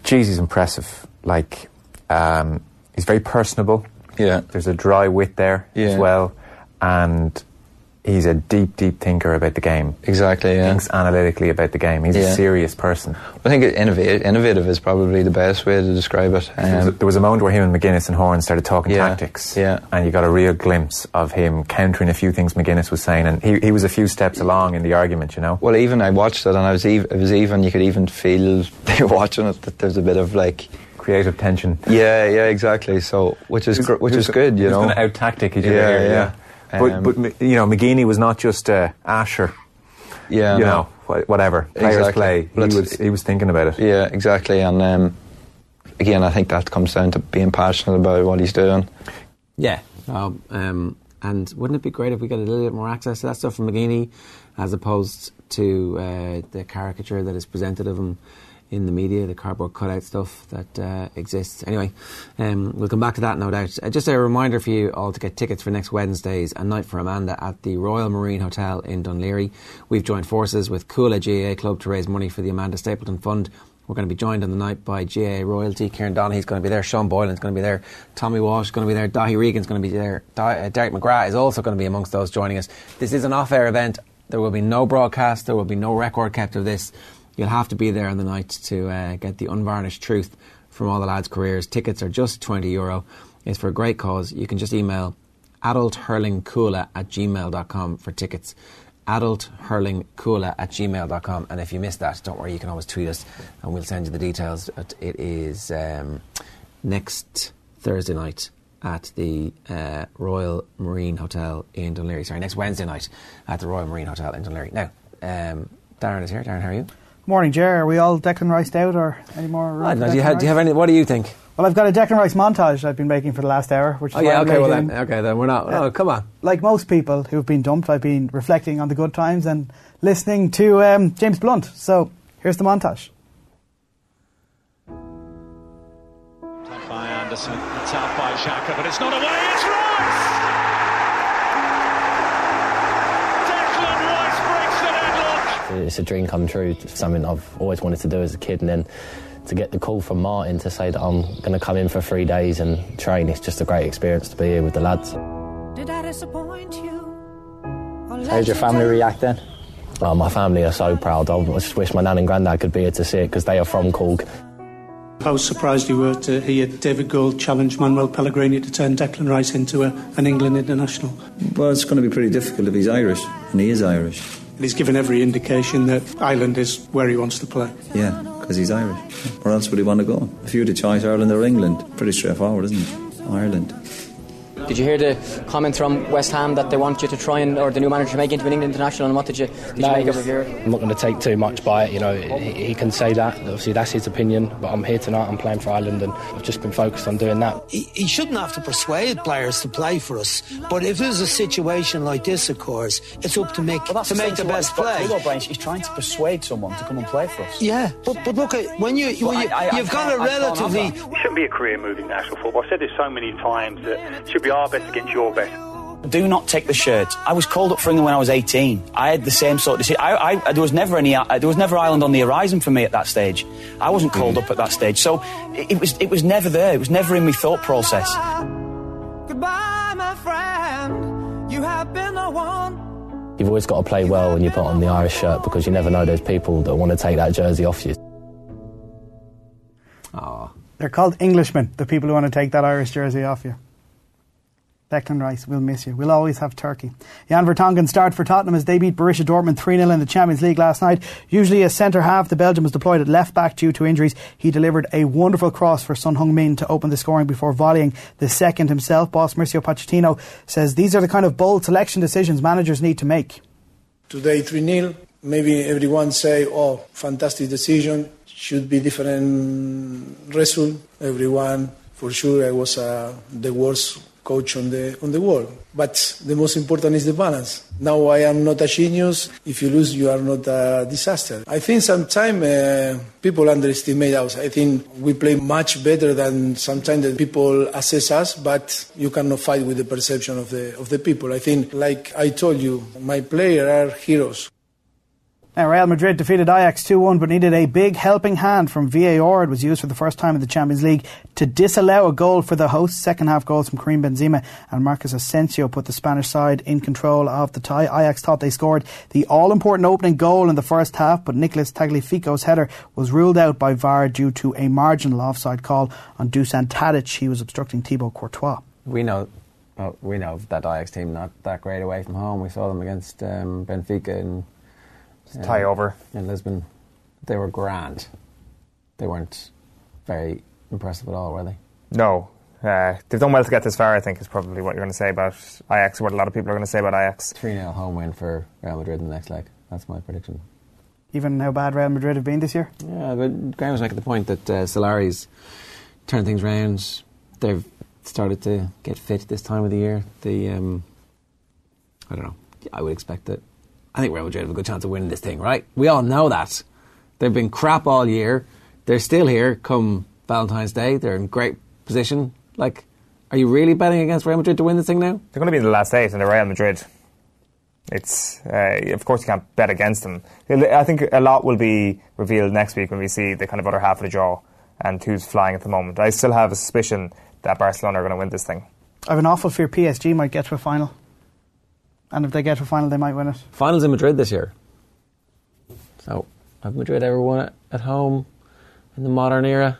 [SPEAKER 3] geez, he's impressive. Like, um, he's very personable.
[SPEAKER 16] Yeah.
[SPEAKER 3] There's a dry wit there
[SPEAKER 16] Yeah.
[SPEAKER 3] as well. And he's a deep, deep thinker about the game.
[SPEAKER 16] Exactly, yeah.
[SPEAKER 3] Thinks analytically about the game. He's
[SPEAKER 16] Yeah.
[SPEAKER 3] a serious person.
[SPEAKER 16] I think innovative, innovative is probably the best way to describe it.
[SPEAKER 3] there, was a,
[SPEAKER 16] Um,
[SPEAKER 3] there was a moment where him and McGuinness and Horan started talking
[SPEAKER 16] Yeah,
[SPEAKER 3] tactics.
[SPEAKER 16] yeah.
[SPEAKER 3] And you got a real glimpse of him countering a few things McGuinness was saying. And he, he was a few steps along in the argument, you know?
[SPEAKER 16] Well, even I watched it, and I was even, it was even you could even feel watching it that there's a bit of like
[SPEAKER 3] creative tension.
[SPEAKER 16] Yeah, yeah, exactly. So which is gr- which is good, you
[SPEAKER 3] Who's
[SPEAKER 16] know.
[SPEAKER 3] out tactic other
[SPEAKER 16] Yeah, yeah.
[SPEAKER 3] But,
[SPEAKER 16] Um,
[SPEAKER 3] but m- you know, McGeeney was not just uh, Asher.
[SPEAKER 16] Yeah,
[SPEAKER 3] you
[SPEAKER 16] no.
[SPEAKER 3] know, whatever players
[SPEAKER 16] Exactly.
[SPEAKER 3] play.
[SPEAKER 16] Well,
[SPEAKER 3] he was he was thinking about it.
[SPEAKER 16] Yeah, exactly. And um, again, I think that comes down to being passionate about what he's doing.
[SPEAKER 7] Yeah. Um, um, and wouldn't it be great if we got a little bit more access to that stuff from McGeeney as opposed to uh, the caricature that is presented of him in the media, the cardboard cutout stuff that uh, exists. Anyway, um, we'll come back to that no doubt. Uh, just a reminder for you all to get tickets for next Wednesday's A Night for Amanda at the Royal Marine Hotel in Dún Laoghaire. We've joined forces with Cuala GAA Club to raise money for the Amanda Stapleton Fund. We're going to be joined on the night by GAA Royalty. Kieran Donaghy's going to be there. Sean Boylan's going to be there. Tommy Walsh is going to be there. Dáithí Regan's going to be there. Uh, Derek McGrath is also going to be amongst those joining us. This is an off-air event. There will be no broadcast. There will be no record kept of this. You'll have to be there on the night to uh, get the unvarnished truth from all the lads' careers. Tickets are just 20 euro. It's for a great cause. You can just email adulthurlingcoola at gmail.com for tickets. Adulthurlingcoola at gmail.com. And if you miss that, don't worry, you can always tweet us and we'll send you the details. It it is um, next Thursday night at the uh, Royal Marine Hotel in Dún Laoghaire. Sorry, next Wednesday night at the Royal Marine Hotel in Dún Laoghaire. Now, um, Darren is here. Darren, how are you?
[SPEAKER 19] Morning, Jer. Are we all Declan Riced out or any more? room
[SPEAKER 7] I don't know, do, you have, do you have any? What do you think?
[SPEAKER 19] Well, I've got a Declan Rice montage I've been making for the last hour, which is
[SPEAKER 7] Oh
[SPEAKER 19] why
[SPEAKER 7] yeah, okay. Well, then, okay, then we're not. Oh, come on.
[SPEAKER 19] Like most people who've been dumped, I've been reflecting on the good times and listening to um, James Blunt. So here's the montage.
[SPEAKER 20] by Anderson. It's by Xhaka, but it's not away. It's Rice!
[SPEAKER 21] It's a dream come true. It's something I've always wanted to do as a kid, and then to get the call from Martin to say that I'm going to come in for three days and train, it's just a great experience to be here with the lads.
[SPEAKER 22] Did I disappoint you?
[SPEAKER 21] How did your family react then? Oh, my family are so proud. I just wish my nan and granddad could be here to see it because they are from Cork.
[SPEAKER 23] How surprised you were to hear David Gold challenge Manuel Pellegrini to turn Declan Rice into a, an England international.
[SPEAKER 24] Well, it's going to be pretty difficult if he's Irish, and he is Irish.
[SPEAKER 23] And he's given every indication that Ireland is where he wants to play.
[SPEAKER 24] Yeah, because he's Irish. Where else would he want to go? If you had a choice, Ireland or England, pretty straightforward, isn't it? Ireland.
[SPEAKER 25] Did you hear the comments from West Ham that they want you to try and, or the new manager to make into an England international? And what did you, did
[SPEAKER 26] No,
[SPEAKER 25] you make of it here?
[SPEAKER 26] I'm not going to take too much by it. You know, he, he can say that. Obviously, that's his opinion. But I'm here tonight. I'm playing for Ireland, and I've just been focused on doing that.
[SPEAKER 27] he, he shouldn't have to persuade players to play for us. But if there's a situation like this occurs, it's up to Mick to make the best play.
[SPEAKER 12] He's trying to persuade someone to come and play for us.
[SPEAKER 27] Yeah, but but look when you, when you
[SPEAKER 12] I- I-
[SPEAKER 27] you've
[SPEAKER 12] I
[SPEAKER 27] got a
[SPEAKER 12] can't- I can't have
[SPEAKER 27] relatively
[SPEAKER 28] It shouldn't be a career move in national football. I've said this so many times that it should be our best against your best.
[SPEAKER 12] Do not take the shirt. I was called up for England when I was 18. I had the same sort of decision. I, I, there was never any. uh, There was never Ireland on the horizon for me at that stage. I wasn't called up at that stage, so it, it was. It was never there. It was never in my thought process.
[SPEAKER 22] Goodbye, my friend. You have been the one.
[SPEAKER 21] You've always got to play well when you put on the Irish shirt because you never know there's people that want to take that jersey off you.
[SPEAKER 19] They're called Englishmen, the people who want to take that Irish jersey off you. Declan Rice, we'll miss you. We'll always have Turkey. Jan Vertonghen start for Tottenham as they beat Borussia Dortmund 3 0 in the Champions League last night. Usually a centre half, the Belgian was deployed at left back due to injuries. He delivered a wonderful cross for Son Heung-min to open the scoring before volleying the second himself. Boss Mauricio Pochettino says these are the kind of bold selection decisions managers need to make.
[SPEAKER 29] Today 3 0. Maybe everyone say, oh, fantastic decision. Should be different result. Everyone, for sure, I was uh, the worst coach on the on the world. But the most important is the balance. Now I am not a genius. If you lose, you are not a disaster. I think sometimes uh, people underestimate us. I think we play much better than sometimes the people assess us. But you cannot fight with the perception of the of the people. I think, like I told you, my players are heroes.
[SPEAKER 19] Now, Real Madrid defeated Ajax 2 1 but needed a big helping hand from VAR. It was used for the first time in the Champions League to disallow a goal for the hosts. Second half goals from Karim Benzema and Marco Asensio put the Spanish side in control of the tie. Ajax thought they scored the all important opening goal in the first half, but Nicolas Tagliafico's header was ruled out by VAR due to a marginal offside call on Dusan Tadic. He was obstructing Thibaut Courtois.
[SPEAKER 7] We know, well, we know that Ajax team not that great away from home. We saw them against um, Benfica and
[SPEAKER 2] tie over
[SPEAKER 7] in Lisbon. They were grand. They weren't very impressive at all, were they?
[SPEAKER 2] No. Uh, they've done well to get this far, I think, is probably what you're going to say about Ajax, what a lot of people are going to say about Ajax.
[SPEAKER 7] 3 0 home win for Real Madrid in the next leg. That's my prediction.
[SPEAKER 19] Even how bad Real Madrid have been this year?
[SPEAKER 7] Yeah, but Graham was making the point that uh, Solari's turned things around. They've started to get fit this time of the year. The um, I don't know. I would expect that. I think Real Madrid have a good chance of winning this thing, right? We all know that. They've been crap all year. They're still here come Valentine's Day. They're in great position. Like, are you really betting against Real Madrid to win this thing now?
[SPEAKER 2] They're going to be in the last eight, and they're Real Madrid. It's uh, of course you can't bet against them. I think a lot will be revealed next week when we see the kind of other half of the draw and who's flying at the moment. I still have a suspicion that Barcelona are going to win this thing.
[SPEAKER 19] I have an awful fear PSG might get to a final. And if they get to a final, they might win it.
[SPEAKER 7] Finals in Madrid this year. So, have Madrid ever won it at home in the modern era?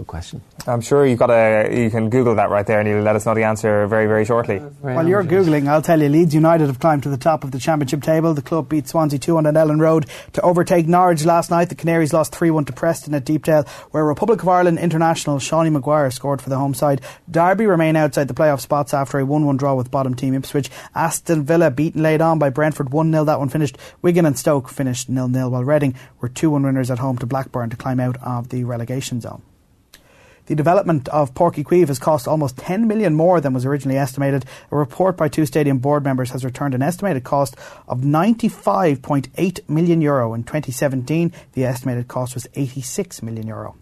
[SPEAKER 7] Good question.
[SPEAKER 2] I'm sure you've got a. You can Google that right there, and you'll let us know the answer very, very shortly.
[SPEAKER 19] While you're Googling, I'll tell you Leeds United have climbed to the top of the Championship table. The club beat Swansea 2 on an Elland Road to overtake Norwich last night. The Canaries lost 3 1 to Preston at Deepdale, where Republic of Ireland international Seanie Maguire scored for the home side. Derby remain outside the playoff spots after a 1 1 draw with bottom team Ipswich. Aston Villa beaten late on by Brentford 1 0. That one finished. Wigan and Stoke finished 0 0, while Reading were 2 1 winners at home to Blackburn to climb out of the relegation zone. The development of Páirc Uí Chaoimh has cost almost 10 million more than was originally estimated. A report by two stadium board members has returned an estimated cost of 95.8 million euro in 2017. The estimated cost was 86 million euro.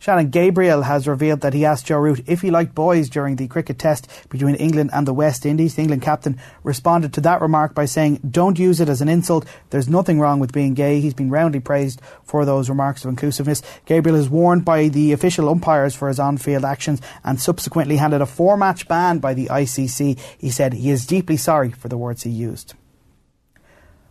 [SPEAKER 19] Shannon Gabriel has revealed that he asked Joe Root if he liked boys during the cricket test between England and the West Indies. The England captain responded to that remark by saying, Don't use it as an insult. There's nothing wrong with being gay. He's been roundly praised for those remarks of inclusiveness. Gabriel is warned by the official umpires for his on field actions and subsequently handed a four match ban by the ICC. He said he is deeply sorry for the words he used.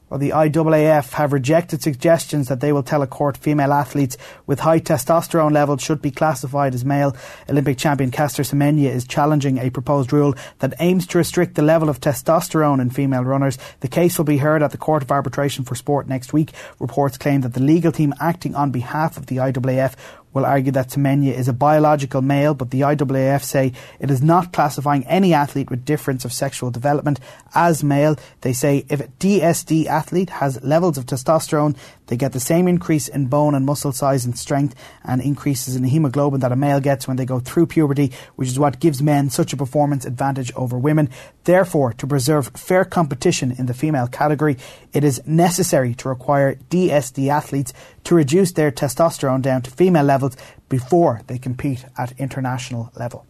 [SPEAKER 19] Well, the IAAF have rejected suggestions that they will tell a court female athletes with high testosterone levels should be classified as male. Olympic champion Caster Semenya is challenging a proposed rule that aims to restrict the level of testosterone in female runners. The case will be heard at the Court of Arbitration for Sport next week. Reports claim that the legal team acting on behalf of the IAAF will argue that Semenya is a biological male, but the IAAF say it is not classifying any athlete with difference of sexual development as male. They say if a DSD athlete has levels of testosterone, they get the same increase in bone and muscle size and strength and increases in hemoglobin that a male gets when they go through puberty, which is what gives men such a performance advantage over women. Therefore, to preserve fair competition in the female category, it is necessary to require DSD athletes to reduce their testosterone down to female levels before they compete at international level.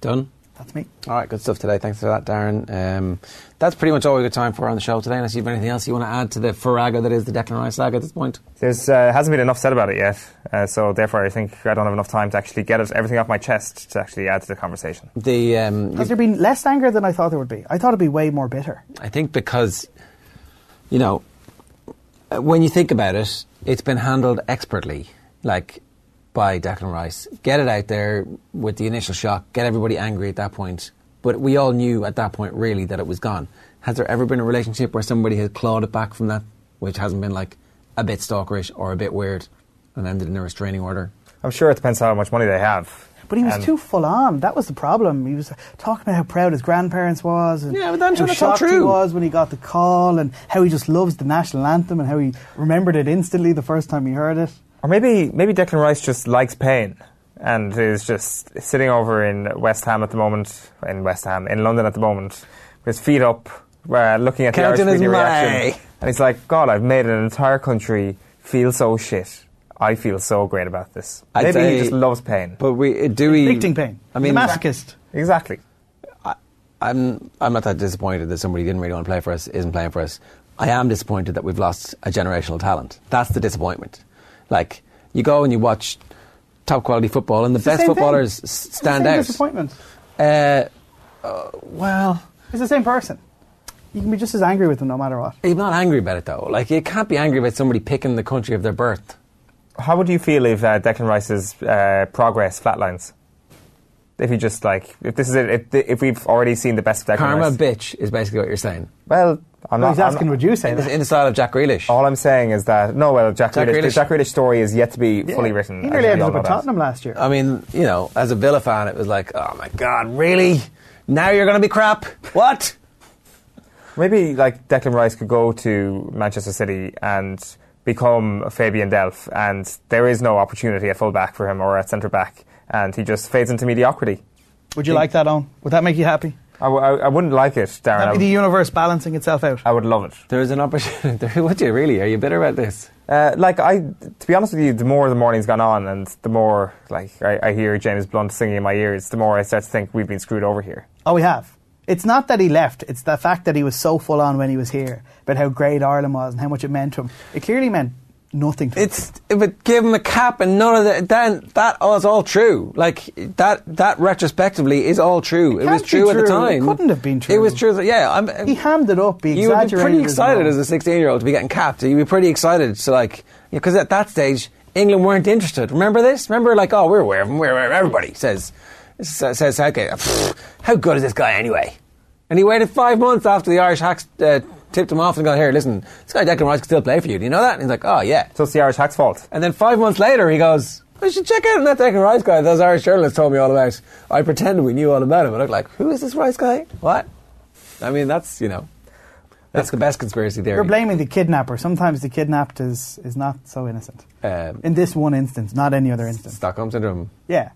[SPEAKER 7] Done?
[SPEAKER 19] That's me.
[SPEAKER 7] All right, good stuff today. Thanks for that, Darren. Um, that's pretty much all we've got time for on the show today. Unless you have anything else you want to add to the farrago that is the Declan Rice saga at this point.
[SPEAKER 2] There's uh, hasn't been enough said about it yet, uh, so therefore I think I don't have enough time to actually get it, everything off my chest to actually add to the conversation.
[SPEAKER 7] The um,
[SPEAKER 19] Has there been less anger than I thought there would be? I thought it'd be way more bitter.
[SPEAKER 7] I think because, you know, uh, when you think about it, it's been handled expertly, like by Declan Rice. Get it out there with the initial shock, get everybody angry at that point. But we all knew at that point, really, that it was gone. Has there ever been a relationship where somebody has clawed it back from that, which hasn't been like a bit stalkerish or a bit weird and ended in a restraining order?
[SPEAKER 2] I'm sure it depends on how much money they have.
[SPEAKER 19] But he was
[SPEAKER 2] And-
[SPEAKER 19] too full on. That was the problem. He was talking about how proud his grandparents was, and
[SPEAKER 7] Yeah, but then
[SPEAKER 19] how
[SPEAKER 7] that's all
[SPEAKER 19] shocked he was when he got the call, and how he just loves the national anthem, and how he remembered it instantly the first time he heard it.
[SPEAKER 2] Or maybe maybe Declan Rice just likes pain and is just sitting over in West Ham at the moment, in West Ham, in London at the moment, with his feet up, uh, looking at
[SPEAKER 7] Counting
[SPEAKER 2] the
[SPEAKER 7] his
[SPEAKER 2] Irish media reaction.
[SPEAKER 7] money.
[SPEAKER 2] And he's like, God, I've made an entire country feel so shit. I feel so great about this.
[SPEAKER 7] I'd
[SPEAKER 2] maybe
[SPEAKER 7] say-
[SPEAKER 2] he just loves pain.
[SPEAKER 7] But we do we
[SPEAKER 19] Inflicting pain.
[SPEAKER 7] I mean,
[SPEAKER 19] He's a masochist.
[SPEAKER 2] Exactly.
[SPEAKER 7] I'm I'm not that disappointed that somebody who didn't really want to play for us isn't playing for us. I am disappointed that we've lost a generational talent. That's the disappointment. Like you go and you watch top quality football, and the
[SPEAKER 19] It's the
[SPEAKER 7] best
[SPEAKER 19] same thing.
[SPEAKER 7] footballers s-
[SPEAKER 19] It's the
[SPEAKER 7] stand
[SPEAKER 19] same
[SPEAKER 7] out.
[SPEAKER 19] Disappointment.
[SPEAKER 7] Uh, uh, well,
[SPEAKER 19] it's the same person. You can be just as angry with them no matter what.
[SPEAKER 7] I'm not angry about it though. Like you can't be angry about somebody picking the country of their birth.
[SPEAKER 2] How would you feel if uh, Declan Rice's uh, progress flatlines? If you just like, if this is it, if, if we've already seen the best of Declan
[SPEAKER 7] Karma
[SPEAKER 2] Rice.
[SPEAKER 7] bitch is basically what you're saying.
[SPEAKER 2] Well, I'm
[SPEAKER 19] Well,
[SPEAKER 2] not.
[SPEAKER 19] he's
[SPEAKER 2] I'm
[SPEAKER 19] asking,
[SPEAKER 2] not-
[SPEAKER 19] would you say
[SPEAKER 7] In
[SPEAKER 19] that?
[SPEAKER 7] the, in the style of Jack Grealish.
[SPEAKER 2] All I'm saying is that no, well, Jack,
[SPEAKER 7] Jack
[SPEAKER 2] Grealish, the Jack Grealish story is yet to be fully written.
[SPEAKER 19] He nearly ended up at. Tottenham last year.
[SPEAKER 7] I mean, you know, as a Villa fan, it was like, oh my god, really? Now you're going to be crap? What?
[SPEAKER 2] Maybe like Declan Rice could go to Manchester City and become Fabian Delph, and there is no opportunity at fullback for him or at centre back, and he just fades into mediocrity.
[SPEAKER 19] Would you like that on? Would that make you happy?
[SPEAKER 2] I, w- I- I wouldn't like it, Darren. I
[SPEAKER 19] That'd the universe balancing itself out.
[SPEAKER 2] I would love it.
[SPEAKER 7] There is an opportunity. Would you really? Are you bitter about this?
[SPEAKER 2] Uh, like I, to be honest with you, the more the morning's gone on, and the more like I, I hear James Blunt singing in my ears, the more I start to think we've been screwed over here.
[SPEAKER 19] Oh, we have. It's not that he left, it's the fact that he was so full on when he was here about how great Ireland was and how much it meant to him. It clearly meant nothing.
[SPEAKER 7] It's but give him a cap and none of that. Then that was all true. Like that. That retrospectively is all true. It, was
[SPEAKER 19] can't
[SPEAKER 7] true, at the time.
[SPEAKER 19] It couldn't have been true.
[SPEAKER 7] It was true. Yeah, I'm,
[SPEAKER 19] He hammed it up, he
[SPEAKER 7] you would be pretty excited
[SPEAKER 19] role.
[SPEAKER 7] as a 16 year old to be getting capped. You'd be pretty excited to like because at that stage England weren't interested. Remember this? Remember like oh we're aware of him. We're aware of. Everybody says says says, okay. "Pfft, How good is this guy anyway? And he waited five months after the Irish hacks uh, tipped him off and got here. Listen, this guy Declan Rice can still play for you. Do you know that? And he's like, oh yeah.
[SPEAKER 2] So it's the Irish hack's fault.
[SPEAKER 7] And then five months later, he goes, I should check out that Declan Rice guy those Irish journalists told me all about. I pretended we knew all about him. I looked like, who is this Rice guy? What? I mean, that's, you know, that's the best conspiracy theory.
[SPEAKER 19] You're blaming the kidnapper. Sometimes the kidnapped is, is not so innocent.
[SPEAKER 7] Um,
[SPEAKER 19] In this one instance, not any other instance.
[SPEAKER 7] Stockholm Syndrome.
[SPEAKER 19] Yeah.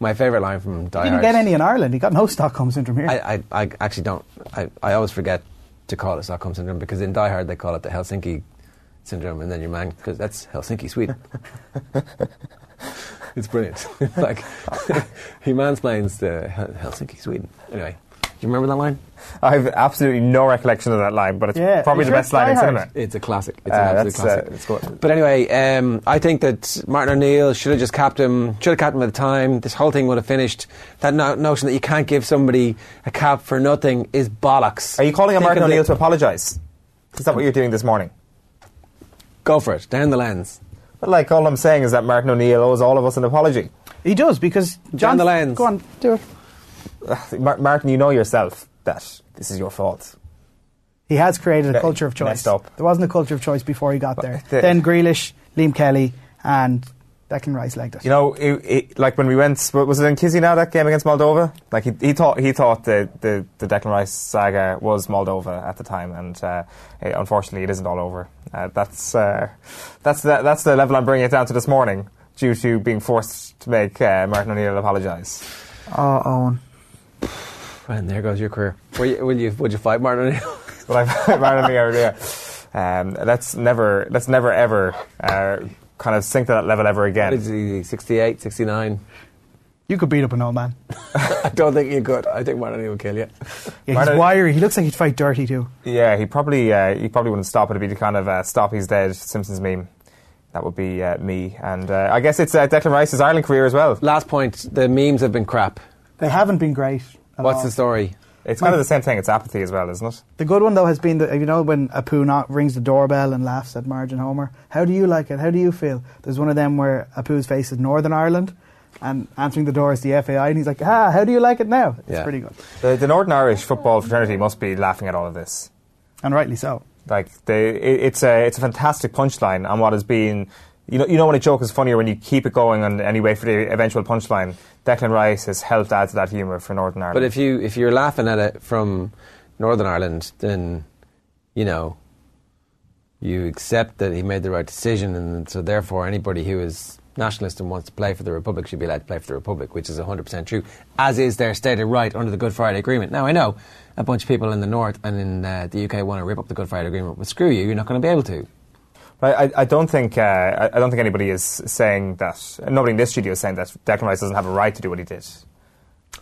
[SPEAKER 7] My favourite line from Die
[SPEAKER 19] He didn't
[SPEAKER 7] Hard.
[SPEAKER 19] get any in Ireland. He got no Stockholm syndrome here.
[SPEAKER 7] I, I, I actually don't. I, I always forget to call it Stockholm Syndrome because in Die Hard they call it the Helsinki Syndrome and then your man, because that's Helsinki, Sweden. it's brilliant. like, he mansplains the Helsinki, Sweden. Anyway, do you remember that line?
[SPEAKER 2] I have absolutely no recollection of that line, but it's
[SPEAKER 19] Yeah,
[SPEAKER 2] probably
[SPEAKER 19] you
[SPEAKER 2] the
[SPEAKER 19] sure
[SPEAKER 2] best line in cinema.
[SPEAKER 7] It's a classic. It's
[SPEAKER 2] Uh,
[SPEAKER 7] an absolute
[SPEAKER 2] that's, uh,
[SPEAKER 7] classic.
[SPEAKER 2] it's good.
[SPEAKER 7] But anyway, um, I think that Martin O'Neill should have just capped him, should have capped him at the time. This whole thing would have finished. That no- notion that you can't give somebody a cap for nothing is bollocks.
[SPEAKER 2] Are you calling on Martin O'Neill to apologise? Is that what you're doing this morning?
[SPEAKER 7] Go for it. Down the lens.
[SPEAKER 2] But like all I'm saying is that Martin O'Neill owes all of us an apology.
[SPEAKER 19] He does because John.
[SPEAKER 7] the lens.
[SPEAKER 19] Go on, do it.
[SPEAKER 2] Martin, you know yourself that this is your fault.
[SPEAKER 19] He has created a culture of choice. There wasn't a culture of choice before he got there.
[SPEAKER 2] the-
[SPEAKER 19] then Grealish, Liam Kelly, and Declan Rice liked it.
[SPEAKER 2] You know, it, it, like when we went, was it in Chisinau that game against Moldova? Like he, he thought he thought the, the, the Declan Rice saga was Moldova at the time, and uh, it, unfortunately, it isn't all over. Uh, that's uh, that's the, that's the level I'm bringing it down to this morning, due to being forced to make uh, Martin O'Neill apologise.
[SPEAKER 19] Oh, Owen.
[SPEAKER 7] And there goes your career. Will you, will you, would you fight Martin O'Neill?
[SPEAKER 2] Will I fight Martin O'Neill? Yeah. Um, let's never, let's never ever uh, kind of sink to that level ever again.
[SPEAKER 7] What is 68, 69?
[SPEAKER 19] You could beat up an old man.
[SPEAKER 7] I don't think you could. I think Martin O'Neill would kill you.
[SPEAKER 19] Yeah, he's
[SPEAKER 2] Martin-
[SPEAKER 19] wiry. He looks like he'd fight dirty too.
[SPEAKER 2] Yeah, he probably uh, he probably wouldn't stop. It'd be the kind of uh, "stop, he's dead" Simpsons meme. That would be uh, me, and uh, I guess it's uh, Declan Rice's Ireland career as well.
[SPEAKER 7] Last point: the memes have been crap.
[SPEAKER 19] They haven't been great. At
[SPEAKER 7] What's
[SPEAKER 19] all.
[SPEAKER 7] the story?
[SPEAKER 2] It's kind of the same thing. It's apathy as well, isn't it?
[SPEAKER 19] The good one though has been that you know when Apu not rings the doorbell and laughs at Margin Homer. How do you like it? How do you feel? There's one of them where Apu's face is Northern Ireland, and answering the door is the FAI, and he's like, "Ah, how do you like it now?" It's
[SPEAKER 2] Yeah.
[SPEAKER 19] pretty good,
[SPEAKER 2] The, the Northern Irish football fraternity must be laughing at all of this.
[SPEAKER 19] and rightly so.
[SPEAKER 2] Like they, it, it's a it's a fantastic punchline on what has been. You know, you know when a joke is funnier when you keep it going and, anyway for the eventual punchline. Declan Rice has helped add to that humour for Northern Ireland.
[SPEAKER 7] But if you if you're laughing at it from Northern Ireland, then you know you accept that he made the right decision, and so therefore anybody who is nationalist and wants to play for the Republic should be allowed to play for the Republic, which is 100% true, as is their stated right under the Good Friday Agreement. Now I know a bunch of people in the North and in uh, the UK want to rip up the Good Friday Agreement, but screw you, you're not going to be able to.
[SPEAKER 2] But I, I don't think uh, I, I don't think anybody is saying that. Nobody in this studio is saying that Declan Rice doesn't have a right to do what he did.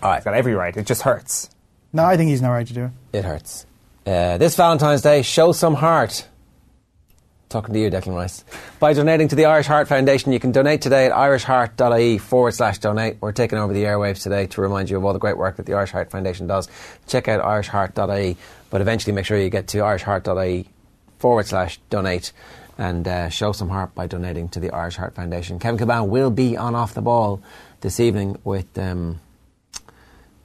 [SPEAKER 7] All right.
[SPEAKER 2] He's got every right. It just hurts.
[SPEAKER 19] No, I think he's no right to do it.
[SPEAKER 7] It hurts. Uh, this Valentine's Day, show some heart. Talking to you, Declan Rice. By donating to the Irish Heart Foundation, you can donate today at irishheart.ie forward slash donate. We're taking over the airwaves today to remind you of all the great work that the Irish Heart Foundation does. Check out irishheart.ie, but eventually make sure you get to irishheart.ie forward slash donate and uh, show some heart by donating to the Irish Heart Foundation. Kevin Kilbane will be on Off the Ball this evening with. Um,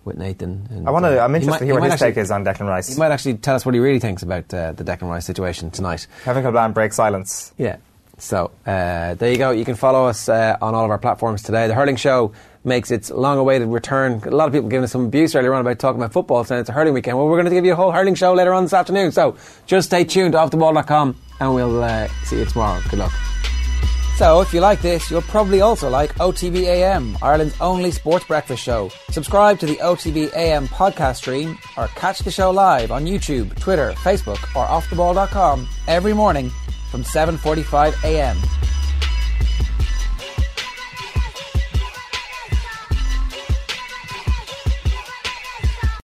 [SPEAKER 7] with Nathan. And,
[SPEAKER 2] I want to.
[SPEAKER 7] uh,
[SPEAKER 2] I'm interested
[SPEAKER 7] might-
[SPEAKER 2] to
[SPEAKER 7] he
[SPEAKER 2] hear what his
[SPEAKER 7] actually-
[SPEAKER 2] take is on Declan Rice.
[SPEAKER 7] he might actually tell us what he really thinks about uh, the Declan Rice situation tonight.
[SPEAKER 2] Kevin Kilbane breaks silence.
[SPEAKER 7] Yeah. So uh, there you go. You can follow us uh, on all of our platforms today. The Hurling Show makes its long-awaited return. A lot of people giving us some abuse earlier on about talking about football, saying it's a hurling weekend. Well, we're going to give you a whole hurling show later on this afternoon. So just stay tuned to offtheball.com and we'll uh, see you tomorrow. Good luck.
[SPEAKER 1] So, if you like this, you'll probably also like OTB AM, Ireland's only sports breakfast show. Subscribe to the OTB AM podcast stream or catch the show live on YouTube, Twitter, Facebook or offtheball.com every morning from 7:45 AM.